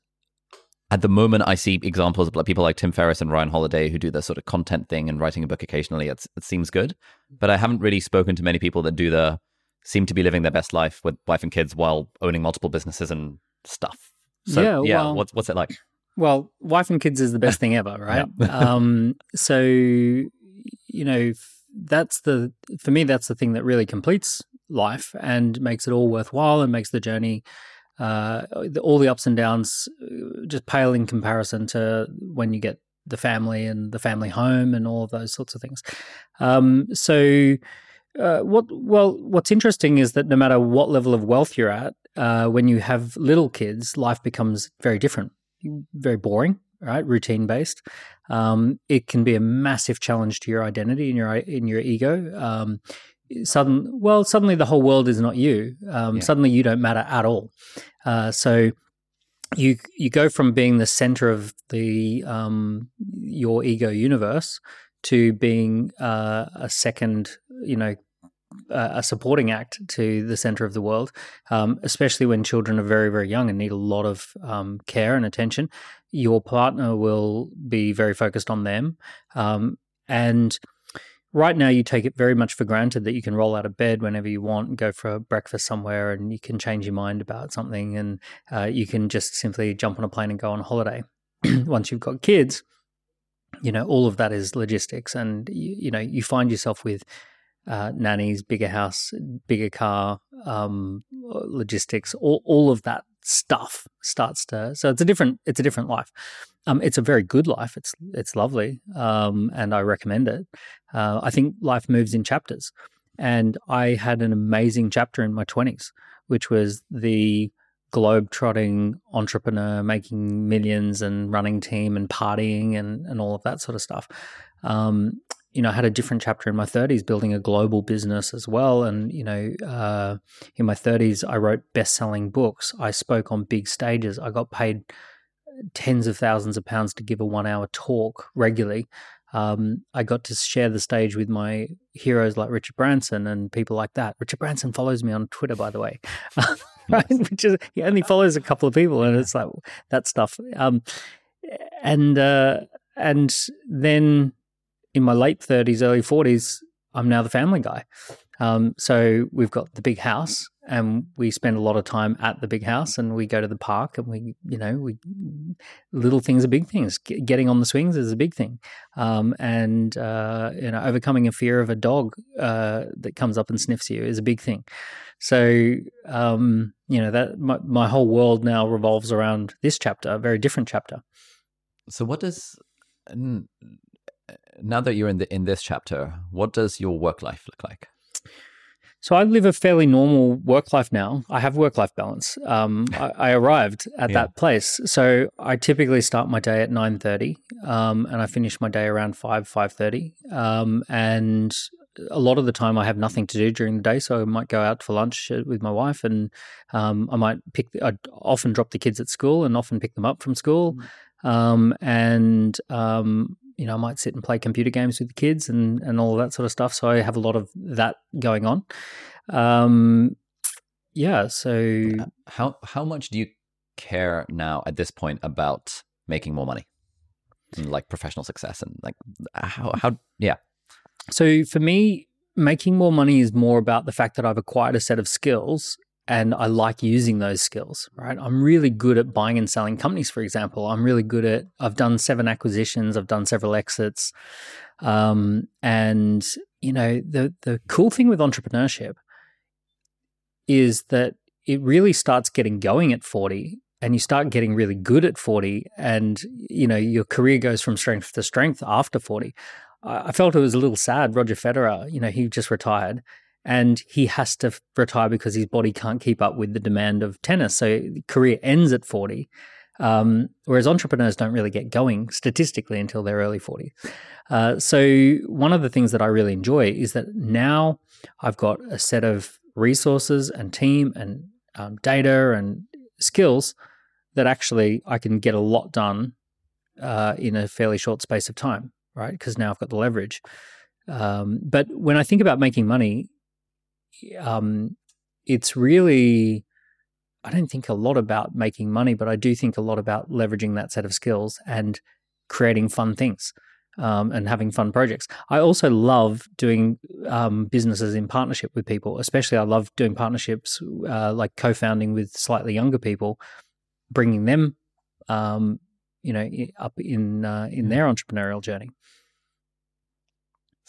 at the moment, I see examples of people like Tim Ferriss and Ryan Holiday who do the sort of content thing and writing a book occasionally. It's, it seems good, but I haven't really spoken to many people that do the seem to be living their best life with wife and kids while owning multiple businesses and stuff. So yeah, yeah well, what's what's it like? Well, wife and kids is the best thing ever, right? um, so you know that's the for me that's the thing that really completes life and makes it all worthwhile and makes the journey uh, all the ups and downs uh, just pale in comparison to when you get the family and the family home and all of those sorts of things. Um, so, uh, what well, what's interesting is that no matter what level of wealth you're at, uh, when you have little kids, life becomes very different, very boring, right? Routine based. Um, it can be a massive challenge to your identity and your in your ego. Um, sudden well suddenly the whole world is not you um, yeah. suddenly you don't matter at all uh, so you you go from being the center of the um, your ego universe to being uh, a second you know a supporting act to the center of the world, um, especially when children are very, very young and need a lot of um, care and attention. Your partner will be very focused on them. Um, and right now you take it very much for granted that you can roll out of bed whenever you want and go for breakfast somewhere and you can change your mind about something and uh, you can just simply jump on a plane and go on holiday once you've got kids you know, all of that is logistics, and you, you know, you find yourself with uh, nannies, bigger house, bigger car, um, logistics, all, all of that stuff starts to. So it's a different, it's a different life. Um, it's a very good life. It's it's lovely, um, and I recommend it. Uh, I think life moves in chapters, and I had an amazing chapter in my twenties, which was the globe-trotting entrepreneur making millions and running team and partying and, and all of that sort of stuff. Um, you know, I had a different chapter in my 30s building a global business as well. And, you know, uh, in my 30s, I wrote best selling books. I spoke on big stages. I got paid tens of thousands of pounds to give a one hour talk regularly. Um, I got to share the stage with my heroes like Richard Branson and people like that. Richard Branson follows me on Twitter, by the way. right? Which is he only follows a couple of people, and it's like that stuff. Um, and uh, and then in my late thirties, early forties, I'm now the family guy. Um, so we've got the big house, and we spend a lot of time at the big house, and we go to the park, and we, you know, we little things are big things. G- getting on the swings is a big thing, um, and uh, you know, overcoming a fear of a dog uh, that comes up and sniffs you is a big thing. So, um, you know, that my, my whole world now revolves around this chapter, a very different chapter. So, what does now that you're in the in this chapter, what does your work life look like? So I live a fairly normal work life now. I have work life balance. Um, I, I, arrived at yeah. that place, so I typically start my day at nine thirty, um, and I finish my day around five five thirty. Um, and a lot of the time I have nothing to do during the day, so I might go out for lunch uh, with my wife, and um, I might pick. I often drop the kids at school, and often pick them up from school, mm. um, and um, you know I might sit and play computer games with the kids and and all that sort of stuff. So I have a lot of that going on. Um, yeah. So how how much do you care now at this point about making more money, and like professional success, and like how how yeah so for me, making more money is more about the fact that I've acquired a set of skills and I like using those skills, right? I'm really good at buying and selling companies, for example. I'm really good at, I've done seven acquisitions, I've done several exits. Um, and, you know, the, the cool thing with entrepreneurship is that it really starts getting going at 40 and you start getting really good at 40 and you know your career goes from strength to strength after 40 I felt it was a little sad. Roger Federer, you know, he just retired and he has to retire because his body can't keep up with the demand of tennis. So career ends at 40. Um, whereas entrepreneurs don't really get going statistically until their early 40s. Uh, so, one of the things that I really enjoy is that now I've got a set of resources and team and um, data and skills that actually I can get a lot done uh, in a fairly short space of time right? Because now I've got the leverage. Um, but when I think about making money, um, it's really, I don't think a lot about making money, but I do think a lot about leveraging that set of skills and creating fun things. Um, and having fun projects. I also love doing um, businesses in partnership with people. Especially, I love doing partnerships uh, like co-founding with slightly younger people, bringing them um, you know up in uh, in their entrepreneurial journey.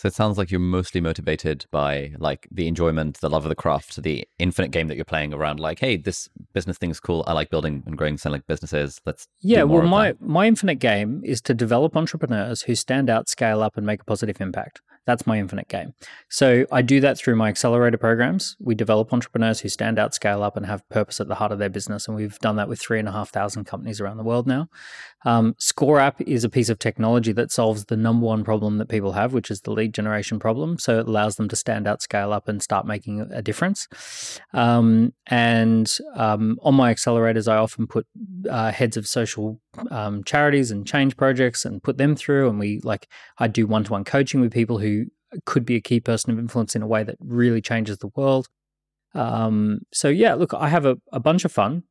So it sounds like you're mostly motivated by like the enjoyment, the love of the craft, the infinite game that you're playing around. Like, hey, this business thing's cool. I like building and growing selling businesses. Let's yeah. well, my my infinite game is to develop entrepreneurs who stand out, scale up, and make a positive impact. That's my infinite game. So I do that through my accelerator programs. We develop entrepreneurs who stand out, scale up, and have purpose at the heart of their business. And we've done that with three and a half thousand companies around the world now. Um, Score App is a piece of technology that solves the number one problem that people have, which is the lead generation problem. So it allows them to stand out, scale up, and start making a difference. Um, and um, on my accelerators, I often put uh, heads of social um, charities and change projects and put them through. And we like, I do one to one coaching with people who could be a key person of influence in a way that really changes the world. Um, so, yeah, look, I have a, a bunch of fun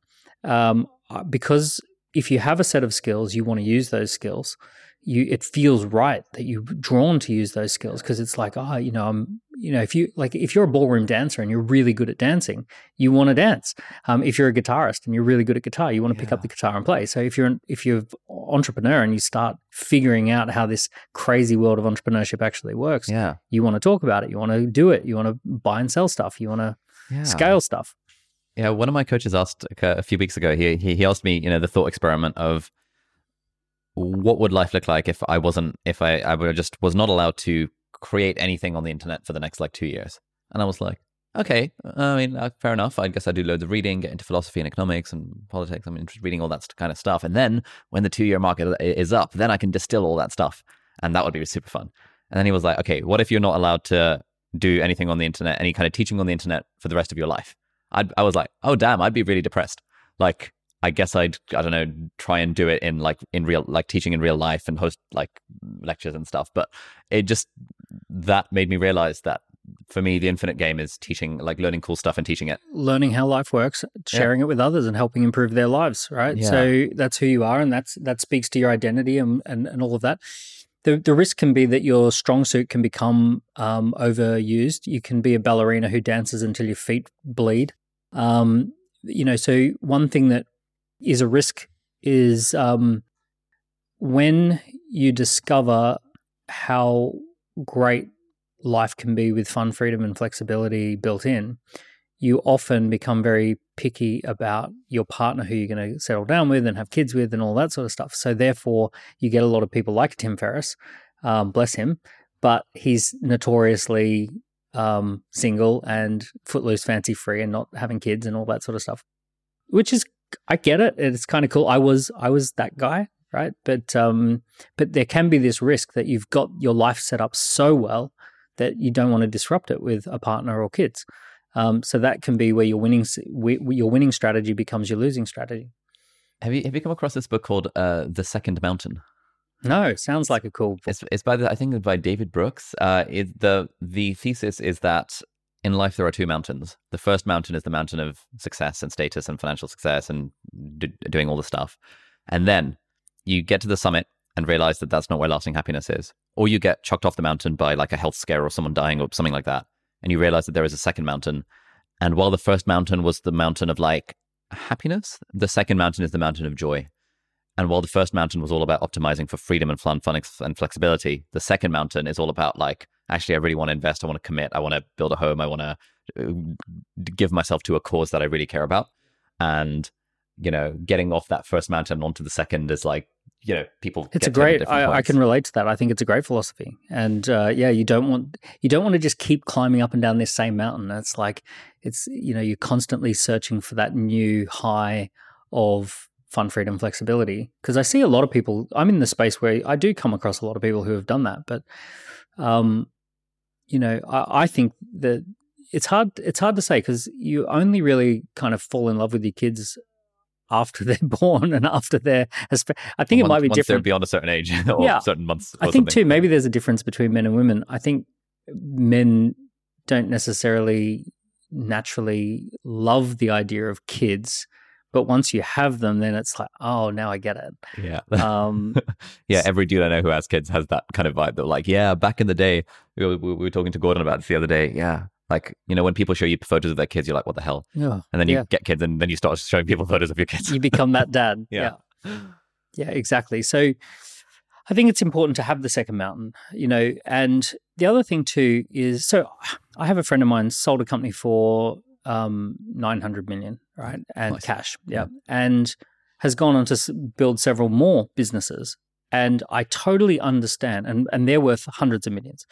um, because if you have a set of skills, you want to use those skills. You it feels right that you're drawn to use those skills because it's like oh you know i'm you know if you like if you're a ballroom dancer and you're really good at dancing you want to dance um, if you're a guitarist and you're really good at guitar you want to yeah. pick up the guitar and play so if you're an, if you're an entrepreneur and you start figuring out how this crazy world of entrepreneurship actually works yeah you want to talk about it you want to do it you want to buy and sell stuff you want to yeah. scale stuff yeah one of my coaches asked a few weeks ago he, he he asked me you know the thought experiment of what would life look like if I wasn't if I I just was not allowed to create anything on the internet for the next like two years? And I was like, okay, I mean, uh, fair enough. I guess I do loads of reading, get into philosophy and economics and politics. I'm reading all that kind of stuff. And then when the two year market is up, then I can distill all that stuff, and that would be super fun. And then he was like, okay, what if you're not allowed to do anything on the internet, any kind of teaching on the internet for the rest of your life? I'd, I was like, oh damn, I'd be really depressed. Like I guess I'd I don't know try and do it in like in real like teaching in real life and host like lectures and stuff. But it just that made me realize that for me the infinite game is teaching like learning cool stuff and teaching it, learning how life works, sharing yeah. it with others, and helping improve their lives. Right. Yeah. So that's who you are, and that's that speaks to your identity and and, and all of that. The, the risk can be that your strong suit can become um, overused. You can be a ballerina who dances until your feet bleed. Um, you know, so one thing that is a risk is um, when you discover how great life can be with fun, freedom, and flexibility built in, you often become very picky about your partner who you're going to settle down with and have kids with and all that sort of stuff. So, therefore, you get a lot of people like Tim Ferriss, um, bless him, but he's notoriously um, single and footloose, fancy free, and not having kids and all that sort of stuff, which is I get it. It's kind of cool. I was I was that guy, right? But um, but there can be this risk that you've got your life set up so well that you don't want to disrupt it with a partner or kids. Um, so that can be where your winning your winning strategy becomes your losing strategy. Have you have you come across this book called uh, The Second Mountain? No, sounds like a cool book. It's, it's by the, I think it's by David Brooks. Uh, it, the the thesis is that in life there are two mountains. The first mountain is the mountain of success and status and financial success and d- doing all the stuff. And then you get to the summit and realize that that's not where lasting happiness is. Or you get chucked off the mountain by like a health scare or someone dying or something like that. And you realize that there is a second mountain. And while the first mountain was the mountain of like happiness, the second mountain is the mountain of joy. And while the first mountain was all about optimizing for freedom and fun, fun and flexibility, the second mountain is all about like actually, I really want to invest. I want to commit. I want to build a home. I want to uh, give myself to a cause that I really care about. And, you know, getting off that first mountain onto the second is like, you know, people. It's a great. I, I, can relate to that. I think it's a great philosophy, and uh, yeah, you don't want you don't want to just keep climbing up and down this same mountain. It's like it's you know you're constantly searching for that new high of fun, freedom, flexibility. Because I see a lot of people. I'm in the space where I do come across a lot of people who have done that, but um, you know, I, I think that it's hard. It's hard to say because you only really kind of fall in love with your kids after they're born and after they're. I think it might be once different. Beyond a certain age or yeah. certain months. I think something. too. Maybe there's a difference between men and women. I think men don't necessarily naturally love the idea of kids but once you have them, then it's like, oh, now I get it. Yeah. Um, yeah. Every dude I know who has kids has that kind of vibe. They're like, yeah, back in the day, we were, we were talking to Gordon about this the other day. Yeah. Like, you know, when people show you photos of their kids, you're like, what the hell? Yeah. And then you yeah. get kids and then you start showing people photos of your kids. you become that dad. yeah. yeah. Yeah, exactly. So I think it's important to have the second mountain, you know, and the other thing too is so I have a friend of mine sold a company for um, 900 million, right? And nice. cash. Yeah. And has gone on to build several more businesses. And I totally understand, and, and they're worth hundreds of millions.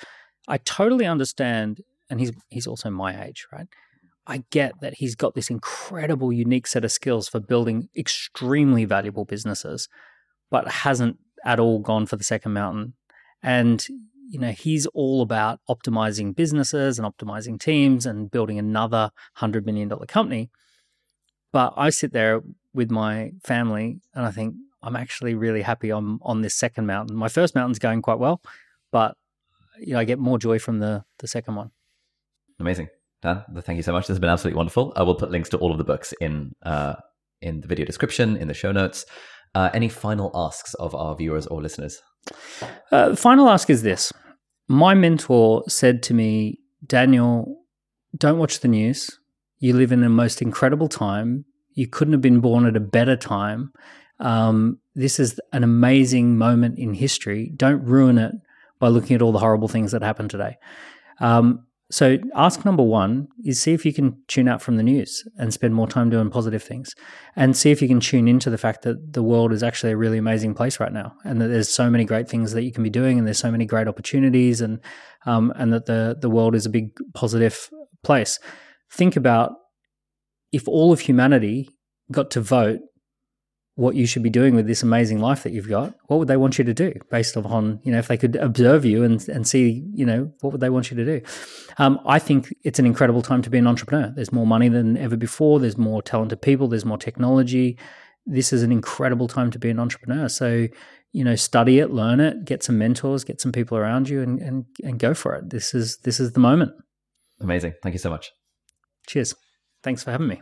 I totally understand, and he's he's also my age, right? I get that he's got this incredible, unique set of skills for building extremely valuable businesses, but hasn't at all gone for the second mountain. And you know, he's all about optimizing businesses and optimizing teams and building another $100 million company. But I sit there with my family and I think I'm actually really happy I'm on this second mountain. My first mountain's going quite well, but you know, I get more joy from the the second one. Amazing. Dan, thank you so much. This has been absolutely wonderful. I will put links to all of the books in uh, in the video description, in the show notes. Uh, any final asks of our viewers or listeners? Uh, final ask is this My mentor said to me, Daniel, don't watch the news. You live in a most incredible time. You couldn't have been born at a better time. Um, this is an amazing moment in history. Don't ruin it by looking at all the horrible things that happened today. Um, so, ask number one is see if you can tune out from the news and spend more time doing positive things, and see if you can tune into the fact that the world is actually a really amazing place right now, and that there's so many great things that you can be doing, and there's so many great opportunities, and um, and that the the world is a big positive place. Think about if all of humanity got to vote what you should be doing with this amazing life that you've got, what would they want you to do based upon, you know, if they could observe you and, and see, you know, what would they want you to do? Um, I think it's an incredible time to be an entrepreneur. There's more money than ever before. There's more talented people. There's more technology. This is an incredible time to be an entrepreneur. So, you know, study it, learn it, get some mentors, get some people around you and, and, and go for it. This is, this is the moment. Amazing. Thank you so much. Cheers. Thanks for having me.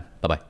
拜拜拜。